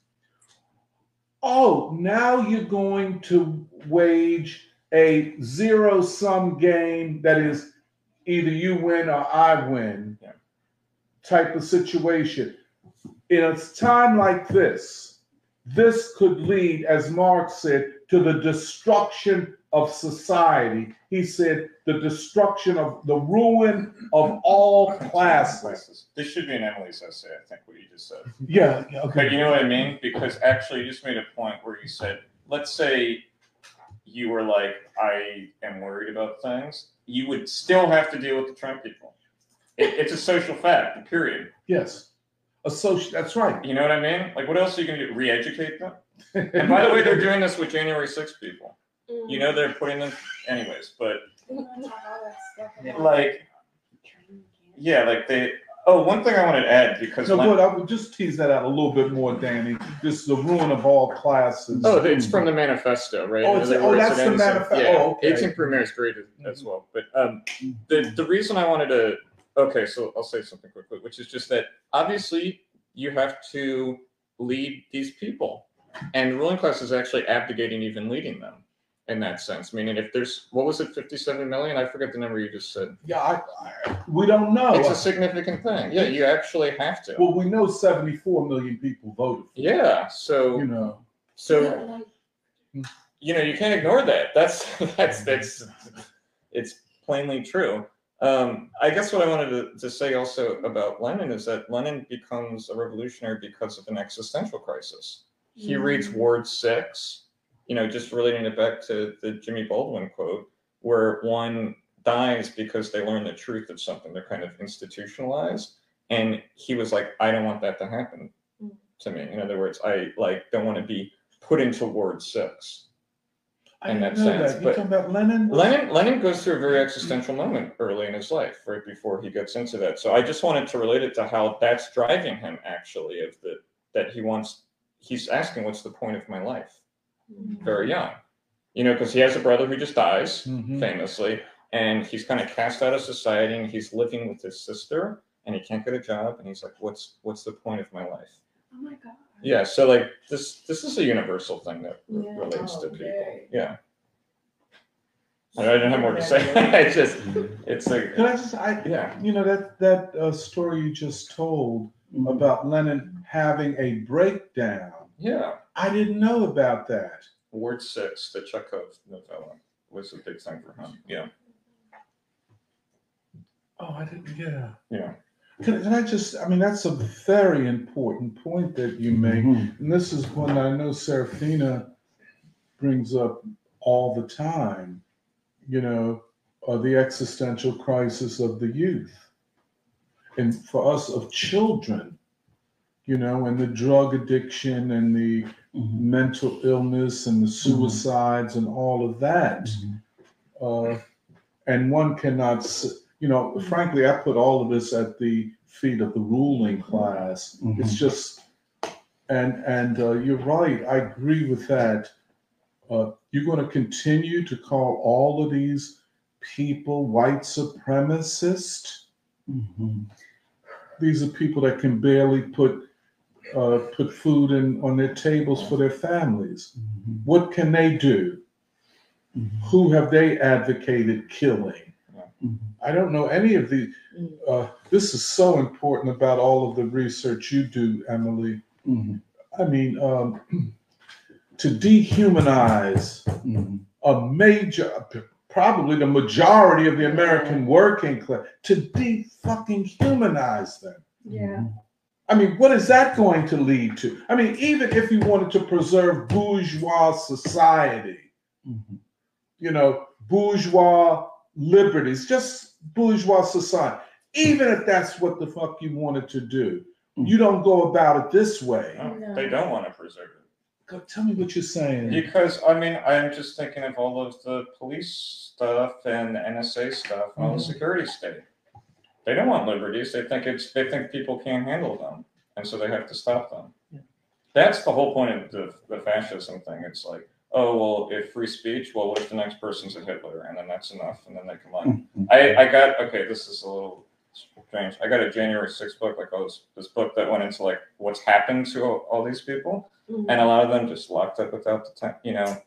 Oh, now you're going to wage a zero sum game that is either you win or I win type of situation. In a time like this, this could lead, as Marx said, to the destruction of society. He said the destruction of the ruin of all classes. This should be an Emily's essay, I think, what you just said. Yeah, yeah, But you know what I mean? Because actually, you just made a point where you said, let's say you were like, I am worried about things, you would still have to deal with the Trump people. It, it's a social fact, period. Yes. A social, that's right. You know what I mean? Like, what else are you going to do? Re educate them? And by the way, they're doing this with January 6 people. You know, they're putting them, anyways, but like, yeah, like they, oh, one thing I wanted to add because. So good, I would just tease that out a little bit more, Danny. This is the ruin of all classes. Oh, it's from the manifesto, right? Oh, In it's- other oh, that's the manifesto. Yeah, Oh, okay. 18 Brumaire is great as, as well. But um, the the reason I wanted to okay, so I'll say something quickly, which is just that obviously you have to lead these people, and ruling class is actually abdicating even leading them in that sense. Meaning, if there's what was it, 57 million? I forget the number you just said. Yeah, I, I, we don't know. It's a significant thing. Yeah, you actually have to. well, we know 74 million people voted. for it, Yeah, so You know, So, you know, you can't ignore that. That's that's mm-hmm. that's it's plainly true. Um, I guess what I wanted to, to say also about Lenin is that Lenin becomes a revolutionary because of an existential crisis. He reads Ward Six, you know, just relating it back to the Jimmy Baldwin quote, where one dies because they learn the truth of something. They're kind of institutionalized. And he was like, I don't want that to happen to me. In other words, I like don't want to be put into Ward Six. I In that sense, that. You but- talking about Lenin? Lenin Lenin goes through a very existential moment early in his life, right before he gets into that. So I just wanted to relate it to how that's driving him actually, of the that he wants he's asking what's the point of my life? Very young. You know, because he has a brother who just dies, Mhm. famously, and he's kind of cast out of society and he's living with his sister and he can't get a job and he's like, What's what's the point of my life? Oh my god. Yeah, so like this this is a universal thing that r- Yeah. relates to Oh, people. very. Yeah. I don't have more to say. it's just it's like Can I just, I, yeah. you know, that, that uh, story you just told about Lenin having a breakdown. Yeah. I didn't know about that. Ward six, the Chekhov novella, was a big thing for him. Yeah. Oh, I didn't, yeah. Yeah. Can, can I just, I mean, that's a very important point that you make. Mhm. And this is one that I know Serafina brings up all the time, you know, uh, the existential crisis of the youth. And for us, of children, you know, and the drug addiction and the Mhm. mental illness and the suicides and all of that. Mhm. Uh, and one cannot, you know, frankly, I put all of this at the feet of the ruling class. It's just, and and uh, you're right. I agree with that. Uh, you're going to continue to call all of these people white supremacist. These are people that can barely put uh, put food in on their tables for their families. What can they do? Who have they advocated killing? I don't know any of the. Uh, this is so important about all of the research you do, Emily. I mean, um, to dehumanize a major, probably the majority of the American working class, to de fucking humanize them. Yeah. I mean, what is that going to lead to? I mean, even if you wanted to preserve bourgeois society, you know, bourgeois liberties, just bourgeois society, even if that's what the fuck you wanted to do, mm. you don't go about it this way. No, They don't want to preserve it. Go, tell me what you're saying. Because I mean, I'm just thinking of all of the police stuff and NSA stuff, and all the mm-hmm. security state. They don't want liberties. They think it's they think people can't handle them, and so they have to stop them. That's the whole point of the, the fascism thing. It's like, oh well, if free speech, well, what if the next person's a Hitler, and then that's enough, and then they come on. Mm-hmm. I I got okay. This is a little strange. I got a January 6th book, like oh, this, this book that went into like what's happened to all, all these people, mm-hmm. and a lot of them just locked up without the time, you know,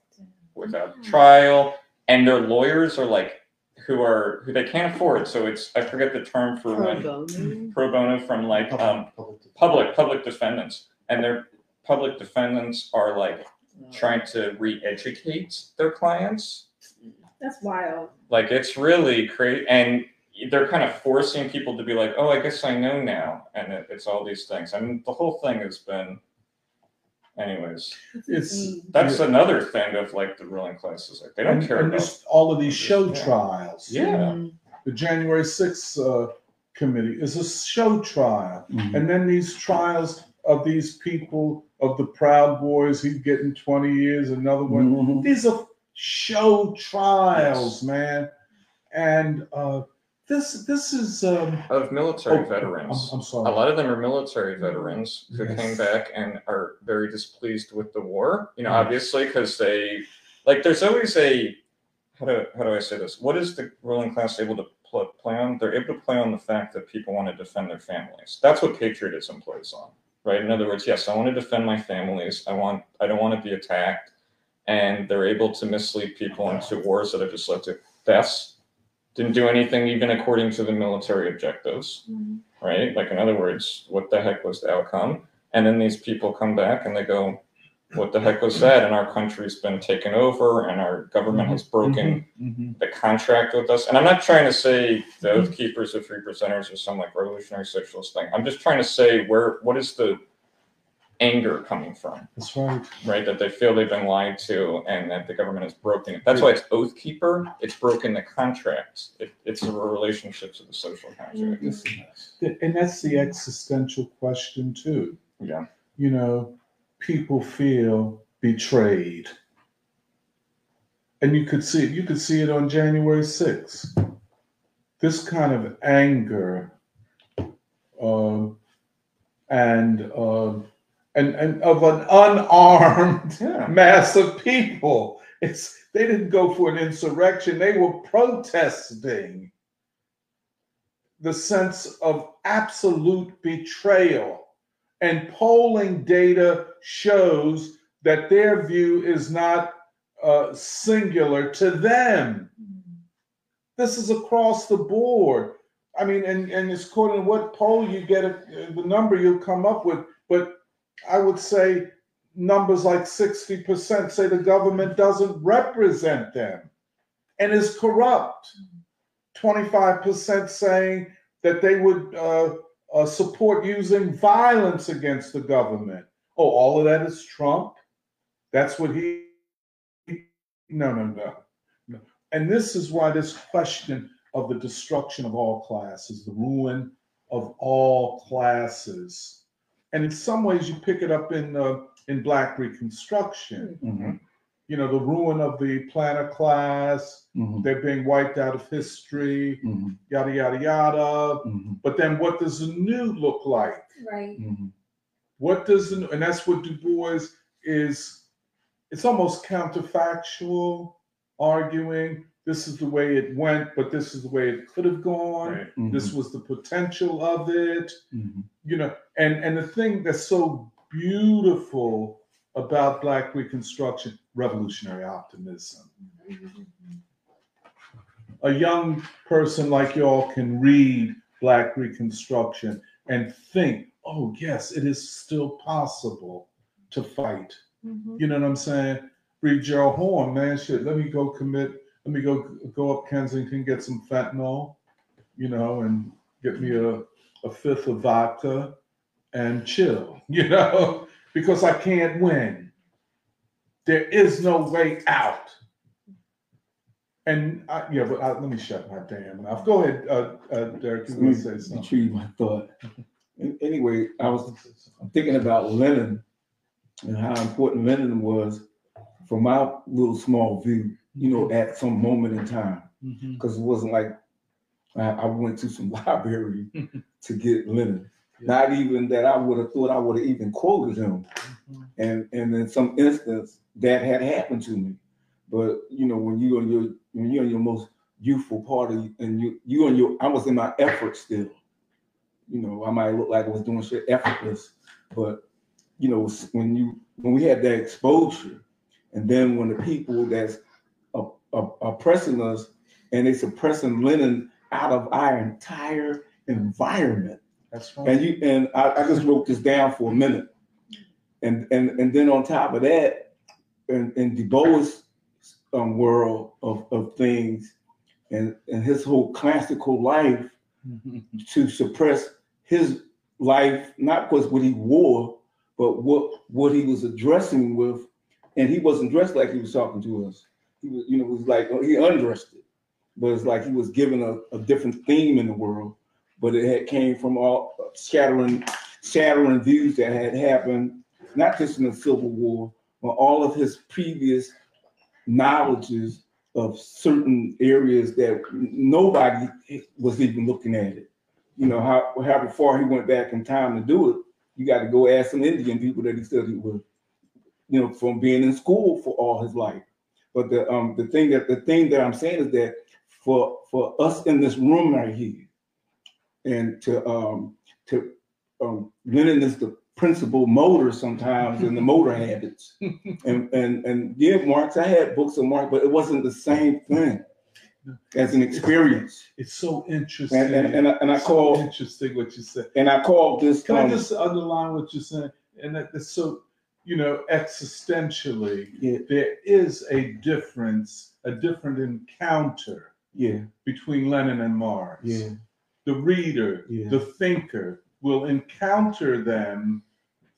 without ah. trial, and their lawyers are like who are who they can't afford. So it's I forget the term for when pro bono from like um public public defendants, and their public defendants are like trying to re-educate their clients That's wild. like it's really crazy, and they're kind of forcing people to be like, "Oh, I guess I know now," and it, it's all these things. I mean, the whole thing has been, anyways. It's mm. That's another thing of like the ruling classes. Like they don't and- care and about. all of these show Yeah. trials. Yeah, mm-hmm. The January 6th uh, committee is a show trial. Mm-hmm. And then these trials of these people, of the Proud Boys, he's getting 20 years, another one. These are show trials, man. And uh, this this is um, of military oh, I'm, veterans. I'm sorry. A lot of them are military veterans who Yes. came back and are very displeased with the war. You know, Yes. obviously, because they like. There's always a how do how do I say this? What is the ruling class able to pl- play on? They're able to play on the fact that people want to defend their families. That's what patriotism plays on, right? In other words, yes, I want to defend my families. I want I don't want to be attacked, and they're able to mislead people into wars that have just led to deaths. Didn't do anything even according to the military objectives mm-hmm. right? Like, in other words, what the heck was the outcome? And then these people come back and they go, what the heck was that? And our country's been taken over and our government has mm-hmm. broken Mhm. the contract with us. And I'm not trying to say the Oath Keepers or Three Percenters or some like revolutionary socialist thing. I'm just trying to say where, what is the anger coming from, That's right. right? That they feel they've been lied to and that the government has broken it. That's why it's Oath Keeper. It's broken the contract. It, it's the relationships of the social contract. Mm-hmm. And that's the existential question, too. Yeah. You know, people feel betrayed. And you could see it, you could see it on January 6th. This kind of anger um, and, um, and and of an unarmed Yeah. mass of people. It's they didn't go for an insurrection, they were protesting the sense of absolute betrayal. And polling data shows that their view is not uh, singular to them. This is across the board. I mean, and, and it's according to what poll you get, uh, the number you'll come up with. But I would say numbers like 60% say the government doesn't represent them and is corrupt. 25% saying that they would uh, uh, support using violence against the government. Oh, all of that is Trump? That's what he. No, no, no. And this is why this question of the destruction of all classes, the ruin of all classes, and in some ways you pick it up in uh, in Black Reconstruction. Mhm. You know, the ruin of the planter class, Mhm, they're being wiped out of history, mhm, yada, yada, yada. mhm, But then what does the new look like? Right. mhm. What does the, and that's what Du Bois is, it's almost counterfactual, arguing this is the way it went, but this is the way it could have gone. Right. This was the potential of it. Mhm. you know and and the thing that's so beautiful about black reconstruction revolutionary optimism. A young person like y'all can read black reconstruction and think oh yes it is still possible to fight. Mm-hmm. You know what i'm saying? Read Gerald Horne man. Shit let me go commit let me go go up kensington get some fentanyl you know and get me a a fifth of vodka and chill, you know, because I can't win. There is no way out. And I, yeah, but I, let me shut my damn mouth. Go ahead, uh, uh, Derek. You Let me want to say something? retrieve my thought. Anyway, I was thinking about Lenin and how important Lenin was from my little small view, you know, at some moment in time. Because it wasn't like I, I went to some library to get Not even that I would have thought I would have even quoted him. Mhm. And and in some instance that had happened to me. But you know, when you on your when you're in your most youthful part of and you you and your I was in my effort still. You know, I might look like I was doing shit effortless, but you know, when you when we had that exposure, and then when the people that's op- op- oppressing us and they suppressing Lenin out of our entire environment. That's right. And you and I, I just wrote this down for a minute. And and and then on top of that, in, in Du Bois' um, world of, of things and, and his whole classical life to suppress his life, not because what he wore, but what what he was addressing with, and he wasn't dressed like he was talking to us. He was, you know, it was like he undressed it, but it's like he was given a, a different theme in the world. But it had came from all shattering, shattering views that had happened, not just in the Civil War, but all of his previous knowledges of certain areas that nobody was even looking at it. You know, how however far he went back in time to do it, you got to go ask some Indian people that he studied with, you know, from being in school for all his life. But the um the thing that the thing that I'm saying is that for for us in this room right here, and to um to um Lenin is the principal motor sometimes in the motor habits. And and and yeah, Marx, I had books of Marx, but it wasn't the same thing as an experience. It's so interesting. And and, and, I, and I so call interesting what you said. and I call this Can I um, just underline what you're saying? And that it's so, you know, existentially, yeah, there is a difference, a different encounter yeah, between Lenin and Marx. yeah, The reader, Yeah. the thinker will encounter them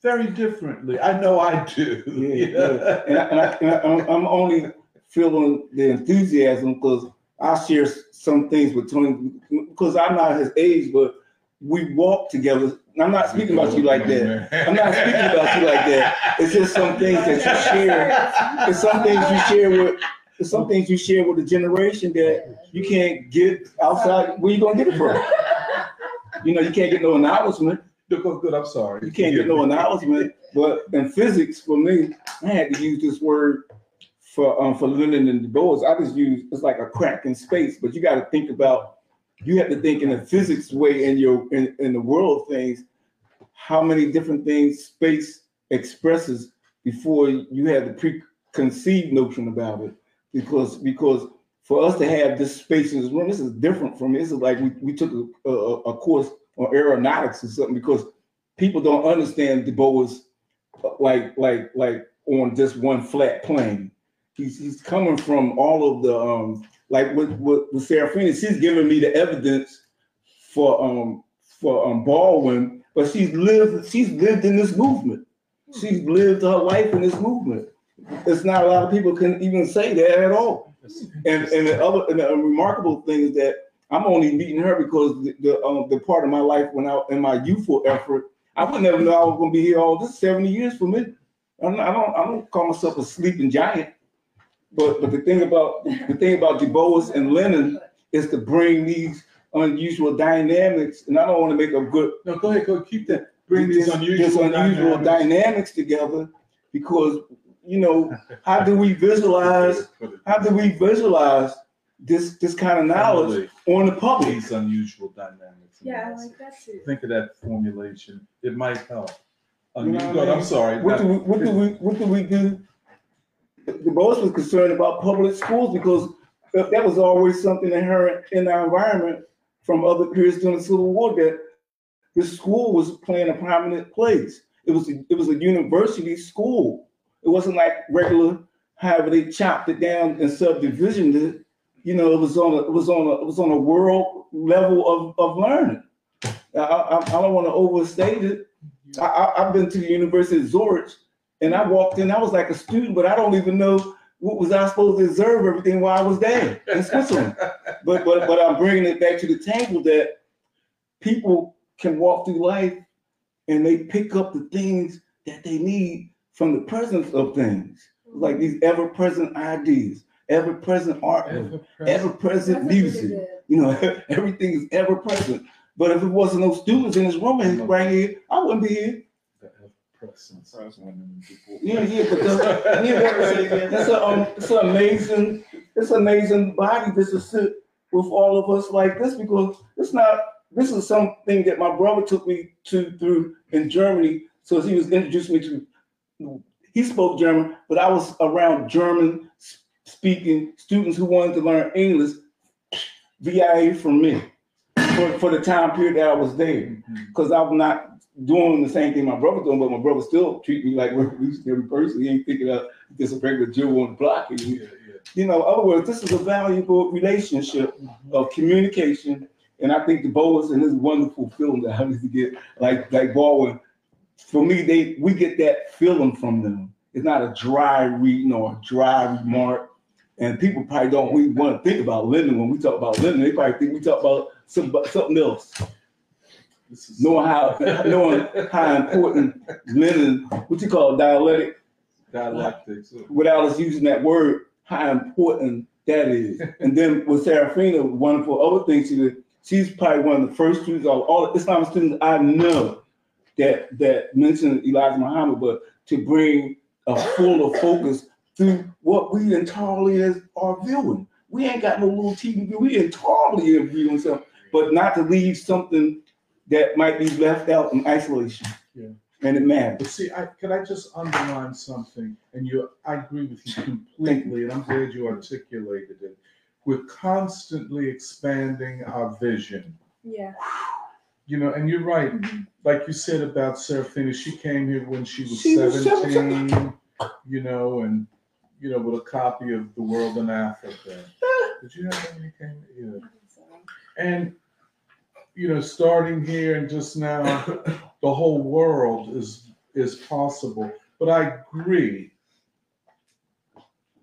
very differently. I know I do. yeah, yeah. And, I, and, I, and I, I'm- I'm only feeling the enthusiasm because I share some things with Tony because I'm not his age, but we walk together. I'm not speaking about you like that. I'm not speaking about you like that. It's just some things that you share. It's some things you share with. It's some things you share with a generation that you can't get outside. Where you gonna get it from? You know, you can't get no acknowledgement. Look, oh, good. I'm sorry. You can't get no acknowledgement. But in physics, for me, I had to use this word for um, for Lenin and Du Bois. I just use it's like a crack in space. But you got to think about. You have to think in a physics way in your in, in the world of things. How many different things space expresses before you have the preconceived notion about it? Because because for us to have this space in this room, this is different from this is like we, we took a, a, a course on aeronautics or something because people don't understand Du Bois uh, like like like on just one flat plane. He's he's coming from all of the um like with with, with Serafina, she's giving me the evidence for um for um Baldwin, but she's lived she's lived in this movement. She's lived her life in this movement. It's not a lot of people can even say that at all. And and the other and the remarkable thing is that I'm only meeting her because the the, um, the part of my life when I in my youthful effort, I would never know I was gonna be here all this 70 years for me. I'm not, I don't I don't call myself a sleeping giant. but but the thing about the thing about Du Bois and Lenin is to bring these unusual dynamics, and I don't want to make a good No, go ahead, go keep that. Bring these this- unusual, unusual dynamics. dynamics together because you know how do we visualize how do we visualize this this kind of knowledge on the public? These unusual dynamics. Yeah, I like that too. Think of that formulation. It might help. You know what I Unusual- I'm mean? sorry. What do we what do we what do we do? Du Bois was concerned about public schools because that that was always something inherent in our environment from other periods during the Civil War that the school was playing a prominent place. It was a, it was a university school. It wasn't like regular however they chopped it down and subdivisioned it. You know, it was on a it was on a it was on a world level of, of learning. I, I, I don't want to overstate it. I, I, I've been to the University of Zurich, and I walked in. I was like a student, but I don't even know what was I supposed to observe everything while I was there in Switzerland. but but but I'm bringing it back to the table that people can walk through life and they pick up the things that they need from the presence of things, like these ever-present ideas, ever-present art, ever-present music. You know, everything is ever-present. But if it wasn't those students in this room and right here, I wouldn't be here. Presence. Yeah, yeah, but the, yeah, that's, that's a, um, it's an amazing, it's an amazing body just to sit with all of us like this because it's not. This is something that my brother took me to through in Germany. So he was introducing me to. He spoke German, but I was around German speaking students who wanted to learn English via from me for, for the time period that I was there mm-hmm. because I'm not doing the same thing my brother doing, but my brother still treat me like every person. He ain't thinking of a regular Jew on the block. And, Yeah, yeah. you know, in other words, this is a valuable relationship mm-hmm. of communication. And I think the Boas and this wonderful film that I need to get, like like Baldwin, for me, they we get that feeling from them. It's not a dry reading or a dry remark. And people probably don't we want to think about Lyndon when we talk about Lyndon. They probably think we talk about some, something else knowing how knowing how important Lenin, what you call dialectic, dialectics. without us using that word, how important that is. And then with Serafina, wonderful other things she did, she's probably one of the first students, all, all Islamic students I know that that mentioned Elijah Muhammad, but to bring a fuller focus through what we entirely is, are viewing. We ain't got no little TV, we entirely are viewing something, but not to leave something that might be left out in isolation. Yeah. And it matters. But see, I, could I just underline something? And you, I agree with you completely, and I'm glad you articulated it. We're constantly expanding our vision. Yeah. You know, and you're right. Mm-hmm. Like you said about Serafina, she came here when she was She was 17, you know, and, you know, with a copy of The World and Africa. Did you have that when you came? Yeah. And, you know, starting here and just now, the whole world is is possible. But I agree.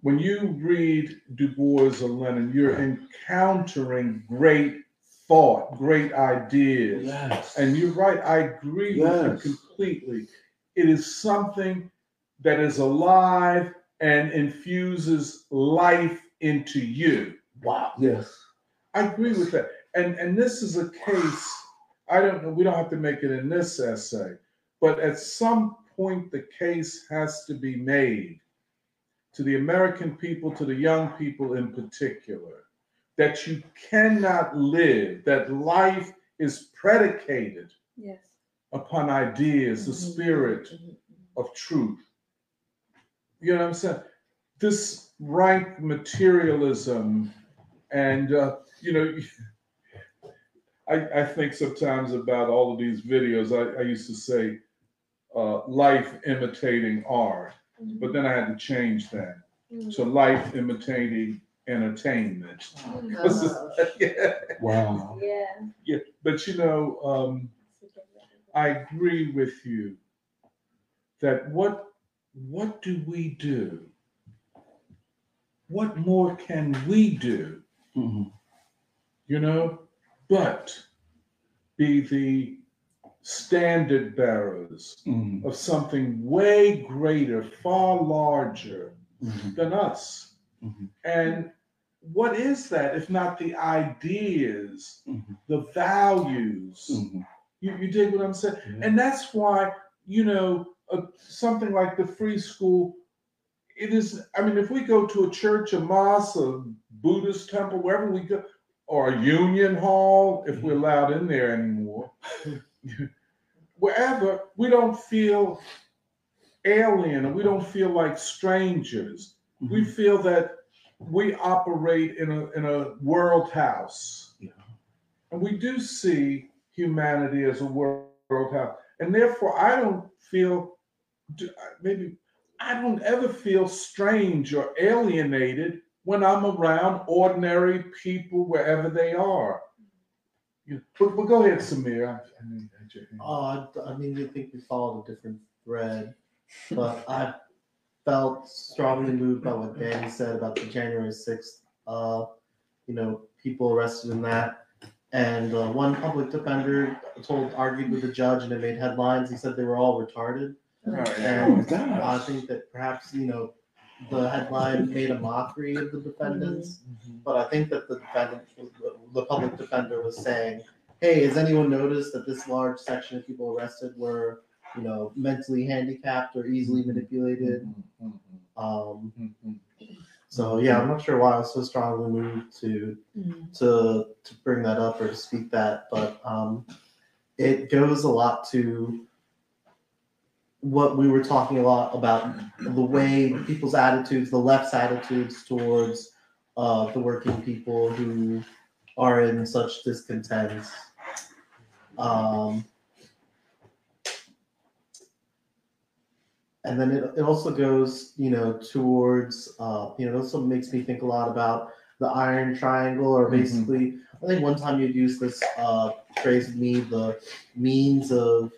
When you read Du Bois or Lenin, you're encountering great thought, great ideas. Yes. And you're right, I agree Yes. with you completely. It is something that is alive and infuses life into you. Wow. Yes. I agree with that. And and this is a case, I don't know, we don't have to make it in this essay, but at some point the case has to be made to the American people, to the young people in particular, that you cannot live, that life is predicated Yes. upon ideas, the Mhm. spirit of truth. You know what I'm saying? This rank materialism, and uh, you know, I, I think sometimes about all of these videos. I, I used to say, uh, life imitating art, but then I had to change that to life imitating entertainment. yeah, Wow. Yeah. yeah, but you know, um, I agree with you that what what do we do? What more can we do? Mhm. You know, but be the standard bearers Mhm. of something way greater, far larger Mhm. than us. Mhm. And what is that if not the ideas, Mhm. the values? Mhm. You, you dig what I'm saying? Yeah. And that's why, you know, uh, something like the free school, it is, I mean, if we go to a church, a mosque, a Buddhist temple, wherever we go, or a union hall, if we're allowed in there anymore, wherever, we don't feel alien and we don't feel like strangers. We feel that we operate in a, in a world house. Yeah. And we do see humanity as a world house. And therefore, I don't feel, maybe, I don't ever feel strange or alienated when I'm around ordinary people wherever they are. You- But, but go ahead, Samir. I- I mean, I Uh, I mean, you think we followed a different thread, but I felt strongly moved by what Danny said about the January sixth. Uh, you know, people arrested in that, and uh, one public defender told argued with the judge, and it made headlines. He said they were all retarded, Oh my and I think that perhaps you know the headline made a mockery of the defendants. But I think that the defendant, the public defender was saying, hey, has anyone noticed that this large section of people arrested were, you know, mentally handicapped or easily manipulated? Um, so yeah, I'm not sure why I was so strongly moved to to to bring that up or to speak that, but um, it goes a lot to what we were talking a lot about the way people's attitudes, the left's attitudes towards uh, the working people who are in such discontent. Um, and then it, it also goes, you know, towards, uh, you know, it also makes me think a lot about the iron triangle, or Mhm. basically, I think one time you'd use this uh, phrase me, the means of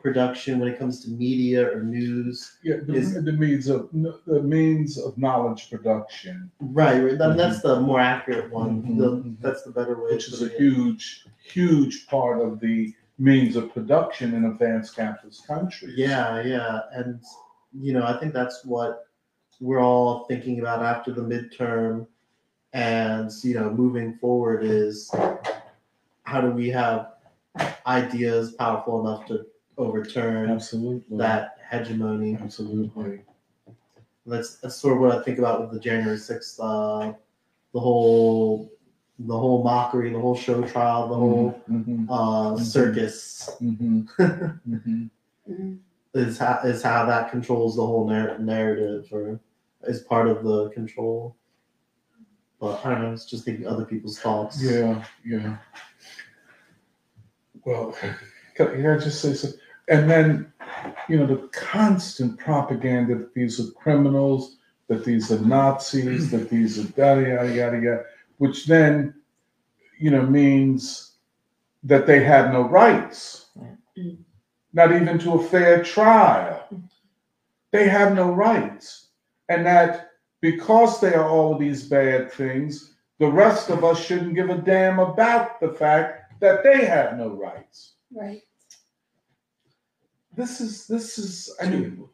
production when it comes to media or news. Yeah, the, Is- the means of the means of knowledge production, Right, right. That, that's the more accurate one. Mhm, The, mhm. that's the better way. which is a it. huge, huge part of the means of production in advanced capitalist countries. Yeah, yeah, and you know, I think that's what we're all thinking about after the midterm, and you know, moving forward is how do we have ideas powerful enough to overturn Absolutely. that hegemony? Absolutely. That's that's sort of what I think about with the January sixth, uh, the whole, the whole mockery, the whole show trial, the whole Mhm. uh, circus. Mhm. Mhm. is how is how that controls the whole narr- narrative or is part of the control. But I don't know. I was just thinking other people's thoughts. Yeah, yeah. Well, can, can I just say something? And then, you know, the constant propaganda that these are criminals, that these are Nazis, that these are yada yada yada yada, which then, you know, means that they have no rights, not even to a fair trial. They have no rights, and that because they are all these bad things, the rest of us shouldn't give a damn about the fact that they have no rights. Right. This is this is I mean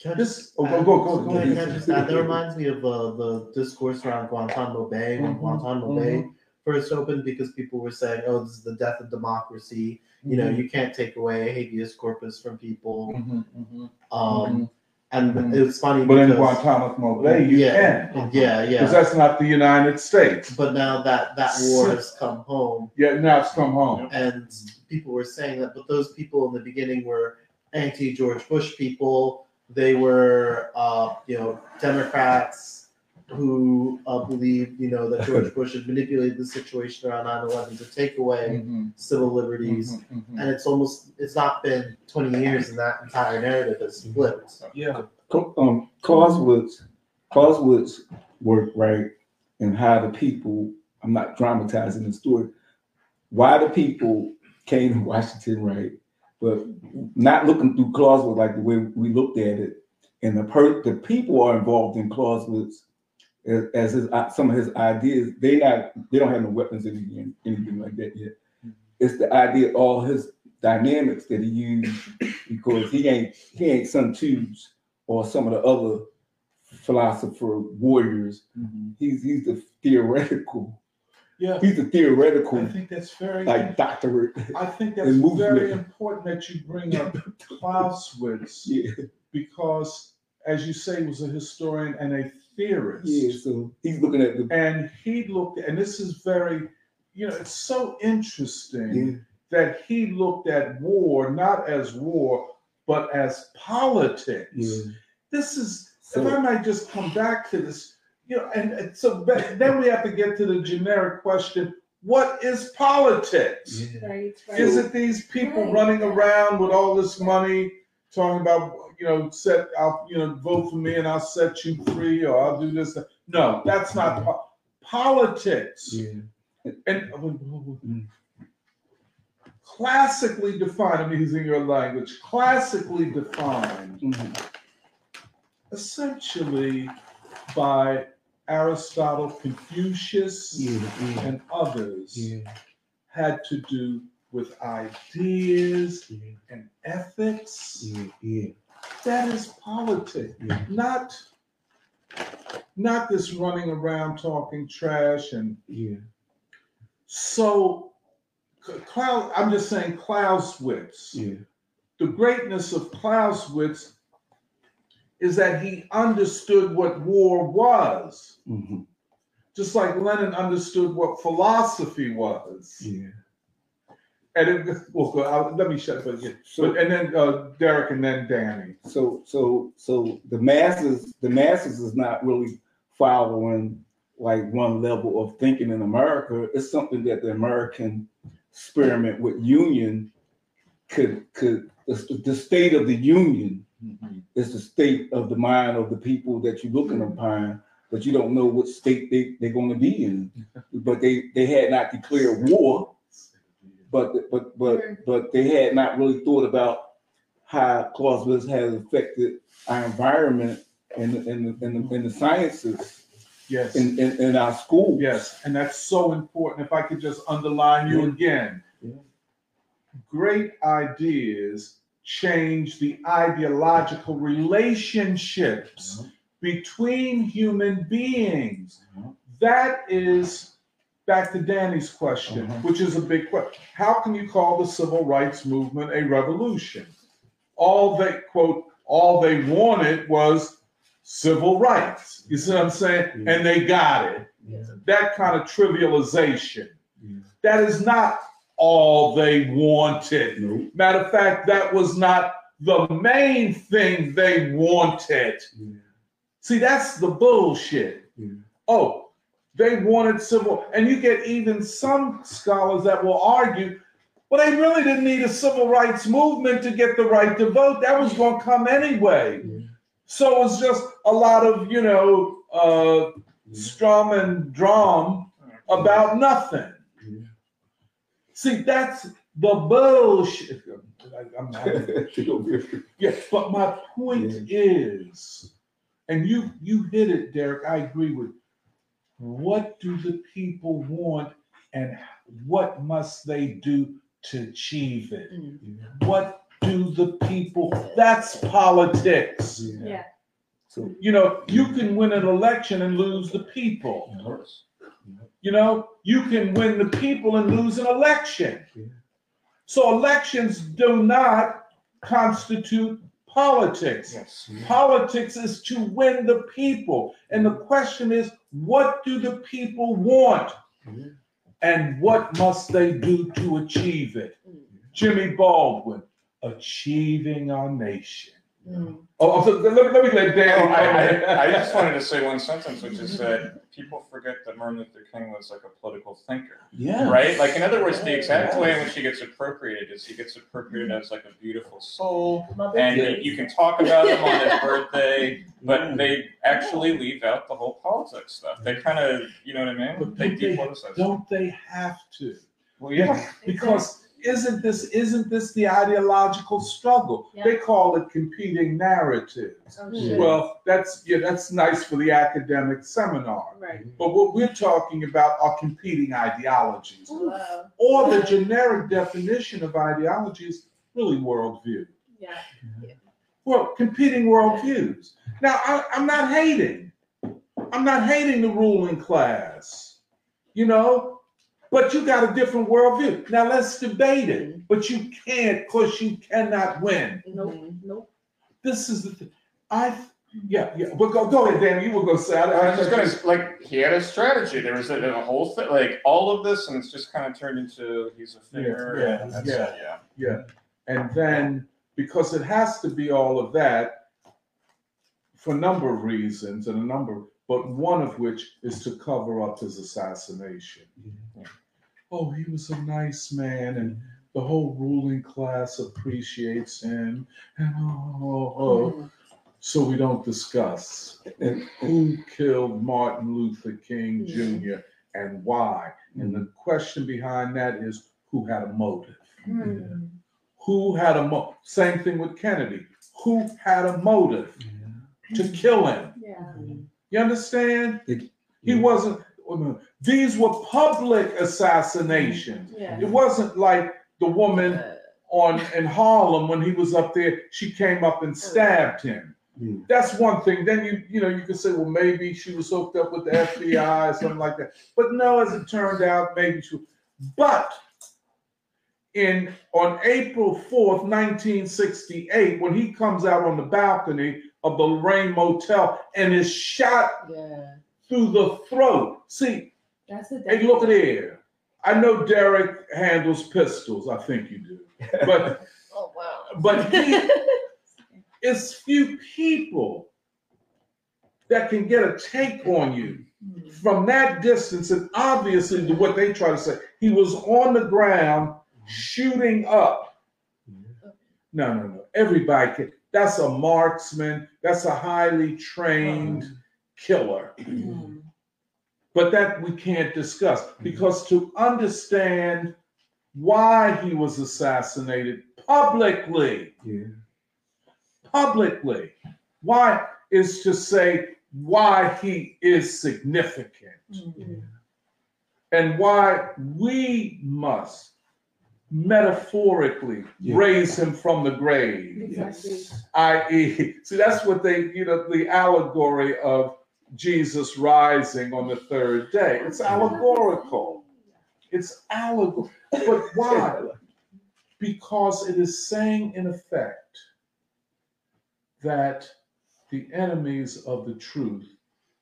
Can I just oh, go add- go go go Can I, can I ahead. just add, that reminds me of uh, the discourse around Guantanamo Bay when Mhm, Guantanamo Bay first opened because people were saying, "Oh, this is the death of democracy." You know, you can't take away habeas corpus from people. Mhm, mhm. Um, and it was funny But in Guantanamo Bay, you yeah, can yeah, yeah. because that's not the United States. But now that that war has come home, Yeah, now it's come home. and people were saying that, but those people in the beginning were anti George Bush people. They were, uh, you know, Democrats who uh, believed, you know, that George Bush had manipulated the situation around 9/11 to take away Mhm, civil liberties. mhm, mhm. And it's almost it's not been 20 years, and that entire narrative has flipped. Yeah. Co- um, Clausewitz, Clausewitz work right and how the people, I'm not dramatizing the story, why the people came to Washington, right? But not looking through Clausewitz like the way we looked at it. And the per, the people are involved in Clausewitz as, as his, uh, some of his ideas. They not, they don't have no weapons or anything, anything like that yet. It's the idea, all his dynamics that he used because he ain't, he ain't Sun Tzus or some of the other philosopher warriors. He's he's the theoretical. Yeah. He's the theoretical I think that's very. like doctorate. I think that's very important that you bring up Clausewitz Yeah, because, as you say, he was a historian and a theorist. yeah. So he's looking at the And he looked, and this is very, you know, it's so interesting yeah, that he looked at war not as war, but as politics. yeah. This is, So- if I might just come back to this, you know, and, and so then we have to get to the generic question what is politics? yeah. Right, right. Is it these people Right. running around with all this money talking about, you know, set, I'll, you know, vote for me and I'll set you free or I'll do this? No, that's not po- politics. yeah. And classically defined, I'm using your language, classically defined Mhm. essentially by Aristotle, Confucius, Yeah, yeah, and others yeah, had to do with ideas and ethics. That is politics, not not this running around talking trash and yeah. so. Klaus, I'm just saying Clausewitz. Yeah. The greatness of Clausewitz is that he understood what war was, hmm just like Lenin understood what philosophy was. Yeah. And it, well, I'll- let me shut up again. So, But and then uh, Derek and then Danny. so, so, so the masses, the masses is not really following like one level of thinking in America. It's something that the American experiment with union could, could, the, the state of the union Mm-hmm. is the state of the mind of the people that you're looking upon, but you don't know what state they, they're going to be in. But they, they had not declared war, but, but, but, but they had not really thought about how Clausewitz has affected our environment and, and, and, and the sciences Yes. in, in, in our schools. Yes, and that's so important. If I could just underline you Yeah. again. Yeah. Great ideas change the ideological relationships between human beings. That is back to Danny's question, Uh-huh. which is a big question. How can you call the civil rights movement a revolution? All they quote, all they wanted was civil rights. You see what I'm saying? Yeah. And they got it that kind of trivialization. That is not all they wanted. Nope. Matter of fact, that was not the main thing they wanted. Yeah. See, that's the bullshit. Yeah. Oh, they wanted civil, and you get even some scholars that will argue, well, they really didn't need a civil rights movement to get the right to vote. That was going to come anyway. Yeah. So it's just a lot of, you know, uh, strum and drum about nothing. Yeah. See, that's the bullshit. I- I'm not- yeah, but my point is, and you you hit it, Derek. I agree with. What do the people want, and what must they do to achieve it? Mm. What do the people? That's politics. Yeah. So, You know, you can win an election and lose the people. You know, you can win the people and lose an election. So elections do not constitute politics. Yes. Politics is to win the people. And the question is, what do the people want? And what must they do to achieve it? Jimmy Baldwin, achieving our nation. Mm. Oh, so let, let me let Dan. Oh, I, I, I just wanted to say one sentence, which is that people forget that Martin Luther King was like a political thinker, yeah. right? Like, in other words, the exact way in which he gets appropriated is he gets appropriated as like a beautiful soul, and Yeah. you can talk about him on his birthday, but they actually leave out the whole politics stuff. They kind of, you know what I mean? But They don't they- depoliticize. Don't they have to? Well, yeah. Because isn't this isn't this the ideological struggle? Yeah. They call it competing narratives. Oh, Yeah. Well, that's yeah, that's nice for the academic seminar. Right. Mm-hmm. But what we're talking about are competing ideologies. Wow. Or the generic definition of ideology is really worldview. Yeah. Well, competing worldviews. Now, I, I'm not hating. I'm not hating the ruling class, you know, but you got a different worldview. Now let's debate it, mm-hmm. but you can't because you cannot win. Nope, mm-hmm. nope. This is the thing. I, yeah, yeah, but go, go ahead, Dan. You were going to say, I, I I was just gonna like he had a strategy. There was a, a whole thing, like all of this, and it's just kind of turned into he's a figure. Yeah, and yeah. yeah. Yeah, and then because it has to be all of that for a number of reasons and a number, but one of which is to cover up his assassination. Oh, he was a nice man, and the whole ruling class appreciates him, and oh, oh. oh. Mm-hmm. so we don't discuss and who killed Martin Luther King mm-hmm. Jr. and why. And the question behind that is who had a motive mm-hmm. who had a mo- same thing with Kennedy. Who had a motive to kill him? Yeah. You understand? It- he wasn't. These were public assassinations. Yeah. It wasn't like the woman on in Harlem when he was up there. She came up and stabbed him. Mm. That's one thing. Then you you know you could say, well, maybe she was hooked up with the FBI or something like that. But no, as it turned out, maybe she. But in on April 4th, 1968, when he comes out on the balcony of the Lorraine Motel and is shot Yeah. through the throat. See, That's the hey, look at here. I know Derek handles pistols. I think you do. But Oh wow. but he it's few people that can get a take on you hmm. from that distance. And obviously, what they try to say, he was on the ground mm-hmm. shooting up. No, no, no. Everybody can. That's a marksman. That's a highly trained killer. But that we can't discuss mm-hmm. because to understand why he was assassinated publicly, Yeah. publicly, why is to say why he is significant mm-hmm. and why we must metaphorically Yeah. raise him from the grave Exactly. i.e., see, that's what they, you know, the allegory of Jesus rising on the third day. It's allegorical. It's allegorical. But why? Because it is saying, in effect, that the enemies of the truth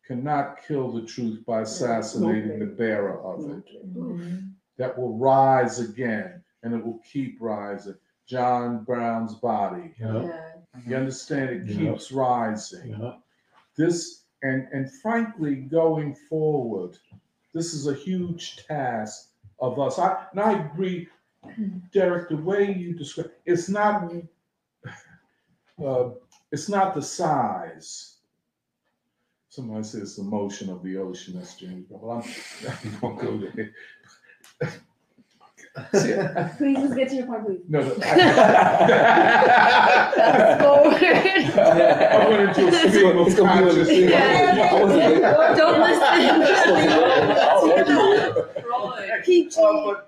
cannot kill the truth by assassinating the bearer of it. Mm-hmm. That will rise again and it will keep rising. John Brown's body. Yeah. You understand? It Yeah. keeps rising. This and and frankly, going forward, this is a huge task of us. I and I agree, Derek. The way you describe it's not uh, it's not the size. Somebody says it's the motion of the ocean. That's James. Brown. Well, I'm, I'm gonna go there. See, I- Please just get to your point, please. no, no. Fast forward. I went into a stream of It's gonna be on the consciousness. Yeah. Don't listen. Keep Uh, but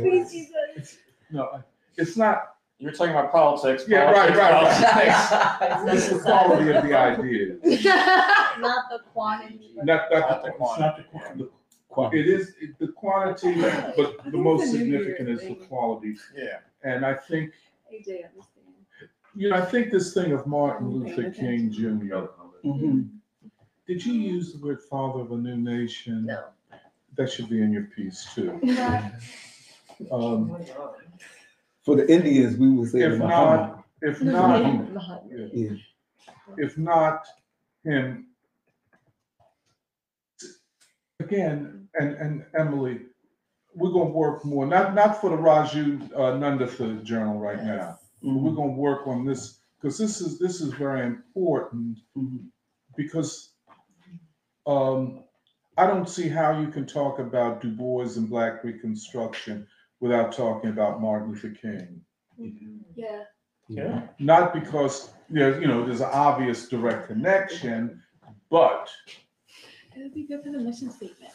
Please, Jesus. no, it's not. You're talking about politics. Yeah, right, politics, right. It's the quality of the ideas, Not the quantity. not, Not not the the quantity. Quantity. It is it- the quantity, but the most significant is the quality. Yeah. And I think, AJ, understand. you know, I think this thing of Martin Luther King Jr. Mhm. Did you use the word father of a new nation? No. That should be in your piece too. Um, For the Indians, we would say if Muhammad. not, if not, Yeah. if not him. Again, and, and Emily, we're gonna work more, not, not for the Raju uh, Nundatha journal right now. but We're gonna work on this, because this is, this is very important, Mhm. because um, I don't see how you can talk about Du Bois and Black Reconstruction without talking about Martin Luther King. Yeah. Yeah. Not because there's, you know, there's an obvious direct connection, but It would be good for the mission statement.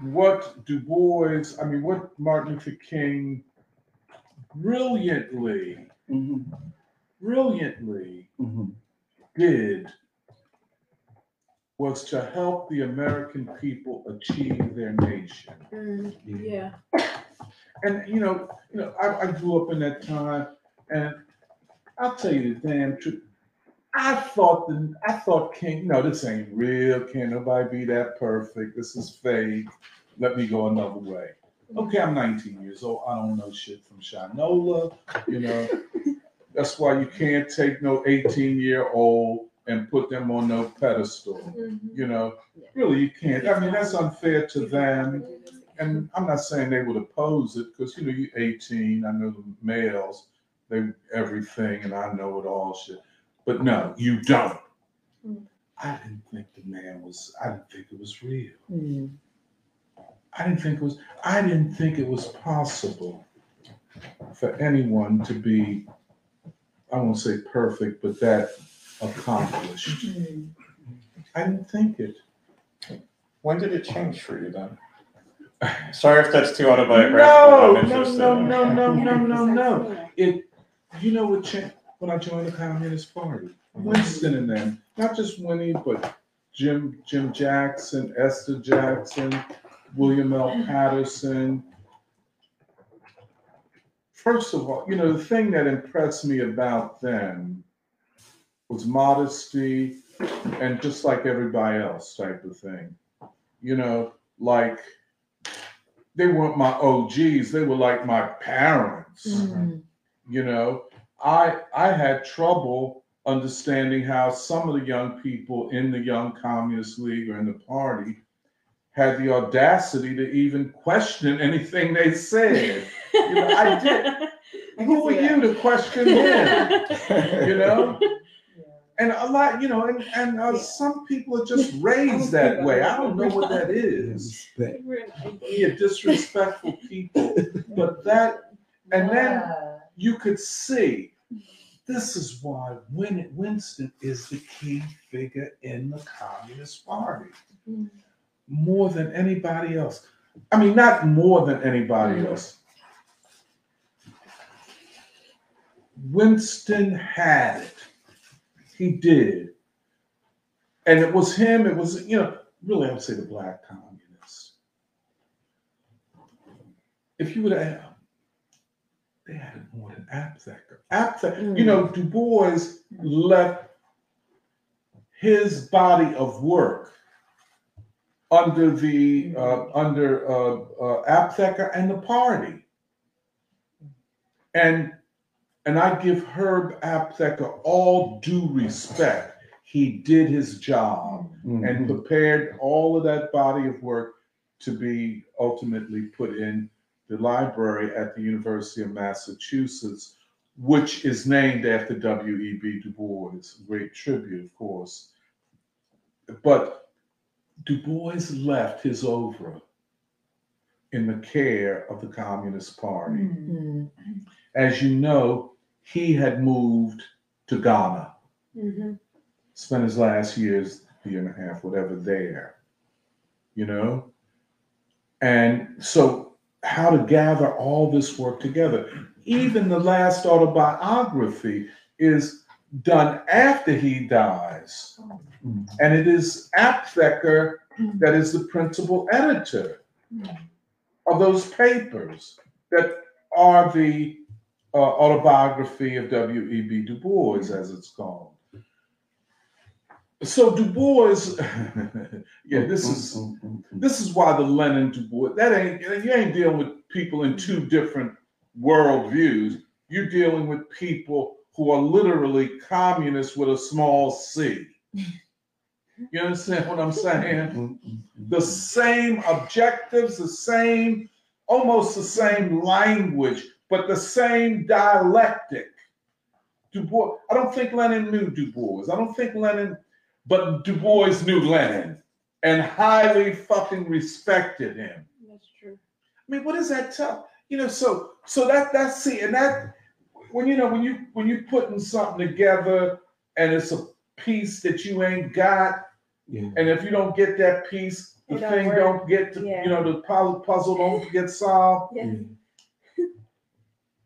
what Du Bois, I mean, what Martin Luther King brilliantly, Mhm. brilliantly Mhm. did was to help the American people achieve their nation. Mm, yeah. And you know, you know, I, I grew up in that time, and I'll tell you the damn truth. I thought the I thought King, no, this ain't real. Can't nobody be that perfect. This is fake. Let me go another way. Okay, I'm 19 years old. I don't know shit from Shinola. You know, that's why you can't take no 18 year old and put them on no pedestal. Mm-hmm. You know, really, you can't. I mean, that's unfair to them. And I'm not saying they would oppose it because you know you're 18. I know the males, they everything, and I know it all shit. But no, you don't. Mm. I didn't think the man was. I didn't think it was real. Mm. I didn't think it was. I didn't think it was possible for anyone to be. I won't say perfect, but that accomplished. I didn't think it. When did it change for you then? Sorry if that's too autobiographical. No, I'm no, no, no, no, no, no, no. It, you know what changed when I joined the Communist Party? Winston and them, not just Winnie, but Jim, Jim Jackson, Esther Jackson, William L. Patterson. First of all, you know, the thing that impressed me about them was modesty and just like everybody else type of thing. You know, like they weren't my OGs, they were like my parents. Mm. You know, I I had trouble understanding how some of the young people in the Young Communist League or in the party had the audacity to even question anything they said. You know, I did. Who are you to question him? You know? And a lot, you know, and, and uh, some people are just raised that way. I don't know what that is. Yeah, disrespectful people. But that, and then Yeah. You could see this is why Win- Winston is the key figure in the Communist Party more than anybody else. I mean, not more than anybody mm-hmm. else. Winston had it. He did. And it was him, it was, you know, really, I would say the black communists. If you would have, they had it more than Aptheker. Aptheker, you know, Du Bois left his body of work under the uh, under uh, uh, and the party, and and I give Herb Aptheker all due respect. He did his job and prepared all of that body of work to be ultimately put in the library at the University of Massachusetts, which is named after W.E.B. Du Bois. Great tribute, of course. But Du Bois left his oeuvre in the care of the Communist Party. Mm. As you know, he had moved to Ghana, Mm-hmm. spent his last years, year and a half, whatever, there. You know? And so, how to gather all this work together. Even the last autobiography is done after he dies. And it is Aptheker that is the principal editor of those papers that are the uh, autobiography of W.E.B. Du Bois, as it's called. So Du Bois, yeah, this is mm, mm, mm, this is why the Lenin Du Bois that ain't you ain't dealing with people in two different world views. You're dealing with people who are literally communists with a small c. You understand what I'm saying? The same objectives, the same, almost the same language, but the same dialectic. Du Bois, I don't think Lenin knew Du Bois. I don't think Lenin, but Du Bois knew Lenin and highly fucking respected him. That's true. I mean, what does that tell? You know, so so that that's see, and that when you know when you when you putting something together and it's a piece that you ain't got, Yeah. and if you don't get that piece, the It don't thing don't get to, Yeah. you know, the pu- puzzle don't get solved. Yeah.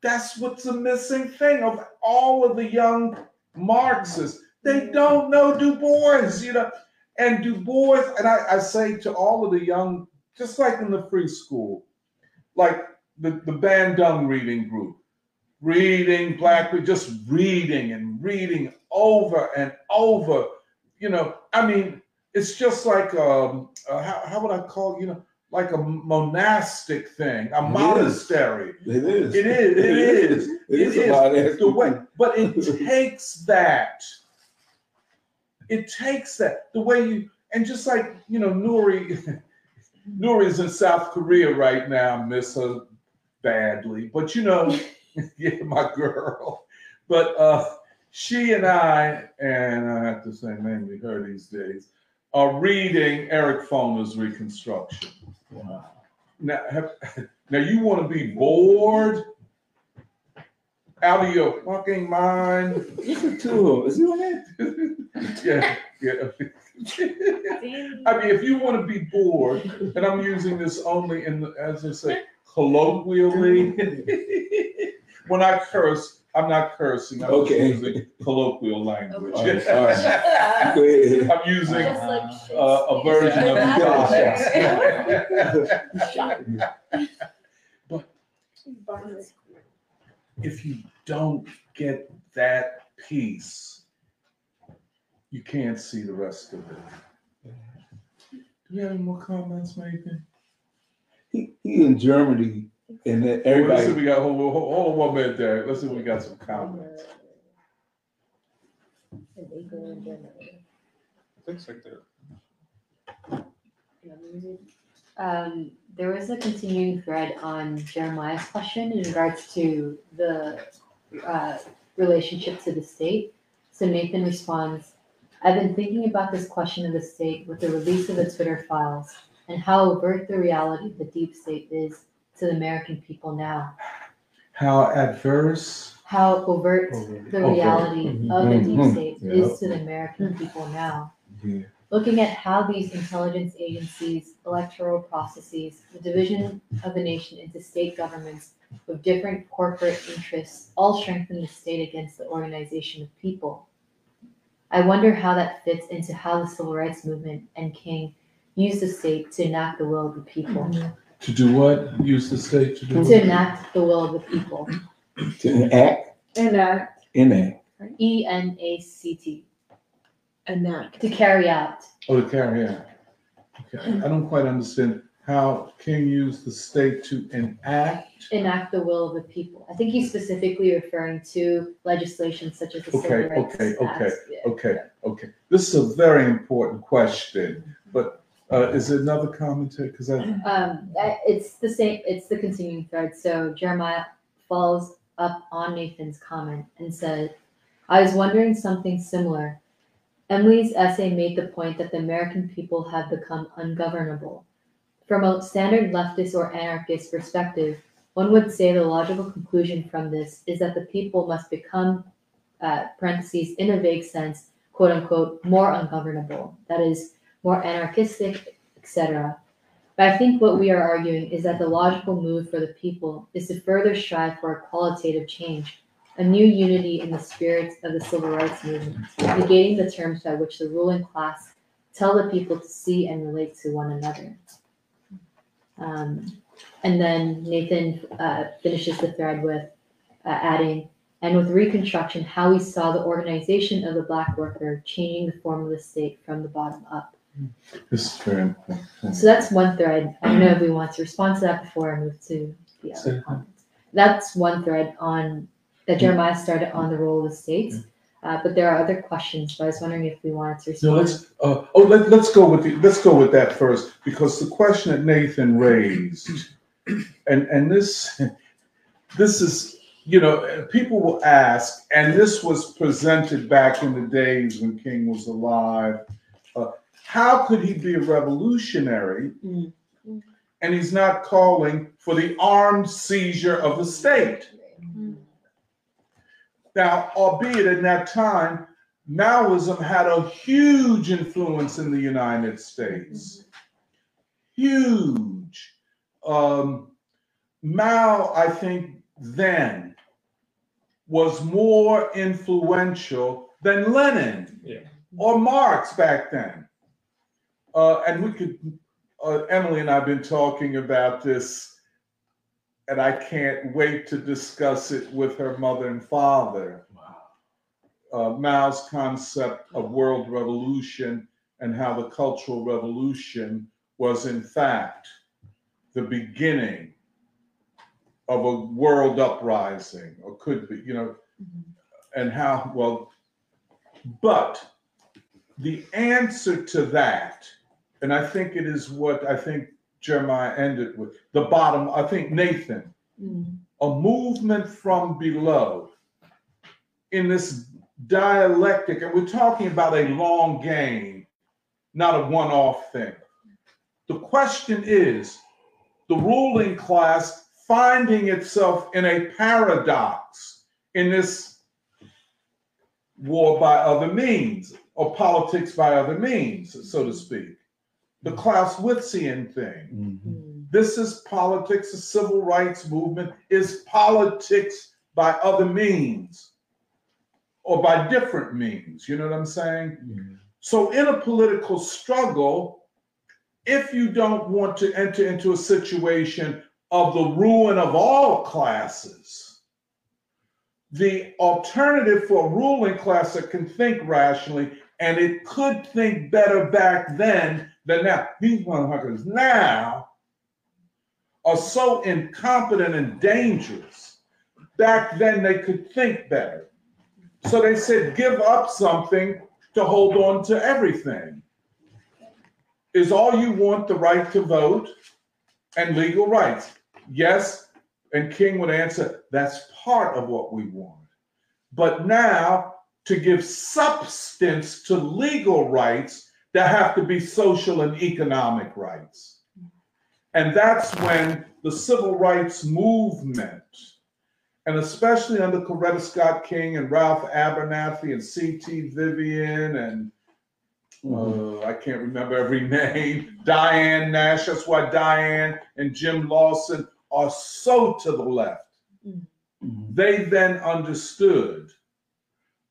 That's what's the missing thing of all of the young Marxists. They don't know Du Bois, you know. And Du Bois, and I, I say to all of the young, just like in the free school, like the, the Bandung reading group, reading Black, just reading and reading over and over. You know, I mean, it's just like um, uh, how, how would I call you know like a monastic thing, a It is. monastery. It is. It is. It is. It It is is about that. the way, but it takes that. It takes that the way you and just like you know, Nuri, Nuri's in South Korea right now. Miss her badly, but you know, yeah, my girl. But uh, she and I, and I have to say mainly her these days, are reading Eric Foner's Reconstruction. Wow. Now, have, now you want to be bored out of your fucking mind? Listen to him. Is he on that? yeah, yeah. I mean, if you want to be bored, and I'm using this only in, the, as I say, colloquially. when I curse, I'm not cursing. I'm just Okay. using colloquial language. All right, all right. Go ahead. I'm using Just like uh, a version of Yeah. But if you don't get that piece, you can't see the rest of it. Do you have any more comments, Nathan? He, he in Germany, and then Let's see, everybody. we got hold, hold, hold on one minute there. Let's see, if we got some comments. Looks like they're Um, there was a continuing thread on Jeremiah's question in regards to the uh, relationship to the state. So Nathan responds, I've been thinking about this question of the state with the release of the Twitter files and how overt the reality of the deep state is to the American people now. How adverse? How overt Overt. the reality of the deep Mhm. state is to the American people now Yeah. looking at how these intelligence agencies, electoral processes, the division of the nation into state governments with different corporate interests all strengthen the state against the organization of people. I wonder how that fits into how the civil rights movement and King used the state to enact the will of the people. To do what? Use the state to do? To enact the will of the people. To act, Enact. enact. E N A C T. Enact. To carry out. Oh, to carry out. Okay, I don't quite understand how King used the state to enact. enact the will of the people. I think he's specifically referring to legislation such as the Okay, Civil Rights okay, okay, Act. Yeah. Okay, okay. This is a very important question, but uh, is there another commentary? Because I, Um, that- it's the same, it's the continuing thread. So Jeremiah follows up on Nathan's comment and said, I was wondering something similar. Emily's essay made the point that the American people have become ungovernable. From a standard leftist or anarchist perspective, one would say the logical conclusion from this is that the people must become, uh, parentheses, in a vague sense, quote unquote, more ungovernable. That is, more anarchistic, etc. But I think what we are arguing is that the logical move for the people is to further strive for a qualitative change, a new unity in the spirit of the civil rights movement, negating the terms by which the ruling class tell the people to see and relate to one another. Um, and then Nathan uh, finishes the thread with uh, adding, and with Reconstruction, how we saw the organization of the Black worker changing the form of the state from the bottom up. this is very important. So that's one thread. I don't know if we want to respond to that before I move to the other comments. That's one thread on that Jeremiah started on the role of the states. Uh, but there are other questions, but I was wondering if we wanted to respond. No, let's, uh, oh, let, let's go with the, let's go with that first, because the question that Nathan raised, and, and this, this is, you know, people will ask, and this was presented back in the days when King was alive. uh, How could he be a revolutionary? Mm. And he's not calling for the armed seizure of the state? Now, albeit in that time, Maoism had a huge influence in the United States. Huge. Um, Mao, I think, then was more influential than Lenin Yeah. or Marx back then. Uh, and we could, uh, Emily and I have been talking about this, and I can't wait to discuss it with her mother and father. Uh, Mao's concept of world revolution and how the Cultural Revolution was, in fact, the beginning of a world uprising, or could be, you know, and how, well, but the answer to that, and I think it is what I think Jeremiah ended with the bottom, I think Nathan, mm. a movement from below in this dialectic, and we're talking about a long game, not a one off thing. The question is the ruling class finding itself in a paradox in this war by other means or politics by other means, so to speak. The Clausewitzian thing. Mm-hmm. This is politics, the civil rights movement is politics by other means or by different means. You know what I'm saying? Mm-hmm. So, in a political struggle, if you don't want to enter into a situation of the ruin of all classes, the alternative for a ruling class that can think rationally, and it could think better back then than now. These motherfuckers now are so incompetent and dangerous. Back then, they could think better. So they said, give up something to hold on to everything. Is all you want the right to vote and legal rights? Yes. And King would answer, that's part of what we want. But now, to give substance to legal rights, that have to be social and economic rights. And that's when the civil rights movement, and especially under Coretta Scott King and Ralph Abernathy and C.T. Vivian and uh, I can't remember every name, Diane Nash. That's why Diane and Jim Lawson are so to the left. They then understood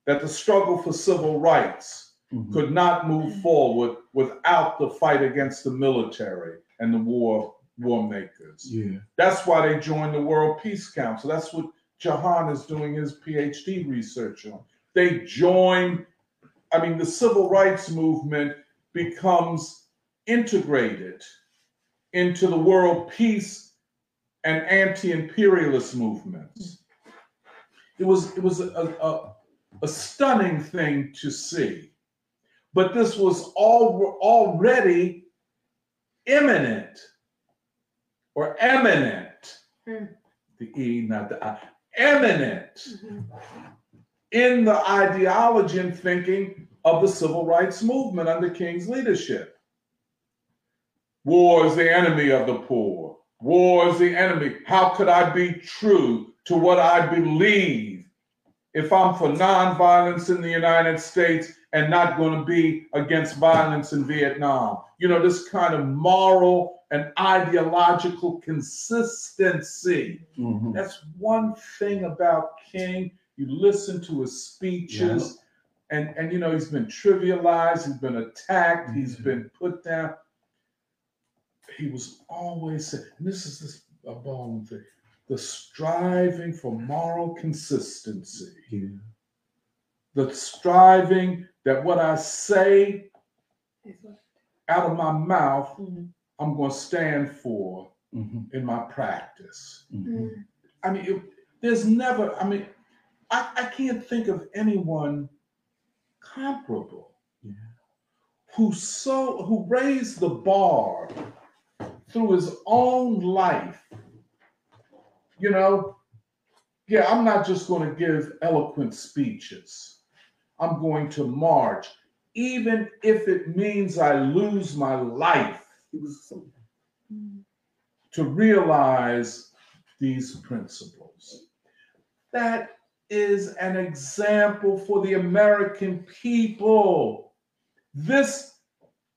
that the struggle for civil rights mm-hmm. could not move mm-hmm. forward without the fight against the military and the war war makers. Yeah. That's why they joined the World Peace Council. That's what Jahan is doing his PhD research on. They join, I mean, the civil rights movement becomes integrated into the world peace and anti-imperialist movements. Mm. It was it was a, a, a stunning thing to see. But this was all already imminent or eminent. Hmm. The E, not the I. Eminent in the ideology and thinking of the civil rights movement under King's leadership. War is the enemy of the poor. War is the enemy. How could I be true to what I believe if I'm for nonviolence in the United States and not going to be against violence in Vietnam? You know, this kind of moral and ideological consistency. Mhm. That's one thing about King. You listen to his speeches, and and you know he's been trivialized, he's been attacked, he's been put down. He was always saying, and this is this a bone thing, the striving for moral consistency, Yeah. the striving that what I say out of my mouth, Mhm. I'm going to stand for Mhm. in my practice. Mhm. I mean, it, there's never, I mean, I, I can't think of anyone comparable who so who raised the bar through his own life. You know, yeah, I'm not just going to give eloquent speeches. I'm going to march, even if it means I lose my life to realize these principles. That is an example for the American people. This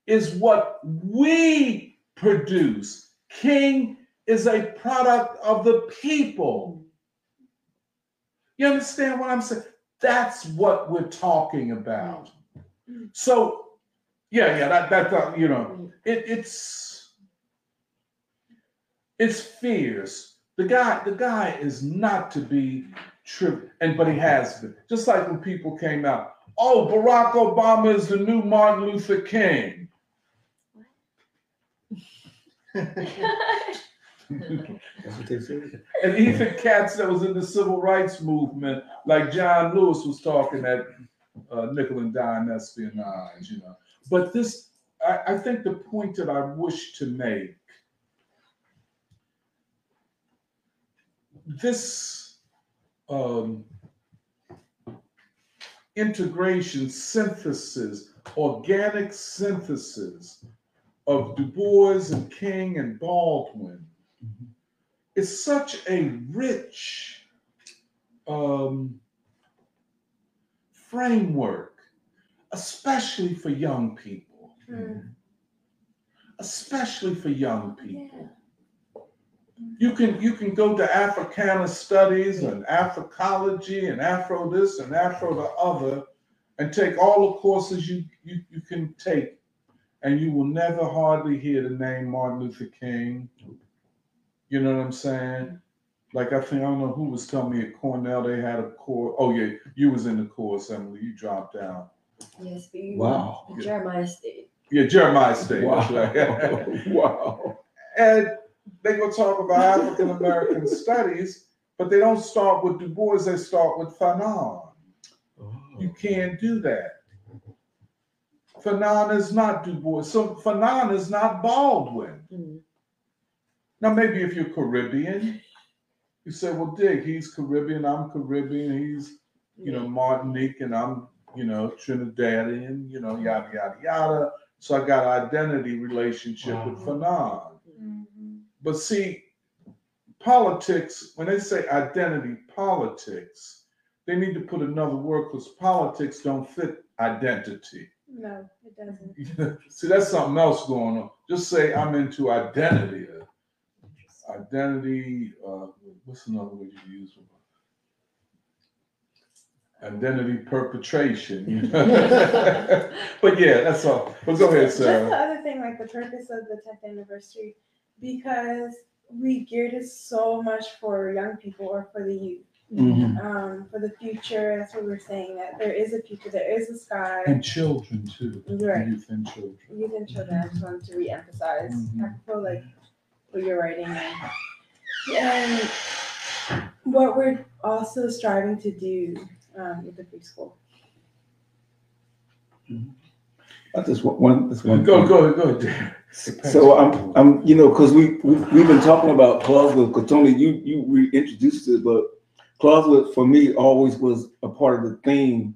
is what we produce. King is a product of the people. You understand what I'm saying? That's what we're talking about. So, yeah, yeah, that, that, that, you know, it, it's, it's fierce. The guy, the guy is not to be tripped, and but he has been. Just like when people came out, oh, Barack Obama is the new Martin Luther King. And even cats that was in the civil rights movement, like John Lewis was talking at uh, nickel and dime espionage, you know. But this, I, I think the point that I wish to make, this um, integration, synthesis, organic synthesis of Du Bois and King and Baldwin is such a rich um, framework, especially for young people. Especially for young people. You can you can go to Africana studies and Africology and Afro this and Afro the other, and take all the courses you, you, you can take, and you will never hardly hear the name Martin Luther King. You know what I'm saying? Like I think I don't know who was telling me at Cornell they had a core. Oh yeah, you was in the core Emily. You dropped out. Yes, but you Wow. Jeremiah State. Yeah, Jeremiah State. Wow. right. wow. and they go talk about African American studies, but they don't start with Du Bois. They start with Fanon. You can't do that. Fanon is not Du Bois. So Fanon is not Baldwin. Mm. Now, maybe if you're Caribbean, you say, well, dig, he's Caribbean, I'm Caribbean, he's, you know, Martinique, and I'm, you know, Trinidadian, you know, yada, yada, yada. So I got an identity relationship with uh-huh. Fanon. Mm-hmm. But see, politics, when they say identity politics, they need to put another word because politics don't fit identity. No, it doesn't. See, that's something else going on. Just say I'm into identity. Identity, uh, what's another word you use? For identity perpetration. you know? but yeah, that's all. But go ahead, Just the other thing, like the purpose of the 10th anniversary, because we geared it so much for young people or for the youth, Mhm. um, for the future. That's what we're saying. That there is a future, there is a sky. And children too. Right. Youth and children. Youth and children. I just wanted to re-emphasize. Mhm. I feel like what you're writing. And, and what we're also striving to do um, with the preschool. I just want one. Just one Go, thing. go, go. dear. So I'm, I'm, you know, because we, we we've been talking about Clausewitz. Because Tony, you you reintroduced it, but Clausewitz for me always was a part of the theme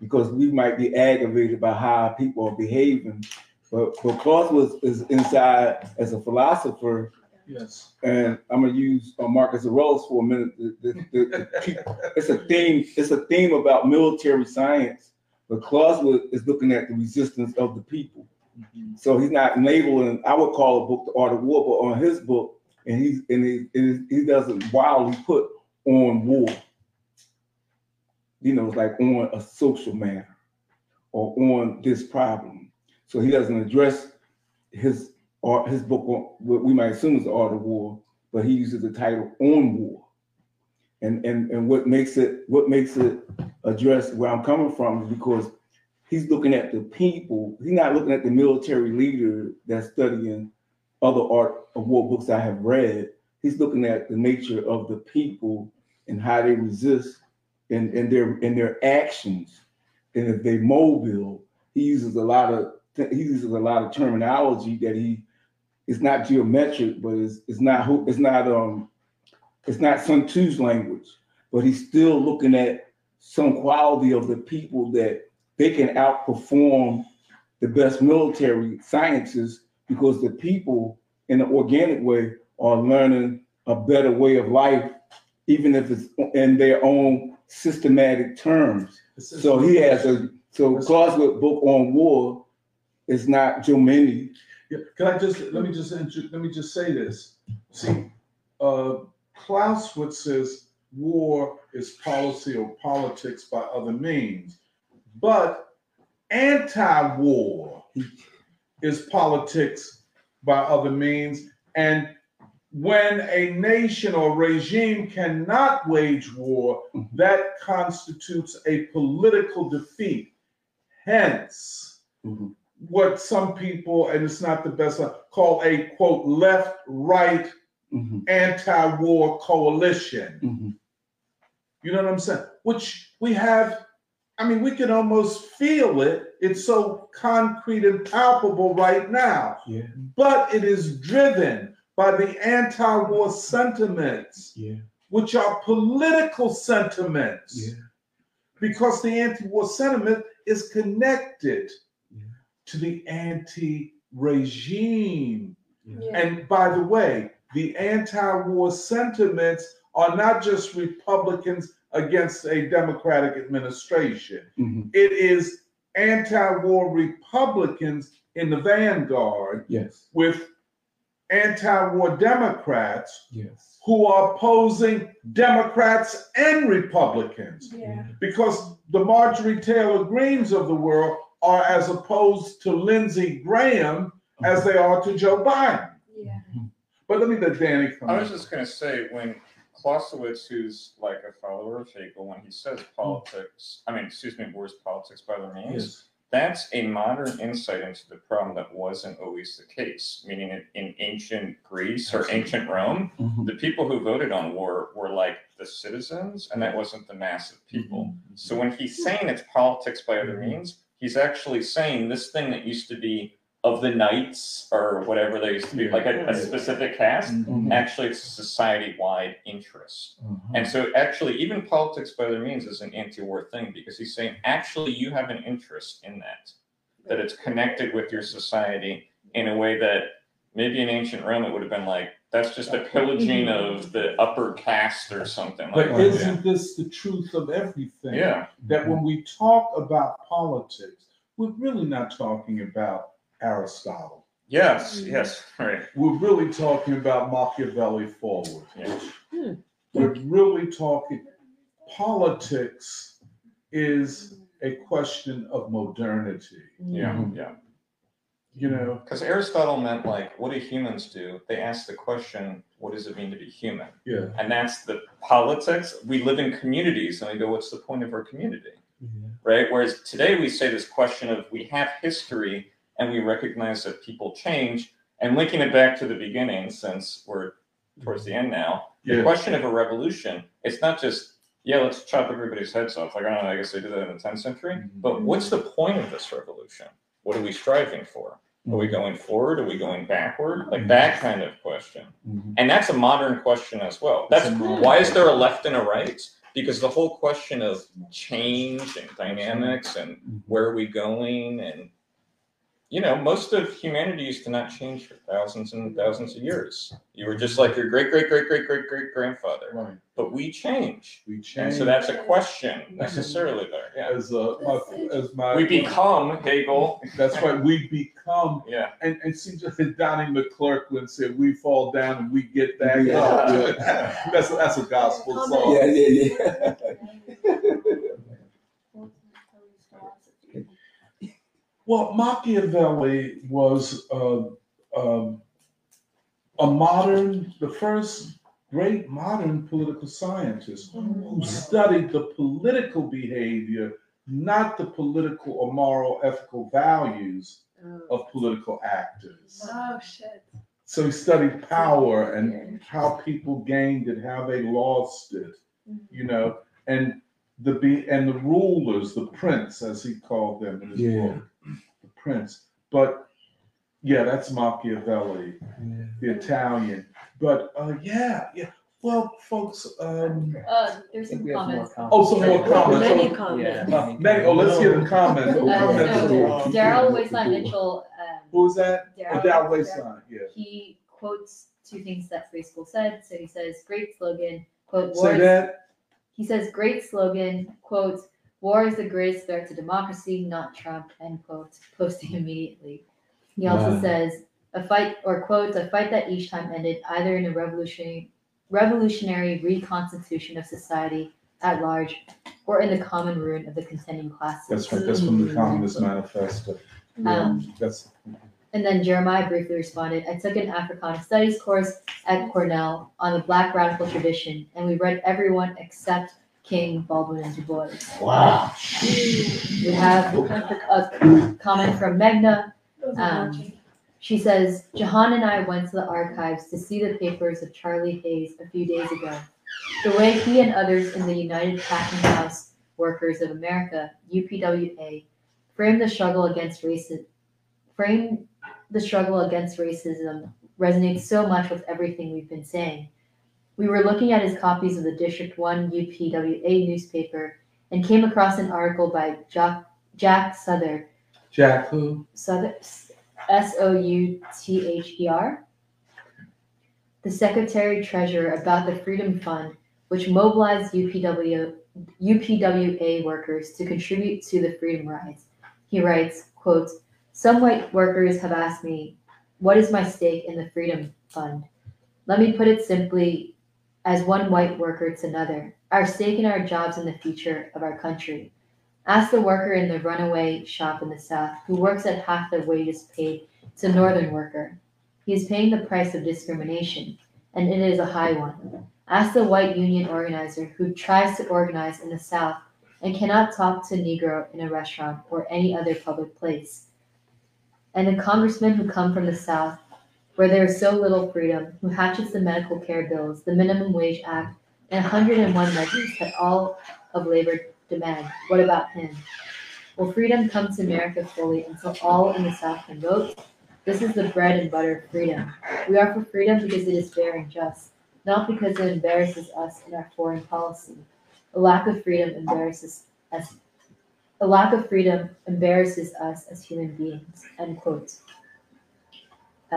because we might be aggravated by how people are behaving, but but Clausewitz is inside as a philosopher, Yes. and I'm gonna use uh, Marcus Aurelius for a minute. The- the- the- it's a theme. It's a theme about military science, but Clausewitz is looking at the resistance of the people. So he's not labeling. I would call a book the art of war, but on his book, and he's and he, and he doesn't wildly put on war. You know, it's like on a social matter or on this problem. So he doesn't address his art, his book on what we might assume is the art of war, but he uses the title on war. And and and what makes it what makes it address where I'm coming from is because he's looking at the people. He's not looking at the military leader that's studying other art of war books I have read. He's looking at the nature of the people and how they resist in, in their in their actions. And if they mobile, he uses a lot of he uses a lot of terminology that he it's not geometric, but it's it's not it's not um it's not Sun Tzu's language, but he's still looking at some quality of the people that they can outperform the best military sciences because the people in an organic way are learning a better way of life, even if it's in their own systematic terms. So he has a so Clausewitz book on war is not Jomini. Yeah, can I just, let me just, intro- let me just say this. See, uh, Clausewitz says war is policy or politics by other means, but anti-war is politics by other means. And when a nation or regime cannot wage war, that constitutes a political defeat. Hence, Mhm. What some people, and it's not the best, call a quote left right Mhm. anti-war coalition. Mhm. You know what I'm saying? Which we have, I mean, we can almost feel it. It's so concrete and palpable right now. Yeah. But it is driven by the anti-war sentiments, Yeah. which are political sentiments. Yeah. Because the anti-war sentiment is connected. To the anti-regime Yeah. and by the way, the anti-war sentiments are not just Republicans against a Democratic administration. Mhm. It is anti-war Republicans in the vanguard Yes. with anti-war Democrats Yes. who are opposing Democrats and Republicans Yeah. because the Marjorie Taylor Greens of the world are as opposed to Lindsey Graham as they are to Joe Biden. Yeah. But let me let Danny come. I was in. just gonna say, when Clausewitz, who's like a follower of Hegel, when he says politics, I mean, excuse me, war is politics by the means, Yes. that's a modern insight into the problem that wasn't always the case. Meaning in, in ancient Greece or ancient Rome, Mhm. the people who voted on war were like the citizens, and that wasn't the mass of people. So when he's saying it's politics by other means, he's actually saying this thing that used to be of the knights or whatever they used to be, like a, a specific caste, Mm-hmm. Mhm. actually it's a society-wide interest. Mhm. And so actually even politics by other means is an anti-war thing because he's saying actually you have an interest in that. That it's connected with your society in a way that maybe in ancient Rome it would have been like, that's just a pillaging of the upper caste or something But like that. isn't this the truth of everything? Yeah. That when we talk about politics, we're really not talking about Aristotle. Yes, yes, right. We're really talking about Machiavelli forward. Yeah. Hmm. We're really talking, politics is a question of modernity, Yeah, yeah. You know? Because Aristotle meant like, what do humans do? They ask the question, what does it mean to be human? Yeah. And that's the politics. We live in communities and we go, what's the point of our community? Yeah. Right? Whereas today we say this question of we have history and we recognize that people change. And linking it back to the beginning, since we're towards the mm-hmm. end now, the question of a revolution, it's not just, yeah, let's chop everybody's heads off. Like, I don't know, I guess they did that in the 10th century. Mm-hmm. But what's the point of this revolution? What are we striving for? Are we going forward? Are we going backward? Like that kind of question. Mhm. And that's a modern question as well. That's It's a modern- why is there a left and a right? Because the whole question of change and dynamics and where are we going and you know, most of humanity used to not change for thousands and thousands of years. You were just like your great great great great great great grandfather. Right. But we change. We And change. so that's a question necessarily there. Yeah. As, uh, my, as my. We become Hegel. That's right, we become Yeah. And, and see, just as Donnie McClurkin said, we fall down and we get back Yeah, up. yeah. That's, that's a gospel song. Yeah, yeah, yeah. Well, Machiavelli was uh, um, a modern, the first great modern political scientist who studied the political behavior, not the political or moral ethical values of political actors. Oh shit. So he studied power and how people gained it, how they lost it, you know, and the be and the rulers, the prince, as he called them in his Yeah. book, the prince. But yeah, that's Machiavelli, the Italian. But uh, yeah, yeah. Well, folks, um, Uh, there's some we more comments. comments. Oh, some more comments. Many Oh, comments. uh, Meg- oh, let's hear the comments. Who Uh, comments? so Daryl Wayside Mitchell, um, Who was that? Oh, Daryl- Down Wayside, yeah. he quotes two things that Free School said. So he says, "Great slogan." Quote: Say that. He says, "Great slogan." Quote: "War is the greatest threat to democracy, not Trump." End quote. Posting mm-hmm. immediately. He also Wow. says, "A fight," or quotes, "A fight that each time ended either in a revolutionary revolutionary reconstitution of society at large, or in the common ruin of the contending classes. That's right, that's from the mm-hmm. Communist Manifesto. Yeah, Um, That's, And then Jeremiah briefly responded, I took an Africana Studies course at Cornell on the Black radical tradition, and we read everyone except King, Baldwin, and Du Bois. Wow. We have a comment from Megna. Um. She says, Jahan and I went to the archives to see the papers of Charlie Hayes a few days ago. The way he and others in the United Packing House Workers of America, UPWA, framed the struggle against racism, framed the struggle against racism resonates so much with everything we've been saying. We were looking at his copies of the District 1 UPWA newspaper and came across an article by Jack, Jack Souther Jack who? Souther, S O U T H E R, the Secretary Treasurer about the Freedom Fund, which mobilized UPW, UPWA workers to contribute to the freedom rides. He writes, quote, Some white workers have asked me, what is my stake in the Freedom Fund? Let me put it simply as one white worker to another, our stake in our jobs in the future of our country. Ask the worker in the runaway shop in the South who works at half the wages paid to Northern worker. He is paying the price of discrimination, and it is a high one. Ask the white union organizer who tries to organize in the South and cannot talk to Negro in a restaurant or any other public place. And the congressmen who come from the South, where there is so little freedom, who hatches the medical care bills, the Minimum Wage Act, and 101 measures that all of labor demand. What about him? Will freedom come to America fully until all in the South can vote? This is the bread and butter of freedom. We are for freedom because it is fair and just, not because it embarrasses us in our foreign policy. A lack of freedom embarrasses us. A lack of freedom embarrasses us as human beings. End quote.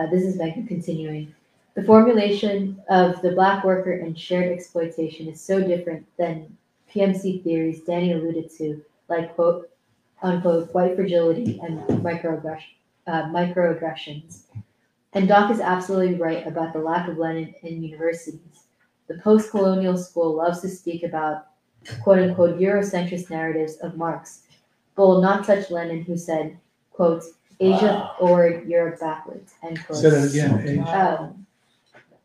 Uh, this is Megan continuing. The formulation of the black worker and shared exploitation is so different than PMC theories Danny alluded to, like quote unquote white fragility and uh, microaggressions. And Doc is absolutely right about the lack of Lenin in universities. The post-colonial school loves to speak about quote unquote Eurocentrist narratives of Marx, but will not touch Lenin who said, quote, Asia forward, Europe backwards, end quote. Say that again, Asia. Um,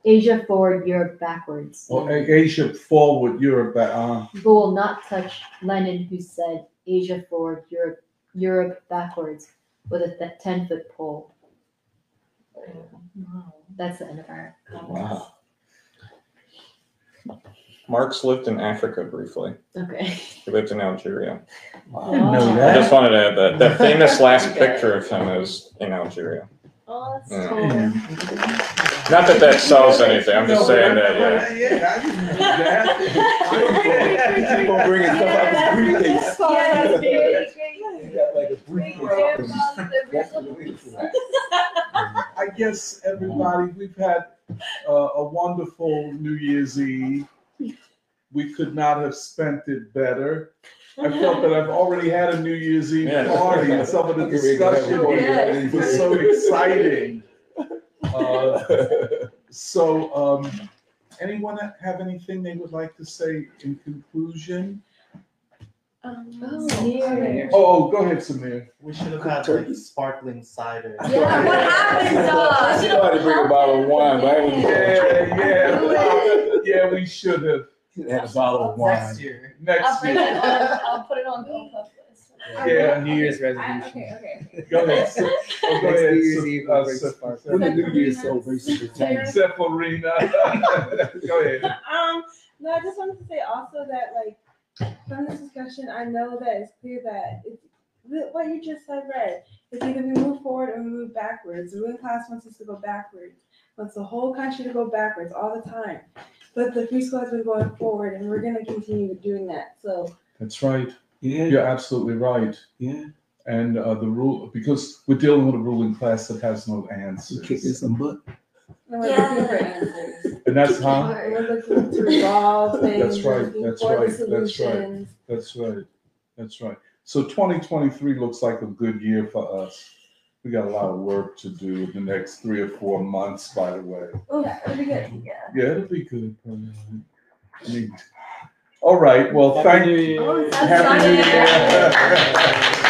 Asia forward, Europe backwards. Or A- Asia forward, Europe, uh, but will not touch Lenin, who said Asia forward, Europe, Europe backwards, with a th- ten foot pole. That's the end of our comments. Marx lived in Africa briefly. Okay. He lived in Algeria. I didn't know I that. just wanted to add that. That famous last Okay. picture of him is in Algeria. Oh, that's Yeah. cool. Not that that sells anything. I'm just saying that. Yeah. Yeah, I didn't know that. Keep on bringing stuff out of his briefcase. Yeah, that's great, He got like a briefcase. That's what it is. I guess everybody, we've had uh, a wonderful New Year's Eve. We could not have spent it better. I felt that I've already had a New Year's Eve Yeah. party and some of the discussion was so exciting. Uh, So, um, anyone have anything they would like to say in conclusion? Um, Oh, Oh, go ahead, Samir. We should have had like sparkling cider. Yeah, what happened, dog? You know how to bring a bottle of wine, but I ain't Yeah, yeah, yeah, we should have. had a bottle of Next wine. year. I'll Next bring it year. on, I'll put it on Go Puff list. Yeah. New Year's I- resolution. Okay, okay. Go ahead. Sa- oh, go ahead. New Year's Eve, uh, we'll bring Sa- sparkling. When the New Year's celebration returns. Sephorina. Go ahead. Um, no, I just wanted to say also that like from this discussion, I know that it's clear that it's what you just said, read. It's either we move forward or we move backwards. The ruling class wants us to go backwards, wants the whole country to go backwards all the time. But the free school has been going forward, and we're going to continue doing that. So That's right. Yeah, You're absolutely right. yeah. And uh, the rule, because we're dealing with a ruling class that has no You answers. kicking some butt. And we're looking for answers. And that's how, And we're looking to resolve things. That's right, looking that's for the right, that's right. solutions. that's right. That's right. So 2023 looks like a good year for us. We got a lot of work to do in the next three or four months, by the way. Oh, yeah, it'll be good. Yeah. Yeah, it'll be good. I mean, all right, well, Happy thank New you. Year. Oh, Happy New Year.